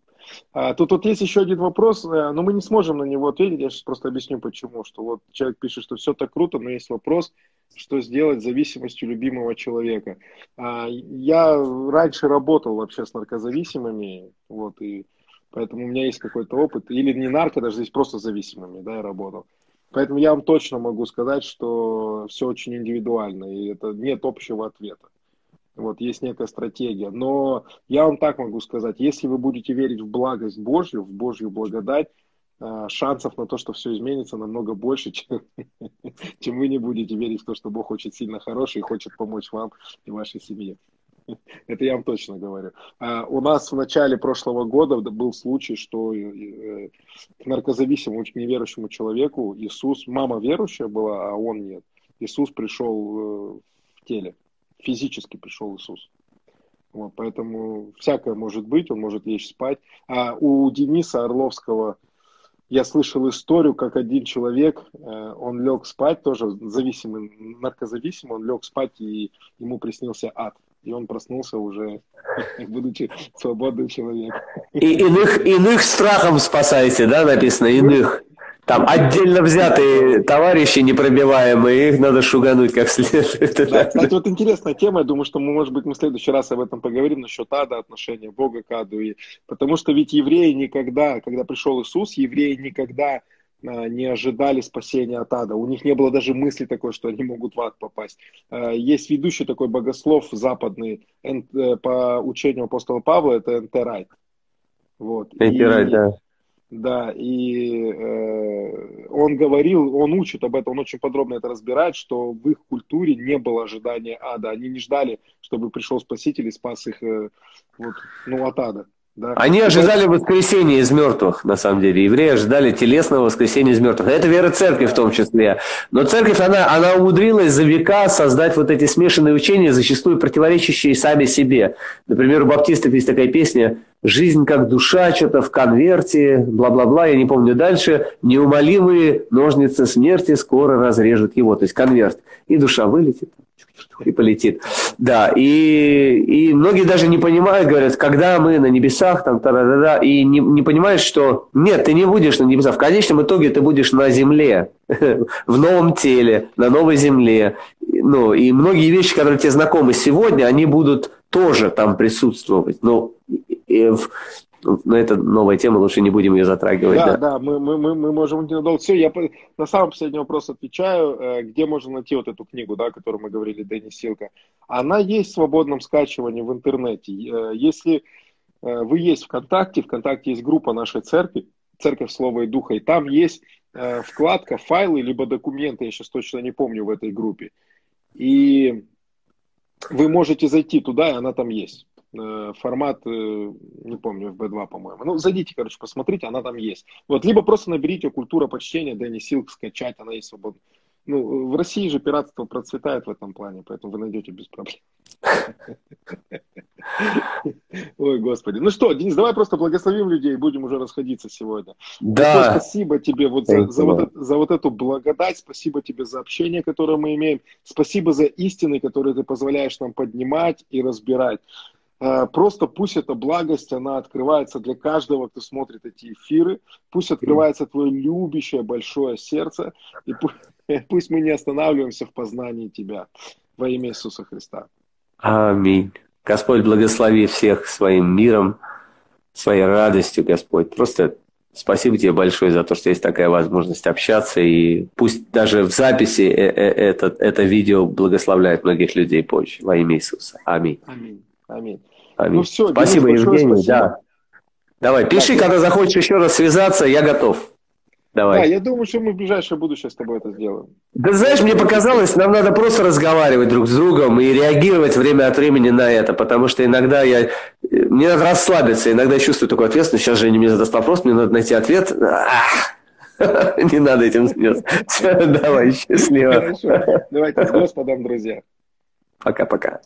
А, тут вот есть еще один вопрос, э, но мы не сможем на него ответить. Я сейчас просто объясню, почему. Что вот человек пишет, что все так круто, но есть вопрос, что сделать с зависимостью любимого человека. А, я раньше работал вообще с наркозависимыми, вот, и поэтому у меня есть какой-то опыт. Или не нарко, даже здесь просто зависимыми, да, я работал. Поэтому я вам точно могу сказать, что все очень индивидуально, и это нет общего ответа. Вот есть некая стратегия. Но я вам так могу сказать, если вы будете верить в благость Божью, в Божью благодать, а, шансов на то, что все изменится, намного больше, чем, чем вы не будете верить в то, что Бог очень сильно хороший и хочет помочь вам и вашей семье. Это я вам точно говорю. А у нас в начале прошлого года был случай, что э, к наркозависимому, к неверующему человеку Иисус, мама верующая была, а он нет. Иисус пришел э, в теле, физически пришел Иисус. Вот, поэтому всякое может быть, он может лечь спать. А у Дениса Орловского я слышал историю, как один человек, э, он лег спать, тоже зависимый, наркозависимый, он лег спать, и ему приснился ад и он проснулся уже, будучи свободным человеком. И иных, иных страхом спасайте, да, написано, иных. Там отдельно взятые товарищи непробиваемые, их надо шугануть как следует. Да, кстати, вот интересная тема, я думаю, что мы, может быть, мы в следующий раз об этом поговорим, насчет ада, отношения Бога к аду. И, потому что ведь евреи никогда, когда пришел Иисус, евреи никогда не ожидали спасения от ада. У них не было даже мысли такой, что они могут в ад попасть. А, есть ведущий такой богослов западный э, по учению апостола Павла, это Энтерайт. Вот. Энтерайт, да. Да, и э, он говорил, он учит об этом, он очень подробно это разбирает, что в их культуре не было ожидания ада. Они не ждали, чтобы пришел Спаситель и спас их э, вот, ну, от ада. Да. Они ожидали воскресения из мертвых, на самом деле. Евреи ожидали телесного воскресения из мертвых. Это вера церкви в том числе. Но церковь, она, она умудрилась за века создать вот эти смешанные учения, зачастую противоречащие сами себе. Например, у баптистов есть такая песня «Жизнь как душа, что-то в конверте, бла-бла-бла», я не помню дальше. «Неумолимые ножницы смерти скоро разрежут его». То есть конверт. И душа вылетит и полетит. Да, и, и многие даже не понимают, говорят, когда мы на небесах, там, та -да -да, и не, не понимают, что нет, ты не будешь на небесах. В конечном итоге ты будешь на земле, в новом теле, на новой земле. Ну, и многие вещи, которые тебе знакомы сегодня, они будут тоже там присутствовать. Но в, но это новая тема, лучше не будем ее затрагивать. Да, да, да мы, мы, мы, мы можем ненадолго. Все, я на самый последний вопрос отвечаю. Э, где можно найти вот эту книгу, да, о которой мы говорили, Дэнни Силка? Она есть в свободном скачивании в интернете. Э, если э, вы есть ВКонтакте, ВКонтакте есть группа нашей церкви, Церковь Слова и Духа, и там есть вкладка файлы либо документы, я сейчас точно не помню в этой группе. И вы можете зайти туда, и она там есть. Э, формат, э, не помню, в B2, по-моему. Ну, зайдите, короче, посмотрите, она там есть. Вот, либо просто наберите «Культура почтения», Дэнни Силк, скачать, она есть свободно. Ну, в России же пиратство процветает в этом плане, поэтому вы найдете без проблем. Ой, господи. Ну что, Денис, давай просто благословим людей, будем уже расходиться сегодня. Да. спасибо тебе вот за, за, вот, за вот эту благодать, спасибо тебе за общение, которое мы имеем, спасибо за истины, которые ты позволяешь нам поднимать и разбирать. Э, просто пусть эта благость, она открывается для каждого, кто смотрит эти эфиры. Пусть открывается твое любящее большое сердце. И пусть, пусть мы не останавливаемся в познании Тебя. Во имя Иисуса Христа. Аминь. Господь, благослови всех своим миром, своей радостью, Господь. Просто спасибо тебе большое за то, что есть такая возможность общаться. И пусть даже в записи э, э, это, это видео благословляет многих людей позже. Во имя Иисуса. Аминь. Аминь. Аминь. Аминь. Ну все, спасибо, Денис, Евгений. Спасибо. Да. Давай, пиши, да, когда захочешь еще раз связаться, я готов. Давай. Да, я думаю, что мы в ближайшее будущее с тобой это сделаем. Да знаешь, мне показалось, нам надо просто разговаривать друг с другом и реагировать время от времени на это, потому что иногда я... Мне надо расслабиться, иногда я чувствую такую ответственность. Сейчас же мне задаст вопрос, мне надо найти ответ. Не надо этим заниматься. Давай, счастливо. Хорошо. Давайте с Господом, друзья. Пока-пока.